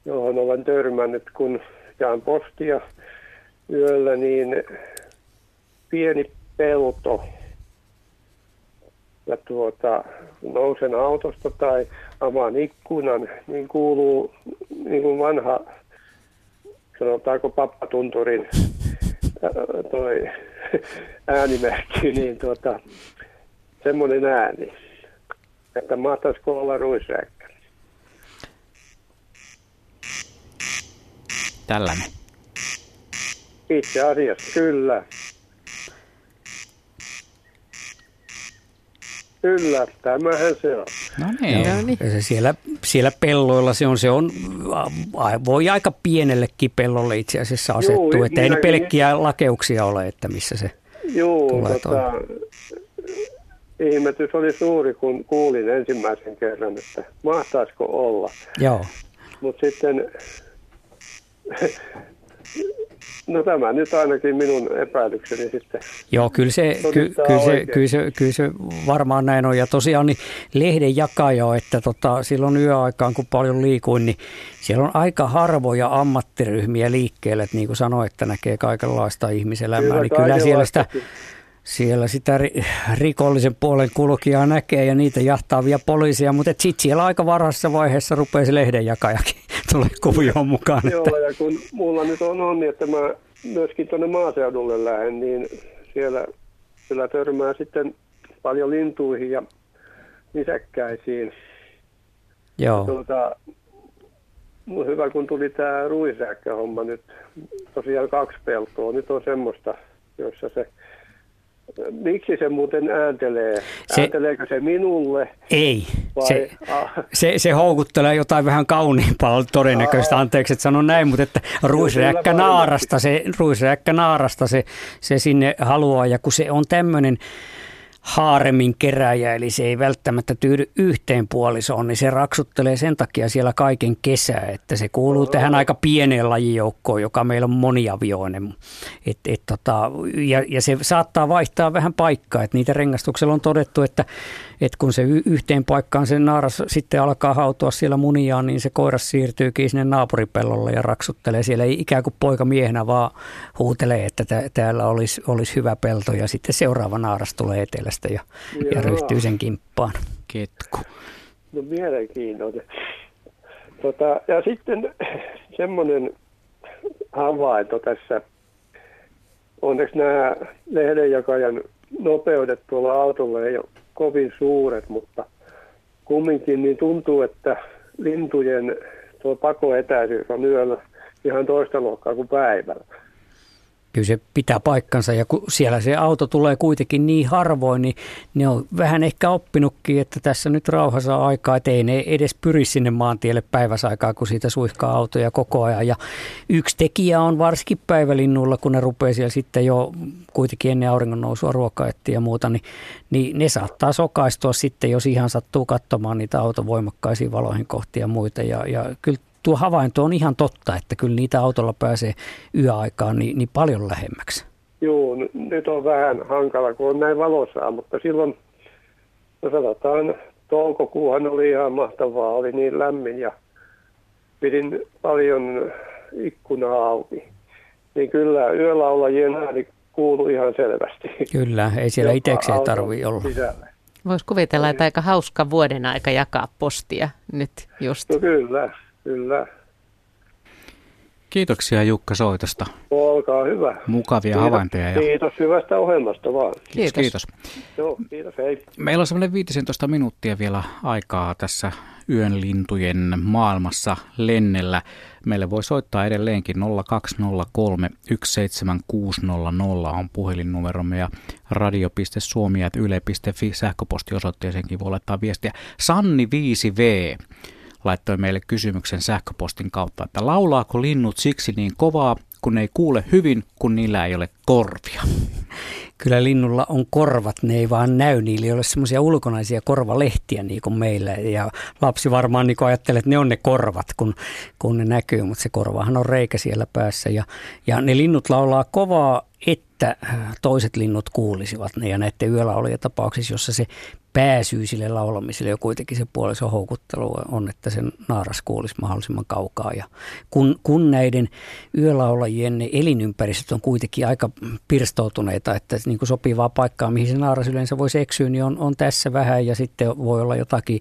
johon olen törmännyt, kun jaan postia yöllä, niin pieni pelto ja tuota, nousen autosta tai avaan ikkunan, niin kuuluu niin kuin vanha, sanotaanko pappatunturin toi äänimerkki, niin tuota, semmoinen ääni, että mahtaisiko olla ruisräkkä. Tällainen. Itse asiassa kyllä. Kyllä, tämähän se on. No niin. Joo. Ja se siellä, siellä pelloilla se on, se on, voi aika pienellekin pellolle itse asiassa asettua, Juu, että ei ne pelkkiä lakeuksia ole, että missä se Joo, tulee tota, ihmetys oli suuri, kun kuulin ensimmäisen kerran, että mahtaisiko olla. Joo. Mutta sitten No tämä nyt ainakin minun epäilykseni sitten. Joo, kyllä se, ky, kyllä, se, kyllä, se, kyllä se varmaan näin on. Ja tosiaan niin lehden jakaja, että tota, silloin yöaikaan kun paljon liikuin, niin siellä on aika harvoja ammattiryhmiä liikkeelle. Että niin kuin sanoin, että näkee kaikenlaista ihmiselämää, kyllä, niin kyllä siellä sitä, siellä sitä rikollisen puolen kulkijaa näkee ja niitä jahtaavia poliisia, mutta sitten siellä aika varhaisessa vaiheessa rupeaa se lehdenjakajakin tulee kuvioon mukaan. Joo, että... ja kun mulla nyt on onni, että mä myöskin tuonne maaseudulle lähden, niin siellä kyllä törmää sitten paljon lintuihin ja nisäkkäisiin. Joo. Tuota, hyvä, kun tuli tämä ruisäkkähomma nyt, tosiaan kaksi peltoa, nyt on semmoista, jossa se Miksi se muuten ääntelee? Se, Äänteleekö se minulle? Ei. Se, se, se houkuttelee jotain vähän kauniimpaa todennäköistä. Anteeksi, että sanon näin, mutta että ruisräkkä naarasta, se, ruisräkkä naarasta se, se sinne haluaa. Ja kun se on tämmöinen haaremin keräjä, eli se ei välttämättä tyydy yhteen puolisoon, niin se raksuttelee sen takia siellä kaiken kesää, että se kuuluu tähän aika pieneen lajijoukkoon, joka meillä on moniavioinen. Et, et tota, ja, ja se saattaa vaihtaa vähän paikkaa, että niitä rengastuksella on todettu, että että kun se yhteen paikkaan se naaras sitten alkaa hautua siellä muniaan, niin se koiras siirtyykin sinne naapuripellolle ja raksuttelee siellä ei ikään kuin poika miehenä, vaan huutelee, että tä- täällä olisi, olisi hyvä pelto ja sitten seuraava naaras tulee etelästä ja, ja ryhtyy sen kimppaan. Ketku. No mielenkiintoinen. Tota, ja sitten semmoinen havainto tässä. Onneksi nämä lehdenjakajan nopeudet tuolla autolla ei ole kovin suuret, mutta kumminkin niin tuntuu, että lintujen tuo pakoetäisyys on yöllä ihan toista luokkaa kuin päivällä kyllä se pitää paikkansa ja kun siellä se auto tulee kuitenkin niin harvoin, niin ne on vähän ehkä oppinutkin, että tässä nyt rauhassa aikaa, että ei ne edes pyri sinne maantielle päiväsaikaa, kun siitä suihkaa autoja koko ajan. Ja yksi tekijä on varsinkin päivälinnulla, kun ne rupeaa siellä sitten jo kuitenkin ennen auringon nousua ruokaa ja muuta, niin, niin ne saattaa sokaistua sitten, jos ihan sattuu katsomaan niitä autovoimakkaisiin valoihin kohti ja muita. Ja, ja kyllä tuo havainto on ihan totta, että kyllä niitä autolla pääsee yöaikaan niin, niin paljon lähemmäksi. Joo, nyt on vähän hankala, kun on näin valosaa, mutta silloin, no sanotaan, toukokuuhan oli ihan mahtavaa, oli niin lämmin ja pidin paljon ikkunaa auki. Niin kyllä yölaulajien ääni kuuluu ihan selvästi. Kyllä, ei siellä itsekseen tarvitse olla. Voisi kuvitella, että aika hauska vuoden aika jakaa postia nyt just. No kyllä, Kyllä. Kiitoksia Jukka soitosta. Olkaa hyvä. Mukavia kiitos, havaintoja. Ja... Kiitos hyvästä ohjelmasta vaan. Kiitos. kiitos. Joo, kiitos, hei. Meillä on semmoinen 15 minuuttia vielä aikaa tässä yön lintujen maailmassa lennellä. Meille voi soittaa edelleenkin 0203 17600 on puhelinnumeromme ja radio.suomi.yle.fi sähköpostiosoitteeseenkin voi laittaa viestiä. Sanni 5V laittoi meille kysymyksen sähköpostin kautta, että laulaako linnut siksi niin kovaa, kun ei kuule hyvin, kun niillä ei ole korvia. Kyllä linnulla on korvat, ne ei vaan näy, niillä ei ole semmoisia ulkonaisia korvalehtiä niin kuin meillä. Ja lapsi varmaan niin ajattelee, että ne on ne korvat, kun, kun ne näkyy, mutta se korvahan on reikä siellä päässä. Ja, ja ne linnut laulaa kovaa, että äh, toiset linnut kuulisivat ne. Ja näiden yöllä tapauksissa, jossa se pääsyy sille laulamiselle ja kuitenkin se puolison houkuttelu on, että sen naaras kuulisi mahdollisimman kaukaa. Ja kun, kun näiden yölaulajien ne elinympäristöt on kuitenkin aika pirstoutuneita, että niin kuin sopivaa paikkaa, mihin se naaras yleensä voisi eksyä, niin on, on tässä vähän ja sitten voi olla jotakin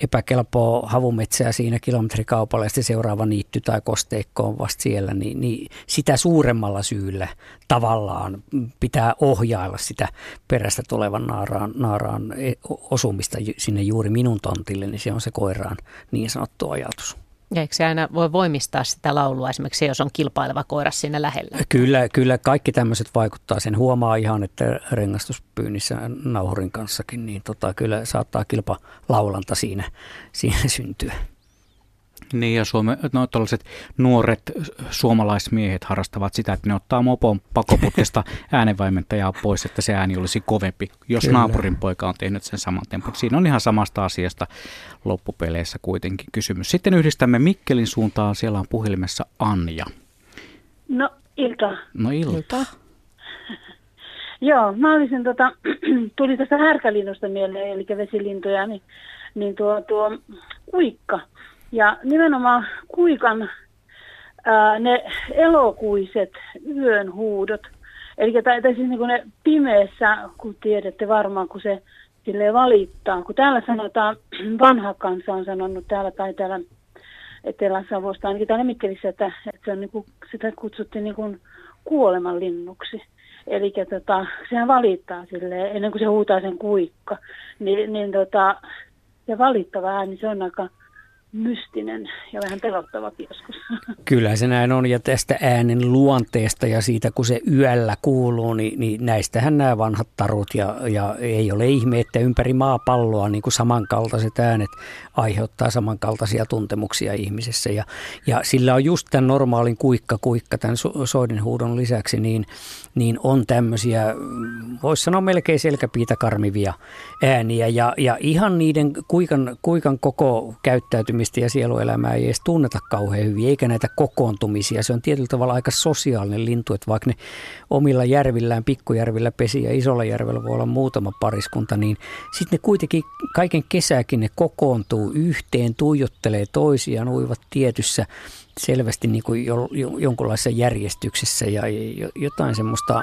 epäkelpoa havumetsää siinä kilometrikaupalla ja sitten seuraava niitty tai kosteikko on vasta siellä, niin, niin sitä suuremmalla syyllä tavallaan pitää ohjailla sitä perästä tulevan naaraan, naaraan e, osumista sinne juuri minun tontille, niin se on se koiraan niin sanottu ajatus. Ja eikö se aina voi voimistaa sitä laulua esimerkiksi jos on kilpaileva koira siinä lähellä? Kyllä, kyllä kaikki tämmöiset vaikuttaa. Sen huomaa ihan, että rengastuspyynnissä nauhurin kanssakin, niin tota, kyllä saattaa kilpalaulanta siinä, siinä syntyä. Niin ja Suome, no, nuoret suomalaismiehet harrastavat sitä, että ne ottaa mopon pakoputkesta äänenvaimentajaa pois, että se ääni olisi kovempi, jos Kyllä. naapurin poika on tehnyt sen saman tempun. Siinä on ihan samasta asiasta loppupeleissä kuitenkin kysymys. Sitten yhdistämme Mikkelin suuntaan, siellä on puhelimessa Anja. No ilta. No ilta. ilta. Joo, mä olisin, tota, tuli tästä härkälinnusta mieleen, eli vesilintoja, niin, niin tuo, tuo kuikka ja nimenomaan kuikan ää, ne elokuiset yön huudot, eli tai, tai siis niin kuin ne pimeässä, kun tiedätte varmaan, kun se sille valittaa. Kun täällä sanotaan, vanha kansa on sanonut täällä tai täällä Etelä-Savosta, ainakin täällä Mikkelissä, että, että se on niin kuin, sitä kutsuttiin niin kuin kuolemanlinnuksi. Eli tota, sehän valittaa sille ennen kuin se huutaa sen kuikka. Ni, niin tota, se valittava ääni, se on aika mystinen ja vähän pelottava joskus. Kyllä se näin on ja tästä äänen luonteesta ja siitä kun se yöllä kuuluu, niin, niin näistähän nämä vanhat tarut ja, ja ei ole ihme, että ympäri maapalloa niin kuin samankaltaiset äänet aiheuttaa samankaltaisia tuntemuksia ihmisessä ja, ja sillä on just tämän normaalin kuikka kuikka tämän soidinhuudon lisäksi niin, niin on tämmöisiä, voisi sanoa melkein selkäpiitä karmivia ääniä ja, ja ihan niiden kuikan, kuikan koko käyttäytymistä ihmistä ja sieluelämää ei edes tunneta kauhean hyvin, eikä näitä kokoontumisia. Se on tietyllä tavalla aika sosiaalinen lintu, että vaikka ne omilla järvillään, pikkujärvillä pesi ja isolla järvellä voi olla muutama pariskunta, niin sitten ne kuitenkin kaiken kesäkin ne kokoontuu yhteen, tuijottelee toisiaan, uivat tietyssä selvästi niin kuin jo, jo, jonkunlaisessa järjestyksessä ja jotain semmoista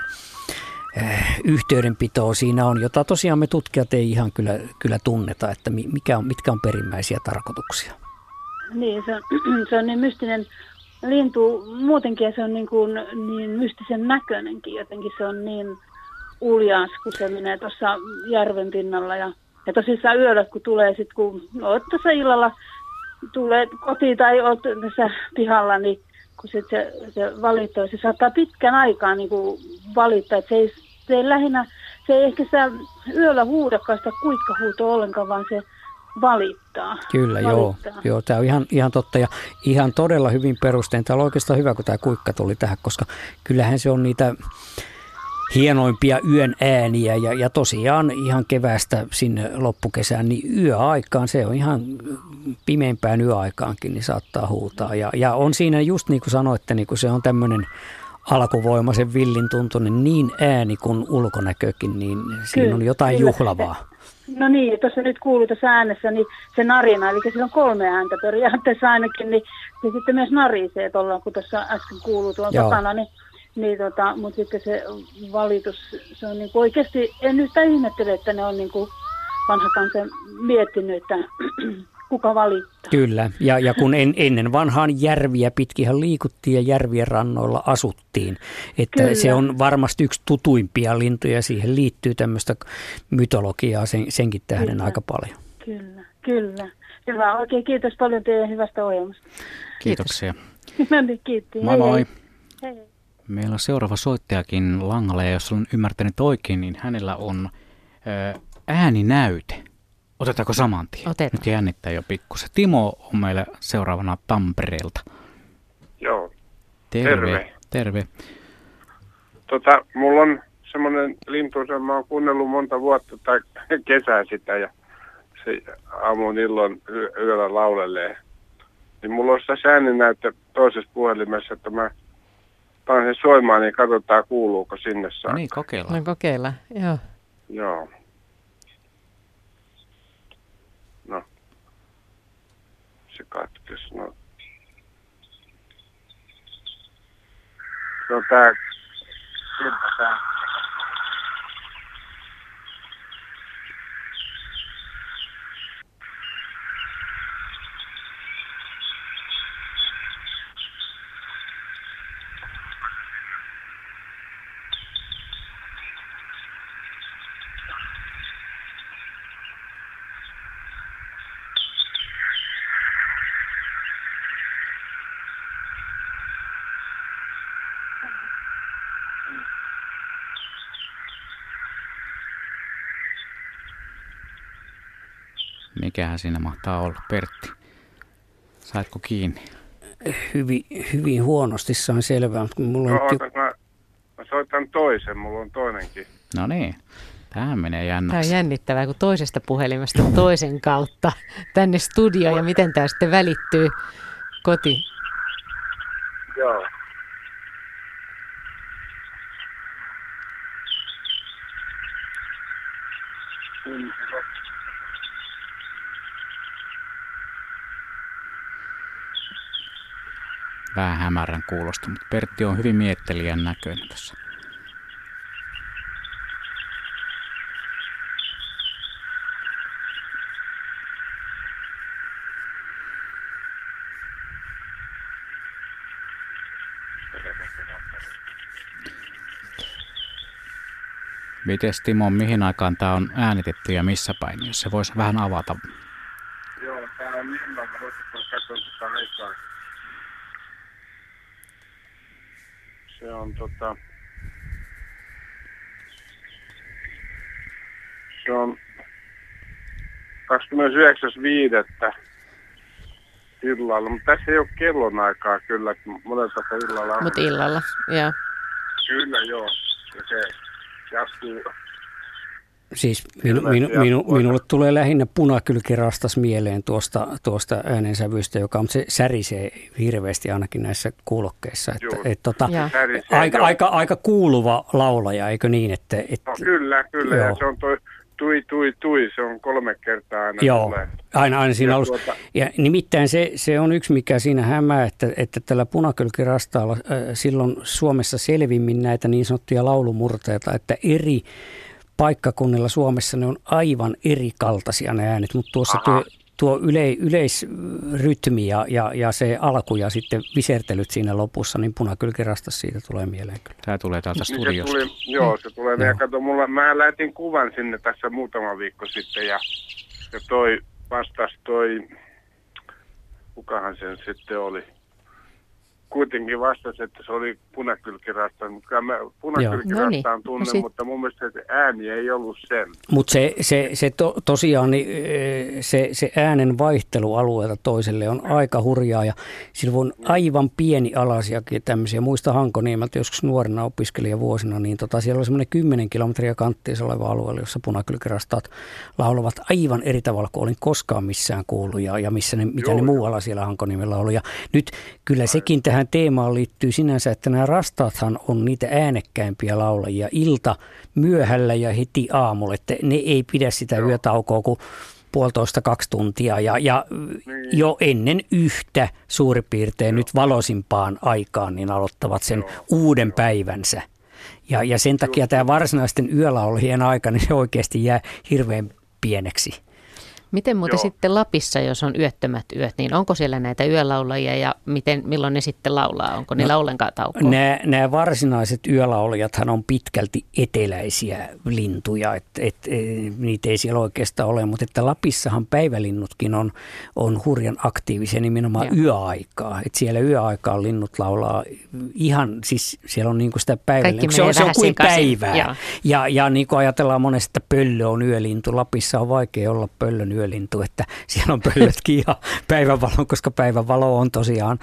äh, yhteydenpitoa siinä on, jota tosiaan me tutkijat ei ihan kyllä, kyllä tunneta, että mikä on, mitkä on perimmäisiä tarkoituksia. Niin, se on, se on niin mystinen lintu. Muutenkin se on niin, kuin, niin mystisen näköinenkin jotenkin. Se on niin uljaas, kun se menee tuossa järven pinnalla. Ja, ja tosissaan yöllä, kun tulee sitten, kun olet tuossa illalla, tulee kotiin tai olet tässä pihalla, niin kun sit se, se valittaa, se saattaa pitkän aikaa niin kuin valittaa. Että se ei, se ei lähinnä, se ei ehkä sitä yöllä huudakaan sitä kuikkahuutoa ollenkaan, vaan se valittaa. Kyllä, valittaa. joo. joo tämä on ihan, ihan totta ja ihan todella hyvin perustein. Tämä on oikeastaan hyvä, kun tämä kuikka tuli tähän, koska kyllähän se on niitä hienoimpia yön ääniä ja, ja tosiaan ihan kevästä sinne loppukesään, niin yöaikaan, se on ihan pimeimpään yöaikaankin, niin saattaa huutaa. Ja, ja on siinä just niin kuin sanoitte, niin kuin se on tämmöinen alkuvoimaisen villin tuntunen niin ääni kuin ulkonäkökin, niin siinä kyllä, on jotain kyllä. juhlavaa. No niin, tuossa nyt kuuluu tässä äänessä niin se narina, eli sillä on kolme ääntä periaatteessa ainakin, niin se sitten myös narisee tuolla, kun tuossa äsken kuuluu tuolla takana, niin, niin tota, mutta sitten se valitus, se on niin kuin oikeasti, en yhtään ihmettele, että ne on niin kuin vanha kansa miettinyt, että kuka valittaa. Kyllä, ja, ja kun en, ennen vanhaan järviä pitkin liikuttiin ja järvien rannoilla asuttiin, että Kyllä. se on varmasti yksi tutuimpia lintuja ja siihen liittyy tämmöistä mytologiaa sen, senkin tähden Kyllä. aika paljon. Kyllä, kyllä. Hyvä, oikein kiitos paljon teidän hyvästä ohjelmasta. Kiitoksia. no niin, kiitti. Moi moi. Hei, hei. Meillä on seuraava soittajakin langalla ja jos olen ymmärtänyt oikein, niin hänellä on ääninäyte. Otetaanko saman tien? Otetaan. Nyt jännittää jo pikkusen. Timo on meillä seuraavana Tampereelta. Joo. Terve. Terve. Terve. Tota, mulla on semmoinen lintu, sen mä oon kuunnellut monta vuotta tai kesää sitä ja se aamun illoin yöllä laulelee. Niin mulla on sitä ääninäyttö toisessa puhelimessa, että mä panen sen soimaan, niin katsotaan kuuluuko sinne No saakka. niin, kokeillaan. No kokeilla, joo. Joo. No. Se katkes, no. Se on tää Mikähän siinä mahtaa olla? Pertti, saitko kiinni? Hyvin, hyvin huonosti sain selvää, mutta kun mulla No, on... ootas, mä, mä soitan toisen, mulla on toinenkin. No niin, tähän menee Tämä jännäksi. on jännittävää, kun toisesta puhelimesta toisen kautta tänne studioon ja miten tämä sitten välittyy koti. Joo. Vähän hämärän kuulosta, mutta Pertti on hyvin miettelijän näköinen tässä. Mites Timo, mihin aikaan tämä on äänitetty ja missä päin, jos se voisi vähän avata? Joo, tää on illalla, voisitko katsoa sitä aikaa. Se on tota... Se on 29.5. illalla, mutta tässä ei ole kellonaikaa kyllä, monelta illalla on. Mutta illalla, joo. Kyllä joo, ja se jatkuu. Siis minu, Kyllä, minu, ja minu, voidaan- minulle tulee lähinnä punakylkirastas mieleen tuosta, tuosta äänensävystä, joka on se särisee hirveästi ainakin näissä kuulokkeissa. Että, Joo. et, tota. Särisee, aika, aika, aika kuuluva laulaja, eikö niin? Että, et, No kyllä, kyllä, ja Joo. se on toi tui, tui, tui, se on kolme kertaa aina Joo, tulee. aina, aina siinä Ja alussa. tuota- Ja nimittäin se, se on yksi, mikä siinä hämää, että, että tällä punakylkirastaalla äh, silloin Suomessa selvimmin näitä niin sanottuja laulumurteita, että eri paikkakunnilla Suomessa ne on aivan eri kaltaisia ne äänet, mutta tuossa tuo, tuo yle, yleisrytmi ja, ja, ja se alku ja sitten visertelyt siinä lopussa, niin punakylkirastas siitä tulee mieleen kyllä. Tämä tulee täältä Niin se studiosta. tuli, joo, se tulee. Joo. Kato, mulla, mä lähetin kuvan sinne tässä muutama viikko sitten ja, ja toi vastas toi, kukahan sen sitten oli. Kuitenkin vastasi, että se oli punakylkirasta, mutta mä No punakylkirastaan niin, no tunnen, sit- mutta mun mielestä se ääni ei ollut sen. Mutta se, se, se to, tosiaan niin, eh, se, se äänen vaihtelu alueelta toiselle on aika hurjaa ja sillä on aivan pieni alasiakin tämmöisiä. Muista Hankoniemeltä joskus nuorena opiskelijavuosina, niin tota, siellä oli semmoinen 10 kilometriä kanttiisa oleva alue, jossa punakylkirastaat laulavat aivan eri tavalla kuin olin koskaan missään kuullut ja, ja missä ne, mitä ne muualla siellä Hankoniemellä oli. Ja nyt kyllä sekin tähän teemaan liittyy sinänsä, että nämä rastaathan on niitä äänekkäimpiä laulajia ilta myöhällä ja heti aamulla, että ne ei pidä sitä yötaukoa kuin puolitoista kaksi tuntia ja, ja jo ennen yhtä suurin piirtein nyt valosimpaan aikaan niin aloittavat sen uuden päivänsä. Ja, ja sen takia tämä varsinaisten yölaulajien aika, niin se oikeasti jää hirveän pieneksi. Miten muuten Joo. sitten Lapissa, jos on yöttömät yöt, niin onko siellä näitä yölaulajia ja miten, milloin ne sitten laulaa? Onko niillä No, ollenkaan taukoa? Nämä, nämä varsinaiset yölaulijathan on pitkälti eteläisiä lintuja, että et, et, niitä ei siellä oikeastaan ole, mutta että Lapissahan päivälinnutkin on, on hurjan aktiivisia nimenomaan Joo. yöaikaa. Että siellä yöaikaan linnut laulaa ihan, siis siellä on niinku sitä päivälinnut. Se on, se on kuin päivää. joo. Ja, ja niin kuin ajatellaan monesti, että pöllö on yölintu. Lapissa on vaikea olla pöllön yölintu, että siellä on pöllötkin ihan päivänvalon, koska päivänvalo on tosiaan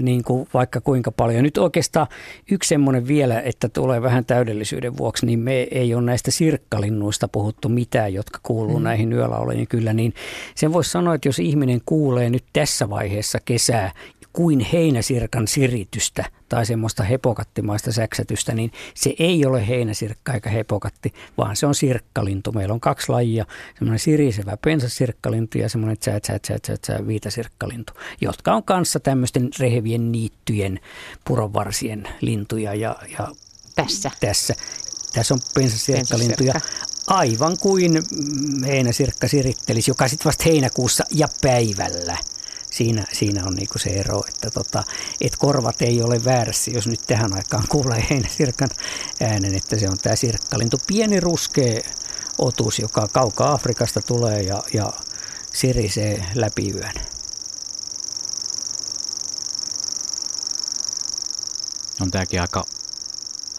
niin kuin vaikka kuinka paljon. Nyt oikeastaan yksi semmoinen vielä, että tulee vähän täydellisyyden vuoksi, niin me ei ole näistä sirkkalinnuista puhuttu mitään, jotka kuuluu mm. näihin yölaulajiin kyllä. Niin sen voisi sanoa, että jos ihminen kuulee nyt tässä vaiheessa kesää kuin heinäsirkan siritystä tai semmoista hepokattimaista säksätystä, niin se ei ole heinäsirkka eikä hepokatti, vaan se on sirkkalintu. Meillä on kaksi lajia, semmoinen sirisevä pensasirkkalintu ja semmoinen tsä, tsä, tsä, tsä, tsä, viitasirkkalintu, jotka on kanssa tämmöisten rehevien niittyjen puronvarsien lintuja. Ja, ja Tässä. Tässä. Tässä on pensasirkkalintuja. Pensasirkka. Aivan kuin heinäsirkka sirittelisi, joka sitten vasta heinäkuussa ja päivällä siinä, siinä on niinku se ero, että tota, et korvat ei ole väärässä, jos nyt tähän aikaan kuulee heinäsirkan äänen, että se on tämä sirkkalintu. Pieni ruskea otus, joka kaukaa Afrikasta tulee ja, ja sirisee läpi yön. On tämäkin aika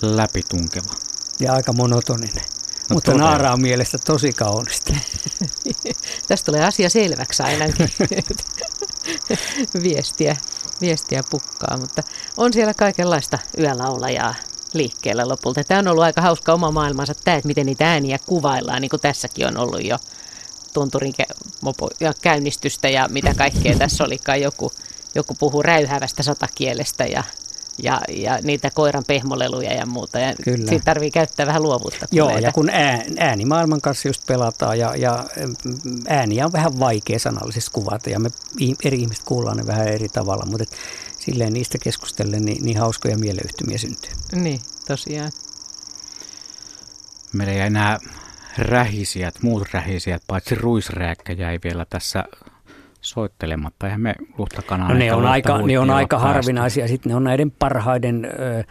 läpitunkeva. Ja aika monotoninen. No Mutta todella. naaraan mielestä tosi kaunista. Tästä tulee asia selväksi ainakin. viestiä, viestiä pukkaa, mutta on siellä kaikenlaista yölaulajaa liikkeellä lopulta. Tämä on ollut aika hauska oma maailmansa tämä, että miten niitä ääniä kuvaillaan, niin kuin tässäkin on ollut jo tunturin mopo- ja käynnistystä ja mitä kaikkea tässä olikaan. Joku, joku puhuu räyhävästä sotakielestä ja, ja, ja niitä koiran pehmoleluja ja muuta. Ja Kyllä. siitä tarvii käyttää vähän luovuutta. kun Joo, näitä- ja kun ää- äänimaailman kanssa just pelataan ja, ja mm, ääniä on vähän vaikea sanallisesti kuvata ja me eri ihmiset kuullaan ne vähän eri tavalla, mutta et silleen niistä keskustellen niin, niin hauskoja mieleyhtymiä syntyy. Niin, tosiaan. Meillä jäi nämä rähisijät, muut rähisijät, paitsi ruisrääkkä jäi vielä tässä soittelematta. Eihän me luhtakanaan No ne on aika, ne on aika ole päästy. harvinaisia. Sitten ne on näiden parhaiden ö,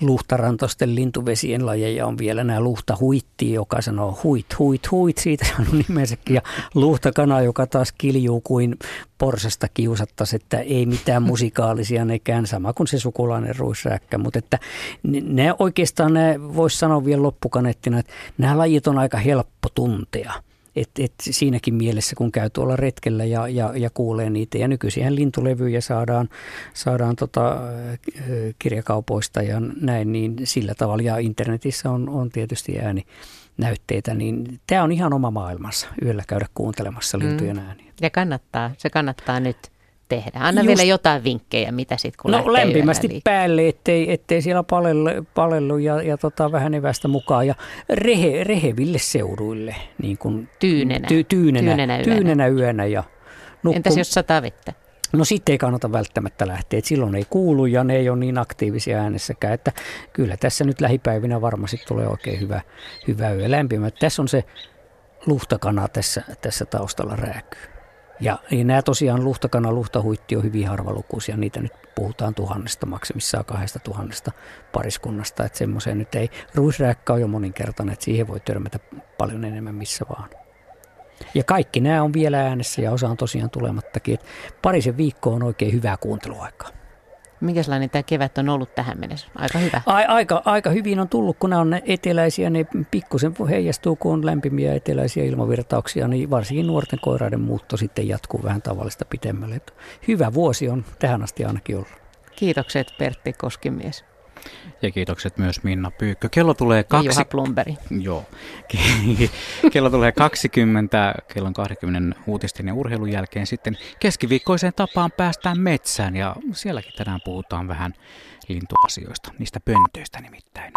luhtarantosten lintuvesien lajeja on vielä nämä luhtahuitti, joka sanoo huit, huit, huit, siitä saanut nimensäkin. Ja luhtakana, joka taas kiljuu kuin porsasta kiusattaisi, että ei mitään musikaalisia nekään, sama kuin se sukulainen ruisrääkkä. Mutta että ne- ne oikeastaan, voisi sanoa vielä loppukaneettina, että nämä lajit on aika helppo tuntea. Et, et siinäkin mielessä, kun käy tuolla retkellä ja, ja, ja kuulee niitä. Ja nykyisin lintulevyjä saadaan, saadaan tota, kirjakaupoista ja näin, niin sillä tavalla. Ja internetissä on, on tietysti ääninäytteitä, niin tämä on ihan oma maailmassa yöllä käydä kuuntelemassa lintujen Mm. ääniä. Ja kannattaa, se kannattaa nyt tehdä. Anna Just- vielä jotain vinkkejä, mitä sitten kun No lämpimästi päälle, ettei, ettei siellä palellu, palellu ja, ja tota, vähän evästä mukaan. Ja rehe, reheville seuduille. Niin kuin Tyynenä. Ty, tyynenä, Tyynenä yönä. tyynenä yönä. Ja nukku, Entäs jos sataa vettä? No sitten ei kannata välttämättä lähteä, että silloin ei kuulu ja ne ei ole niin aktiivisia äänessäkään, että kyllä tässä nyt lähipäivinä varmasti tulee oikein hyvä, hyvä yö lämpimä. Tässä on se luhtakana tässä, tässä taustalla rääkyy. Ja niin nämä tosiaan luhtakana, luhtahuitti on hyvin harvalukuisia, niitä nyt puhutaan tuhannesta, maksimissaan kahdesta tuhannesta pariskunnasta, että semmoiseen nyt ei, ruisrääkkä on jo moninkertainen, että siihen voi törmätä paljon enemmän missä vaan. Ja kaikki nämä on vielä äänessä ja osa on tosiaan tulemattakin. Et parisen viikkoa on oikein hyvää kuunteluaikaa. Minkälainen tämä kevät on ollut tähän mennessä? Aika hyvä. Aika, aika hyvin on tullut, kun nämä on eteläisiä, ne pikkusen heijastuu, kun on lämpimiä eteläisiä ilmavirtauksia, niin varsinkin nuorten koiraiden muutto sitten jatkuu vähän tavallista pitemmälle. Hyvä vuosi on tähän asti ainakin ollut. Kiitokset Pertti Koskimies Ja kiitokset myös Minna Pyykkö. Kello tulee ja kaksi... Juha Plumberi. Joo. Kello tulee 20, kellon 20 uutisten ja urheilun jälkeen sitten keskiviikkoiseen tapaan päästään metsään ja sielläkin tänään puhutaan vähän lintuasioista, niistä pöntöistä nimittäin.